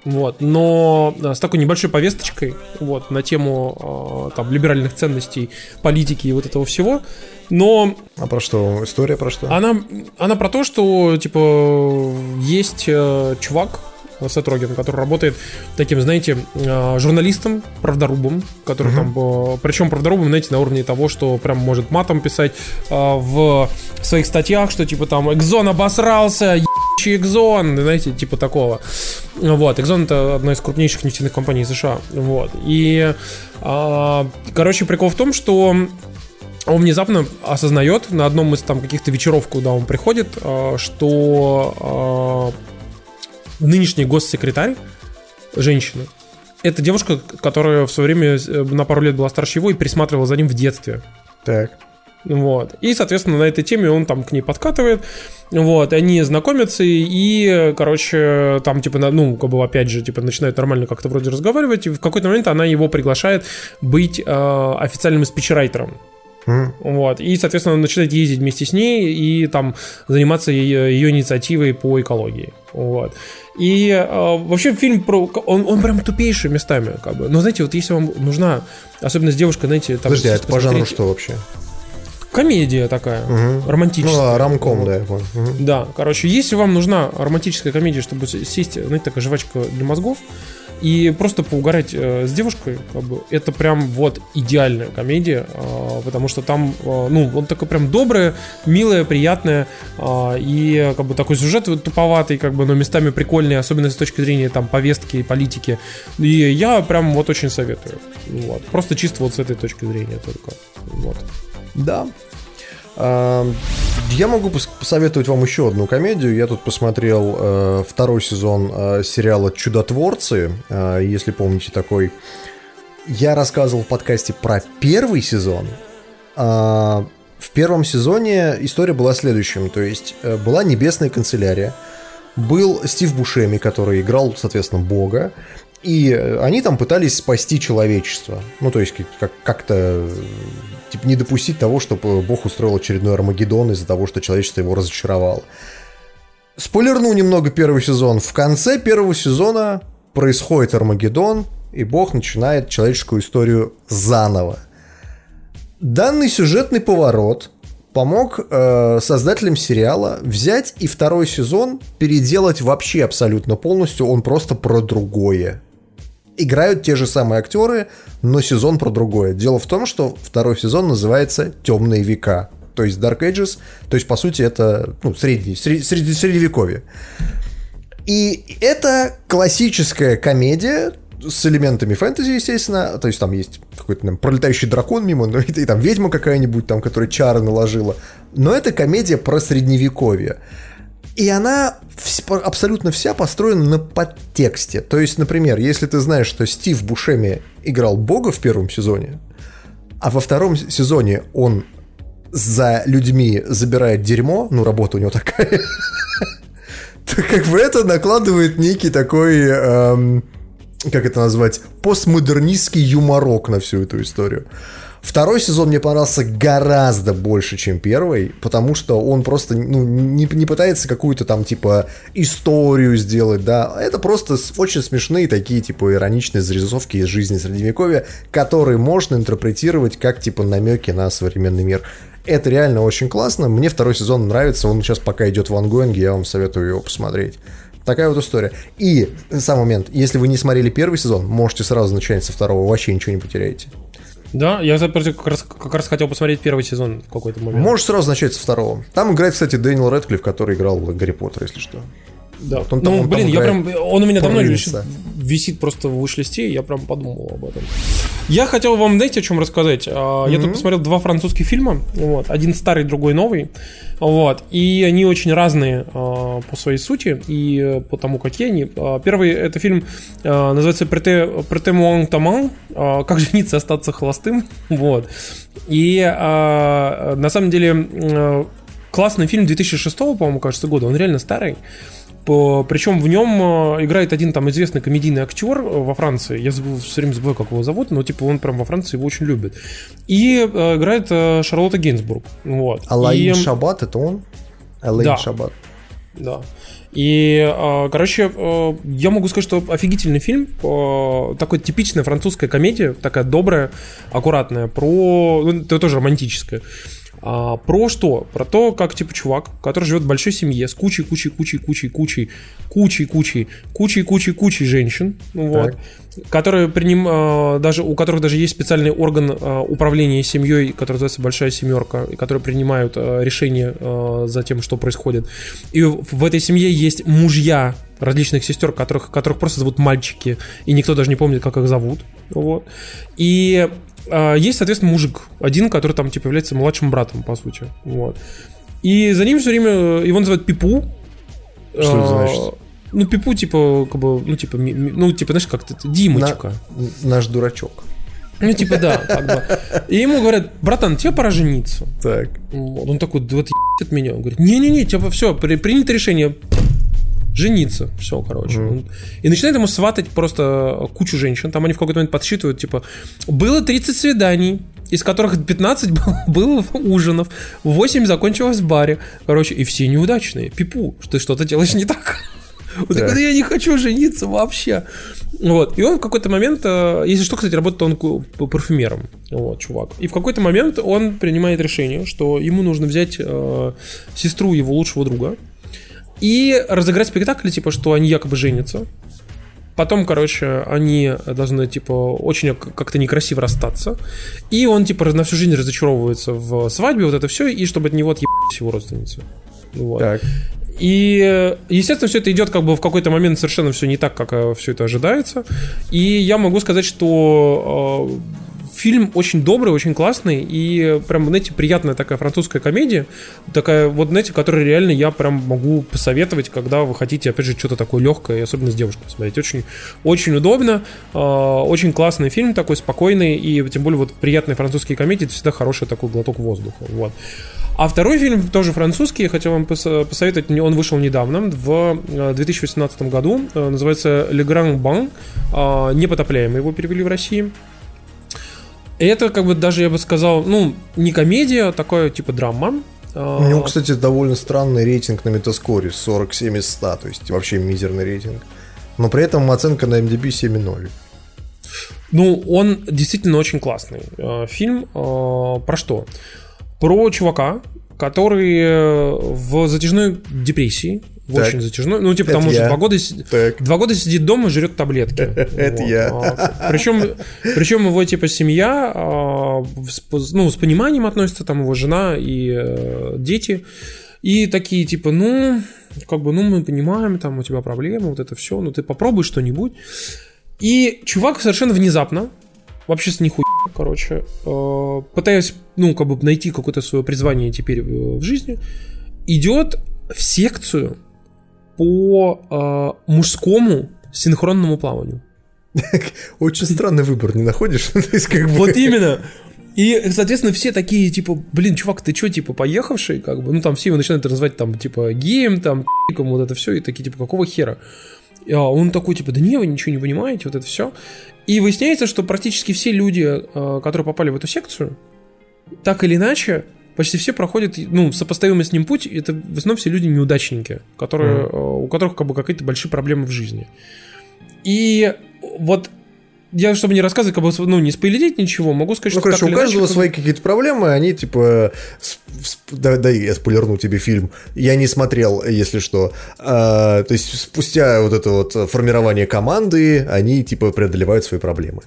Вот, но э, с такой небольшой повесточкой, вот, на тему э, там либеральных ценностей, политики и вот этого всего. Но А про что? История про что? она, она про то, что, типа, есть э, чувак, Сет Роген, который работает таким, знаете, э, журналистом, правдорубом, который там, э, причем правдорубом, знаете, на уровне того, что прям может матом писать э, в своих статьях, что типа там Экзон обосрался, ебучий Экзон, знаете, типа такого. Вот, Экзон это одна из крупнейших нефтяных компаний США, вот. И, а, короче, прикол в том, что он внезапно осознает на одном из там каких-то вечеров, куда он приходит, э, что э, нынешний госсекретарь, женщина, это девушка, которая в свое время э, на пару лет была старше его и присматривала за ним в детстве. Так. Вот. И, соответственно, на этой теме он там к ней подкатывает. Вот, и они знакомятся, и, короче, там, типа, ну, как бы, опять же, типа, начинают нормально как-то вроде разговаривать, и в какой-то момент она его приглашает быть э, официальным спичрайтером. М. Вот. И, соответственно, он начинает ездить вместе с ней и там заниматься ее, ее инициативой по экологии. Вот. И э, вообще фильм про... Он, он прям тупейший местами, как бы. Но, знаете, вот если вам нужна, особенно с девушкой, знаете... Там, Подожди, а это по жанру что вообще? Комедия такая, Мгм. романтическая. Ну, да, рамком, да, я понял. Мгм. Да, короче, если вам нужна романтическая комедия, чтобы сесть, знаете, такая жвачка для мозгов, и просто поугарать э, с девушкой, как бы, это прям вот идеальная комедия, э, потому что там, э, ну, он такой прям добрая, милая, приятная, э, и как бы такой сюжет туповатый, как бы, но местами прикольный, особенно с точки зрения там повестки и политики. И я прям вот очень советую. Вот. Просто чисто вот с этой точки зрения только. Вот. Да, я могу посоветовать вам еще одну комедию. Я тут посмотрел э, второй сезон э, сериала «Чудотворцы», э, если помните такой. Я рассказывал в подкасте про первый сезон. В первом сезоне история была следующим. То есть была небесная канцелярия, был Стив Бушеми, который играл, соответственно, Бога, и они там пытались спасти человечество. Ну, то есть как- как-то типа, не допустить того, чтобы Бог устроил очередной Армагеддон из-за того, что человечество его разочаровало. Спойлерну немного первый сезон. В конце первого сезона происходит Армагеддон, и Бог начинает человеческую историю заново. Данный сюжетный поворот помог э, создателям сериала взять и второй сезон переделать вообще абсолютно полностью. Он просто про другое играют те же самые актеры, но сезон про другое. Дело в том, что второй сезон называется «Темные века», то есть Dark Ages, то есть, по сути, это ну, средний, сред, сред, средневековье. И это классическая комедия, с элементами фэнтези, естественно. То есть там есть какой-то там, пролетающий дракон мимо, ну, и, и там ведьма какая-нибудь, там, которая чары наложила. Но это комедия про средневековье. И она абсолютно вся построена на подтексте. То есть, например, если ты знаешь, что Стив Бушеми играл Бога в первом сезоне, а во втором сезоне он за людьми забирает дерьмо, ну, работа у него такая, то как бы это накладывает некий такой, эм, как это назвать, постмодернистский юморок на всю эту историю. Второй сезон мне понравился гораздо больше, чем первый, потому что он просто ну, не, не пытается какую-то там типа историю сделать, да. Это просто очень смешные такие типа ироничные зарисовки из жизни Средневековья, которые можно интерпретировать как типа намеки на современный мир. Это реально очень классно. Мне второй сезон нравится. Он сейчас пока идет в ангоинге, я вам советую его посмотреть. Такая вот история. И сам момент, если вы не смотрели первый сезон, можете сразу начать со второго, вообще ничего не потеряете. Да, я как раз, как раз хотел посмотреть первый сезон в какой-то момент. Можешь сразу начать со второго. Там играет, кстати, Дэниел Рэдклифф, который играл Гарри Поттер, если что. Да. Вот он, ну, он, блин, я прям, он у меня давно висит, висит просто в вышлисте, я прям подумал об этом. Я хотел вам, знаете, о чем рассказать? Mm-hmm. Я тут посмотрел два французских фильма, вот, один старый, другой новый, вот, и они очень разные а, по своей сути и по тому, какие они. А, первый это фильм называется «Прете, Прете Муан Таман», «Как жениться остаться холостым», вот, и на самом деле классный фильм 2006, по-моему, кажется, года, он реально старый, причем в нем э, играет один там известный комедийный актер э, во Франции. Я забыл, все время забываю, как его зовут, но типа он прям во Франции его очень любит. И э, играет э, Шарлотта Гейнсбург. Вот. Алаин и... Шабат, это он? Алаин да. Шабат. Да. И, э, короче, э, я могу сказать, что офигительный фильм, э, такой типичная французская комедия, такая добрая, аккуратная, про, ну, это тоже романтическая. А, про что? Про то, как типа чувак, который живет в большой семье с кучей, кучей, кучей, кучей, кучей, кучей, кучей, кучей, кучей, кучей женщин, вот, которые приним, а, даже у которых даже есть специальный орган а, управления семьей, который называется большая семерка, и которые принимают а, решения а, за тем, что происходит. И в этой семье есть мужья различных сестер, которых, которых просто зовут мальчики, и никто даже не помнит, как их зовут. Вот. И а, есть, соответственно, мужик один, который там, типа, является младшим братом, по сути. Вот. И за ним все время э, его называют Пипу. Что это значит? Ну, Пипу, типа, как бы, ну, типа, ну, типа, знаешь, как-то Димочка. На, наш дурачок. Ну, типа, да, как бы. И ему говорят, братан, тебе пора жениться. Так. Вот. Он такой, вот от меня. Он говорит, не-не-не, типа, все, принято решение, жениться. Все, короче. Mm-hmm. И начинает ему сватать просто кучу женщин. Там они в какой-то момент подсчитывают, типа, было 30 свиданий, из которых 15 было ужинов, 8 закончилось в баре. Короче, и все неудачные. Пипу, что ты что-то делаешь не так. Вот да. я не хочу жениться вообще. Вот. И он в какой-то момент, э, если что, кстати, работает он парфюмером, вот, чувак. И в какой-то момент он принимает решение, что ему нужно взять э, сестру его лучшего друга, и разыграть спектакль, типа, что они якобы женятся. Потом, короче, они должны, типа, очень как-то некрасиво расстаться. И он, типа, на всю жизнь разочаровывается в свадьбе, вот это все, и чтобы от него отъебать его родственницу. Вот. Так. И, естественно, все это идет как бы в какой-то момент совершенно все не так, как э, все это ожидается. И я могу сказать, что э, фильм очень добрый, очень классный, и прям, знаете, приятная такая французская комедия, такая, вот, знаете, которую реально я прям могу посоветовать, когда вы хотите, опять же, что-то такое легкое, особенно с девушкой смотреть. Очень, очень удобно, э, очень классный фильм такой, спокойный, и тем более вот приятные французские комедии, это всегда хороший такой глоток воздуха, вот. А второй фильм, тоже французский, я хотел вам посоветовать, он вышел недавно, в 2018 году, называется «Le Grand Bain», «Непотопляемый» его перевели в России. Это как бы даже, я бы сказал, ну, не комедия, а такое типа драма. У него, кстати, довольно странный рейтинг на метаскоре, 47 из 100, то есть вообще мизерный рейтинг. Но при этом оценка на MDB 7,0. Ну, он действительно очень классный. Э, фильм э, про что? Про чувака, который э, в затяжной депрессии так. очень затяжной. Ну, типа, там уже два года, два года сидит дома и жрет таблетки. Это я. А, причем, причем его, типа, семья, а, ну, с пониманием относится, там его жена и э, дети. И такие, типа, ну, как бы, ну, мы понимаем, там у тебя проблемы, вот это все, ну, ты попробуй что-нибудь. И чувак совершенно внезапно, вообще с нихуя, короче, э, пытаясь, ну, как бы найти какое-то свое призвание теперь в жизни, идет в секцию по э, мужскому синхронному плаванию. Очень странный выбор, не находишь? Вот именно. И, соответственно, все такие, типа, блин, чувак, ты что, типа, поехавший, как бы, ну, там все его начинают называть, там, типа, геем, там, вот это все, и такие, типа, какого хера? И а он такой, типа, да не, вы ничего не понимаете, вот это все. И выясняется, что практически все люди, э, которые попали в эту секцию, так или иначе, почти все проходят, ну, сопоставимый с ним путь, это в основном все люди неудачники, которые, mm-hmm. у которых как бы какие-то большие проблемы в жизни. И вот я, чтобы не рассказывать, как бы, ну, не спойлерить ничего, могу сказать, ну, что... Ну, короче, у каждого иначе, свои какие-то проблемы, они, типа... Да, да, я спойлерну тебе фильм. Я не смотрел, если что. А, то есть, спустя вот это вот формирование команды, они, типа, преодолевают свои проблемы.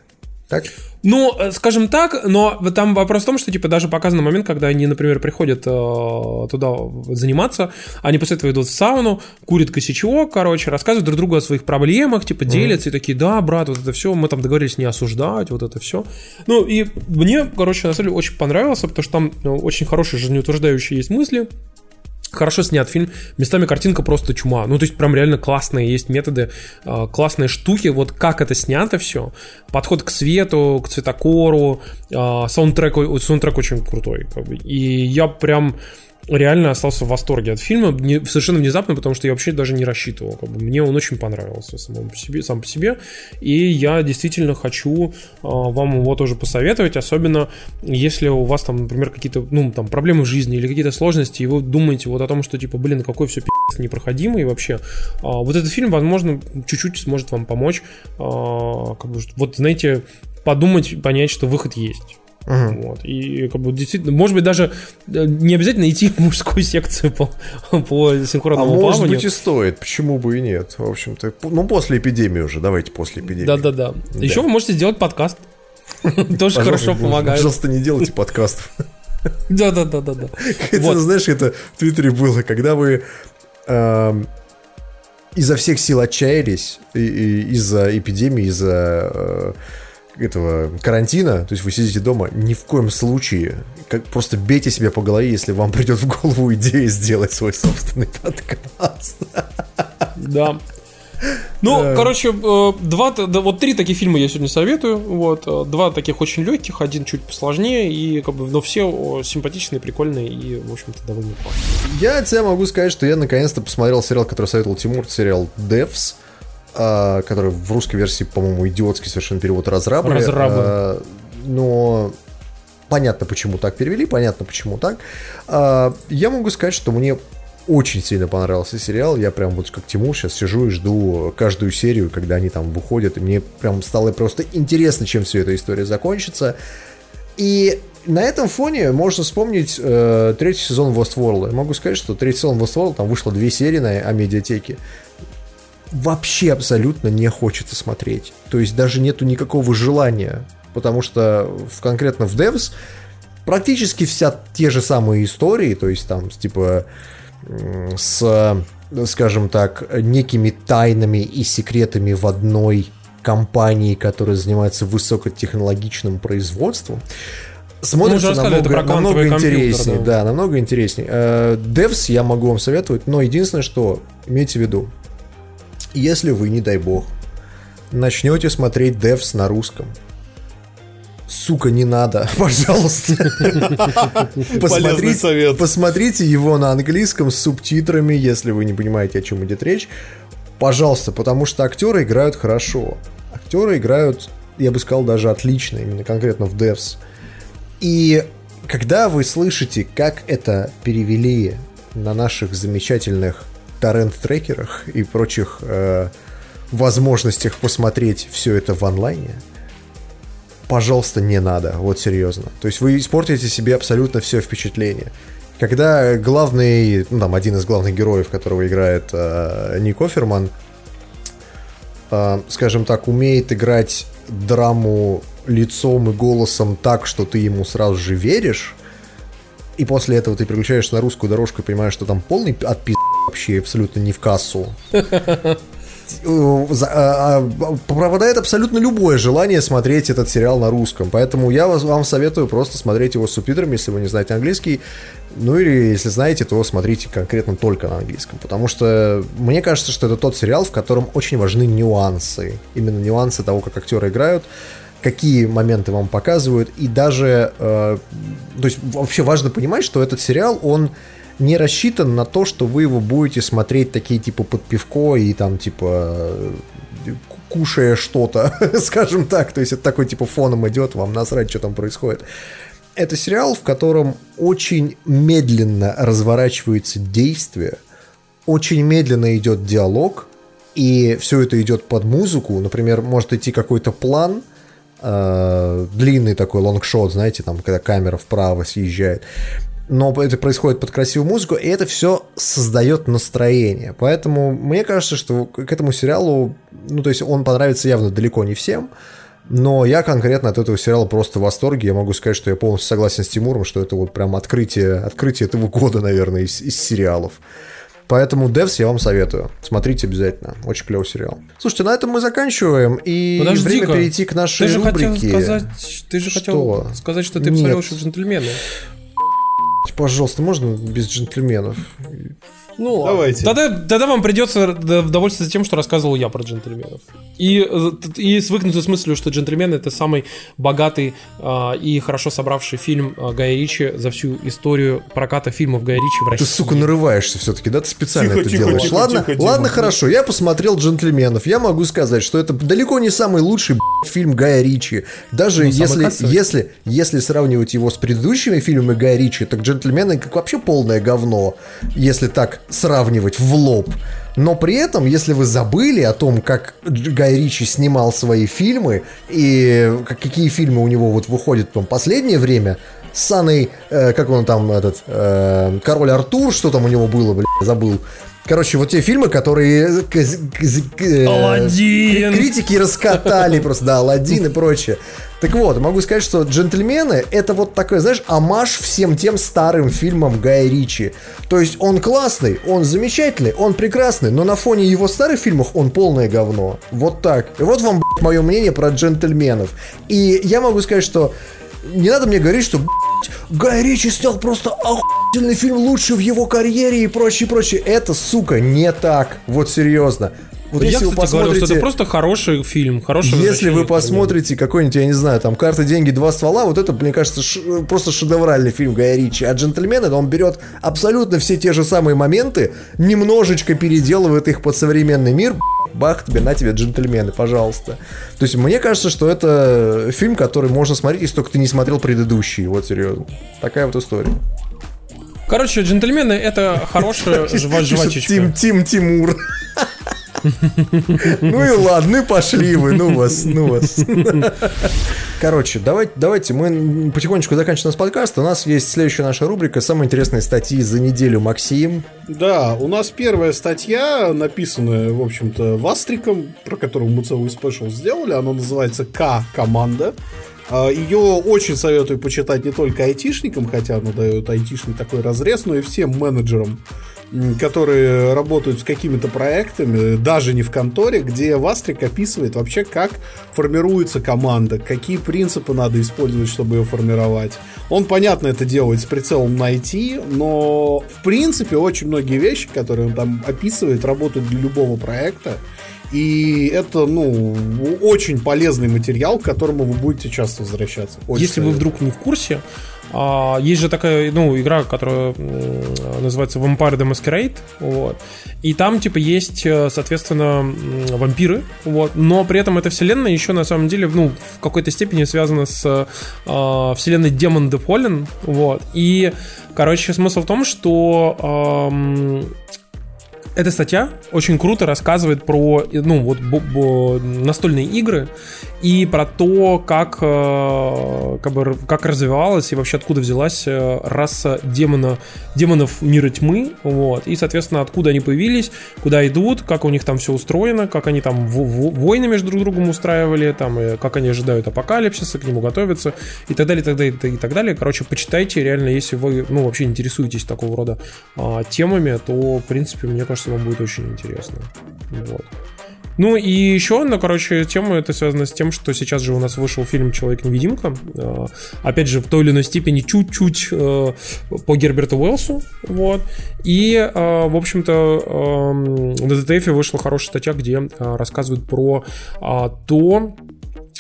Так? Ну, э, скажем так, но там вопрос в том, что, типа, даже показан момент, когда они, например, приходят э, туда заниматься, они после этого идут в сауну, курят косячок, короче, рассказывают друг другу о своих проблемах, типа, делятся mm. и такие, да, брат, вот это все, мы там договорились не осуждать, вот это все. Ну, и мне, короче, на самом деле очень понравился, потому что там ну, очень хорошие жизнеутверждающие есть мысли, Хорошо снят фильм, местами картинка просто чума. Ну, то есть, прям реально классные есть методы, а, классные штуки. Вот как это снято все. Подход к свету, к цветокору, а, саундтрек, саундтрек очень крутой. И я прям реально остался в восторге от фильма, не, совершенно внезапно, потому что я вообще даже не рассчитывал. Как бы, мне он очень понравился самому по себе, сам по себе, и я действительно хочу э, вам его тоже посоветовать, особенно если у вас там, например, какие-то, ну, там, проблемы в жизни или какие-то сложности, и вы думаете вот о том, что, типа, блин, какой все пи***ц непроходимый вообще. Э, вот этот фильм, возможно, чуть-чуть сможет вам помочь, э, как бы, вот, знаете, подумать, понять, что выход есть. Uh-huh. Вот. И как бы действительно, может быть, даже э, не обязательно идти в мужскую секцию по, по синхронному а плаванию. может быть и стоит, почему бы и нет. В общем-то, ну после эпидемии уже, давайте после эпидемии. Да-да-да. Еще вы можете сделать подкаст. Тоже хорошо помогает. Пожалуйста, не делайте подкастов. Да-да-да-да-да. Это, знаешь, это в Твиттере было, когда вы изо всех сил отчаялись из-за эпидемии, из-за э, этого карантина, то есть вы сидите дома, ни в коем случае, как просто бейте себя по голове, если вам придет в голову идея сделать свой собственный подкаст. Да. Ну, да. короче, э, два, вот три таких фильма я сегодня советую. Вот, э, два таких очень легких, один чуть посложнее, и как бы, но все симпатичные, прикольные и, в общем-то, довольно классные. Я от могу сказать, что я наконец-то посмотрел сериал, который советовал Тимур, сериал Devs. А, который в русской версии, по-моему, идиотский совершенно перевод разрабы. Разрабы. А, но понятно, почему так перевели, понятно, почему так. А, я могу сказать, что мне очень сильно понравился сериал. Я прям вот как Тимур сейчас сижу и жду каждую серию, когда они там выходят. И мне прям стало просто интересно, чем все эта история закончится. И на этом фоне можно вспомнить э, третий сезон Westworld. Я могу сказать, что третий сезон Westworld, там вышло две серии на Амедиатеке. Вообще абсолютно не хочется смотреть. То есть даже нету никакого желания. Потому что в, конкретно в Devs практически вся те же самые истории, то есть там типа с, скажем так, некими тайнами и секретами в одной компании, которая занимается высокотехнологичным производством, смотрится ну, намного, намного интереснее. Да. да, намного интереснее. Э, Devs я могу вам советовать, но единственное, что имейте в виду, если вы, не дай бог, начнете смотреть Devs на русском, сука, не надо, пожалуйста. Посмотрите, посмотрите его на английском с субтитрами, если вы не понимаете, о чем идет речь. Пожалуйста, потому что актеры играют хорошо. Актеры играют, я бы сказал, даже отлично, именно конкретно в Devs. И когда вы слышите, как это перевели на наших замечательных торрент-трекерах и прочих э, возможностях посмотреть все это в онлайне, пожалуйста, не надо, вот серьезно. То есть вы испортите себе абсолютно все впечатление. Когда главный, ну там один из главных героев, которого играет э, Ник Оферман, э, скажем так, умеет играть драму лицом и голосом так, что ты ему сразу же веришь, и после этого ты переключаешься на русскую дорожку и понимаешь, что там полный отпис вообще абсолютно не в кассу. Э, а, а, пропадает абсолютно любое желание смотреть этот сериал на русском. Поэтому я вам советую просто смотреть его с субтитрами, если вы не знаете английский. Ну или если знаете, то смотрите конкретно только на английском. Потому что мне кажется, что это тот сериал, в котором очень важны нюансы. Именно нюансы того, как актеры играют какие моменты вам показывают, и даже, э, то есть вообще важно понимать, что этот сериал, он не рассчитан на то, что вы его будете смотреть такие типа под пивко и там типа кушая что-то, скажем так. То есть это такой типа фоном идет, вам насрать, что там происходит. Это сериал, в котором очень медленно разворачивается действие, очень медленно идет диалог, и все это идет под музыку. Например, может идти какой-то план, э, длинный такой лонгшот, знаете, там, когда камера вправо съезжает но это происходит под красивую музыку, и это все создает настроение. Поэтому мне кажется, что к этому сериалу, ну, то есть он понравится явно далеко не всем, но я конкретно от этого сериала просто в восторге. Я могу сказать, что я полностью согласен с Тимуром, что это вот прям открытие, открытие этого года, наверное, из, из сериалов. Поэтому Devs я вам советую. Смотрите обязательно. Очень клевый сериал. Слушайте, на этом мы заканчиваем. И Подожди время перейти к нашей ты же рубрике. Хотел сказать, ты же что? хотел сказать, что ты посмотрел еще джентльмены. Пожалуйста, можно без джентльменов? Ну, давайте. Тогда, тогда вам придется довольствоваться тем, что рассказывал я про джентльменов. И, и свыкнуться с мыслью, что джентльмены это самый богатый э, и хорошо собравший фильм э, Гая Ричи за всю историю проката фильмов Гая Ричи в России. Ты, сука, нарываешься все-таки, да? Ты специально тихо, это тихо, делаешь. Тихо, ладно, тихо, ладно, тихо. хорошо. Я посмотрел джентльменов. Я могу сказать, что это далеко не самый лучший фильм Гая Ричи. Даже ну, если, если, если сравнивать его с предыдущими фильмами Гая Ричи, так джентльмены как вообще полное говно. Если так сравнивать в лоб. Но при этом, если вы забыли о том, как Гай Ричи снимал свои фильмы и какие фильмы у него вот выходят в последнее время, с Саной, э, как он там, этот, э, Король Артур, что там у него было, блядь, забыл. Короче, вот те фильмы, которые э, Алладин. критики раскатали просто, да, Алладин и прочее. Так вот, могу сказать, что «Джентльмены» — это вот такой, знаешь, амаш всем тем старым фильмам Гая Ричи. То есть он классный, он замечательный, он прекрасный, но на фоне его старых фильмов он полное говно. Вот так. И вот вам, блядь, мое мнение про «Джентльменов». И я могу сказать, что не надо мне говорить, что Гай Ричи снял просто охуительный фильм лучший в его карьере и прочее, прочее. Это, сука, не так. Вот серьезно. Вот я, если кстати, вы посмотрите... говорю, что это просто хороший фильм, хороший Если вы посмотрите какой-нибудь, я не знаю, там «Карта, деньги, два ствола», вот это, мне кажется, ш... просто шедевральный фильм Гая Ричи. А «Джентльмены», он берет абсолютно все те же самые моменты, немножечко переделывает их под современный мир, бах, тебе, на тебе джентльмены, пожалуйста. То есть мне кажется, что это фильм, который можно смотреть, если только ты не смотрел предыдущий, вот серьезно. Такая вот история. Короче, джентльмены это хорошая жвачечка. Тим, Тим Тимур. Ну и ладно, ну пошли вы, ну вас, ну вас. Короче, давайте, давайте мы потихонечку заканчиваем наш подкаст. У нас есть следующая наша рубрика «Самые интересные статьи за неделю». Максим. Да, у нас первая статья, написанная, в общем-то, Вастриком, про которую мы целый спешл сделали. Она называется «К-команда». А, Ее очень советую почитать не только айтишникам, хотя она дает айтишный такой разрез, но и всем менеджерам которые работают с какими-то проектами, даже не в конторе, где Вастрик описывает вообще, как формируется команда, какие принципы надо использовать, чтобы ее формировать. Он, понятно, это делает с прицелом на IT, но в принципе очень многие вещи, которые он там описывает, работают для любого проекта. И это, ну, очень полезный материал, к которому вы будете часто возвращаться. Очень Если советую. вы вдруг не в курсе, а, есть же такая, ну, игра, которая называется Vampire the Masquerade, вот. И там, типа, есть, э, соответственно, вампиры, вот. Но при этом эта вселенная еще, на самом деле, ну, в какой-то степени связана с э, вселенной Demon the Fallen, вот. И, короче, смысл в том, что э, эта статья очень круто рассказывает про ну, вот, настольные игры и про то, как, э, как, бы, как развивалась и вообще откуда взялась э, раса демона, демонов мира тьмы. Вот, и, соответственно, откуда они появились, куда идут, как у них там все устроено, как они там войны между друг другом устраивали, там, и как они ожидают апокалипсиса, к нему готовятся и так далее, и так далее, и так далее. Короче, почитайте, реально, если вы ну, вообще интересуетесь такого рода а, темами, то, в принципе, мне кажется, вам будет очень интересно. Вот. Ну и еще одна, короче, тема, это связано с тем, что сейчас же у нас вышел фильм «Человек-невидимка». Э, опять же, в той или иной степени чуть-чуть э, по Герберту Уэллсу. Вот. И, э, в общем-то, на ДТФ вышла хорошая статья, где рассказывают про то,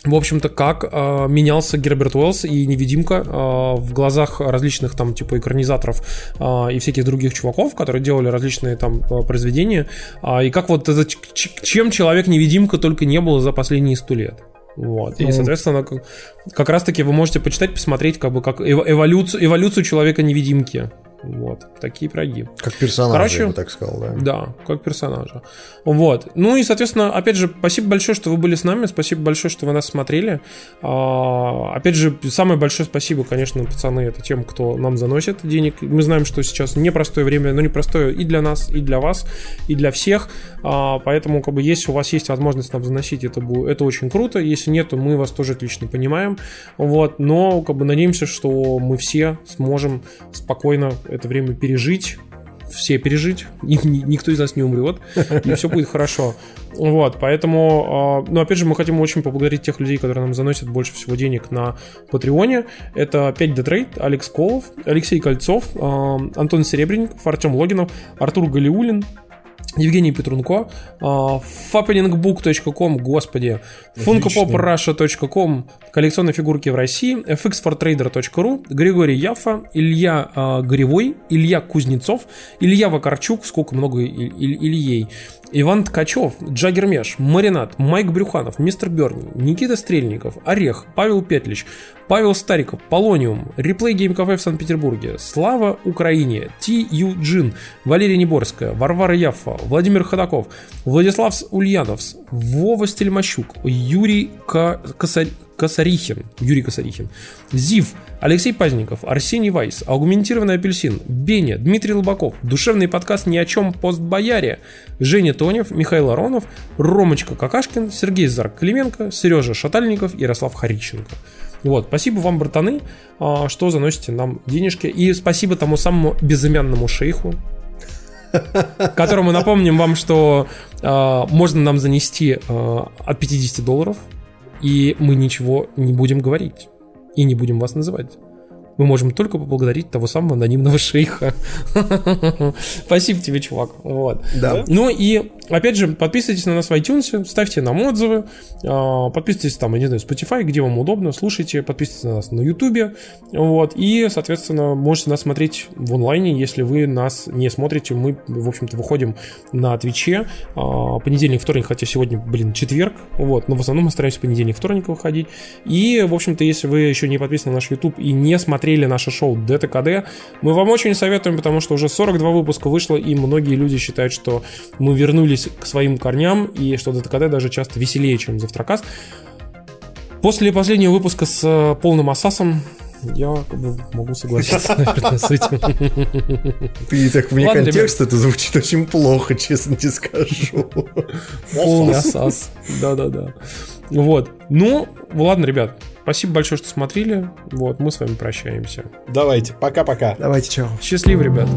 в общем-то, как э, менялся Герберт Уэллс и невидимка э, в глазах различных там типа экранизаторов э, и всяких других чуваков, которые делали различные там произведения, э, и как вот это, чем человек-невидимка только не было за последние сто лет. Вот. И, ну. соответственно, как, как раз-таки вы можете почитать, посмотреть, как бы как эволюцию, эволюцию человека-невидимки. Вот, такие пироги. Как персонажа, Короче, я бы так сказал, да. Да, как персонажа. Вот. Ну и, соответственно, опять же, спасибо большое, что вы были с нами, спасибо большое, что вы нас смотрели. А, опять же, самое большое спасибо, конечно, пацаны, это тем, кто нам заносит денег. Мы знаем, что сейчас непростое время, но непростое и для нас, и для вас, и для всех. А, поэтому, как бы, если у вас есть возможность нам заносить, это, будет, это очень круто. Если нет, то мы вас тоже отлично понимаем. Вот. Но, как бы, надеемся, что мы все сможем спокойно это время пережить, все пережить, никто из нас не умрет, и все будет хорошо. Вот, поэтому, а, ну, опять же, мы хотим очень поблагодарить тех людей, которые нам заносят больше всего денег на Патреоне. Это 5 Детрейт, Алекс Колов, Алексей Кольцов, а, Антон Серебренников, Артем Логинов, Артур Галиулин, Евгений Петрунко, fappeningbook.com, господи, funkopoprussia.com, коллекционные фигурки в России, fxfortrader.ru, Григорий Яфа, Илья э, Горевой, Илья Кузнецов, Илья Вакарчук, сколько много Ильей, Иван Ткачев, Джаггер Меш, Маринат, Майк Брюханов, Мистер Берни, Никита Стрельников, Орех, Павел Петлич, Павел Стариков, Полониум, Реплей Гейм Кафе в Санкт-Петербурге, Слава Украине, Ти Юджин, Валерия Неборская, Варвара Яффа, Владимир Ходаков, Владислав Ульяновс, Вова Стельмащук, Юрий Ка... Косарь... Косарихин, Юрий Косарихин, Зив, Алексей Пазников, Арсений Вайс, Аугментированный апельсин, Беня, Дмитрий Лобаков, Душевный подкаст «Ни о чем постбояре», Женя Тонев, Михаил Аронов, Ромочка Какашкин, Сергей Зарк Клименко, Сережа Шатальников, Ярослав Хариченко. Вот, спасибо вам, братаны, а, что заносите нам денежки. И спасибо тому самому безымянному шейху, которому напомним вам, что э, можно нам занести э, от 50 долларов, и мы ничего не будем говорить, и не будем вас называть мы можем только поблагодарить того самого анонимного шейха. Спасибо тебе, чувак. Вот. Да. Ну и, опять же, подписывайтесь на нас в iTunes, ставьте нам отзывы, а, подписывайтесь там, я не знаю, Spotify, где вам удобно, слушайте, подписывайтесь на нас на YouTube, вот, и, соответственно, можете нас смотреть в онлайне, если вы нас не смотрите, мы, в общем-то, выходим на Твиче, а, понедельник, вторник, хотя сегодня, блин, четверг, вот, но в основном мы стараемся понедельник, вторник выходить, и, в общем-то, если вы еще не подписаны на наш YouTube и не смотрели наше шоу ДТКД. Мы вам очень советуем, потому что уже 42 выпуска вышло, и многие люди считают, что мы вернулись вернулись к своим корням, и что ДТКТ даже часто веселее, чем Завтракаст. После последнего выпуска с э, полным асасом я как бы могу согласиться, наверное, с этим. Ты так вне Ладно, контекста, это звучит очень плохо, честно тебе скажу. Полный асас. Да-да-да. Вот. Ну, ладно, ребят. Спасибо большое, что смотрели. Вот, мы с вами прощаемся. Давайте, пока-пока. Давайте, чао. Счастливо, ребят.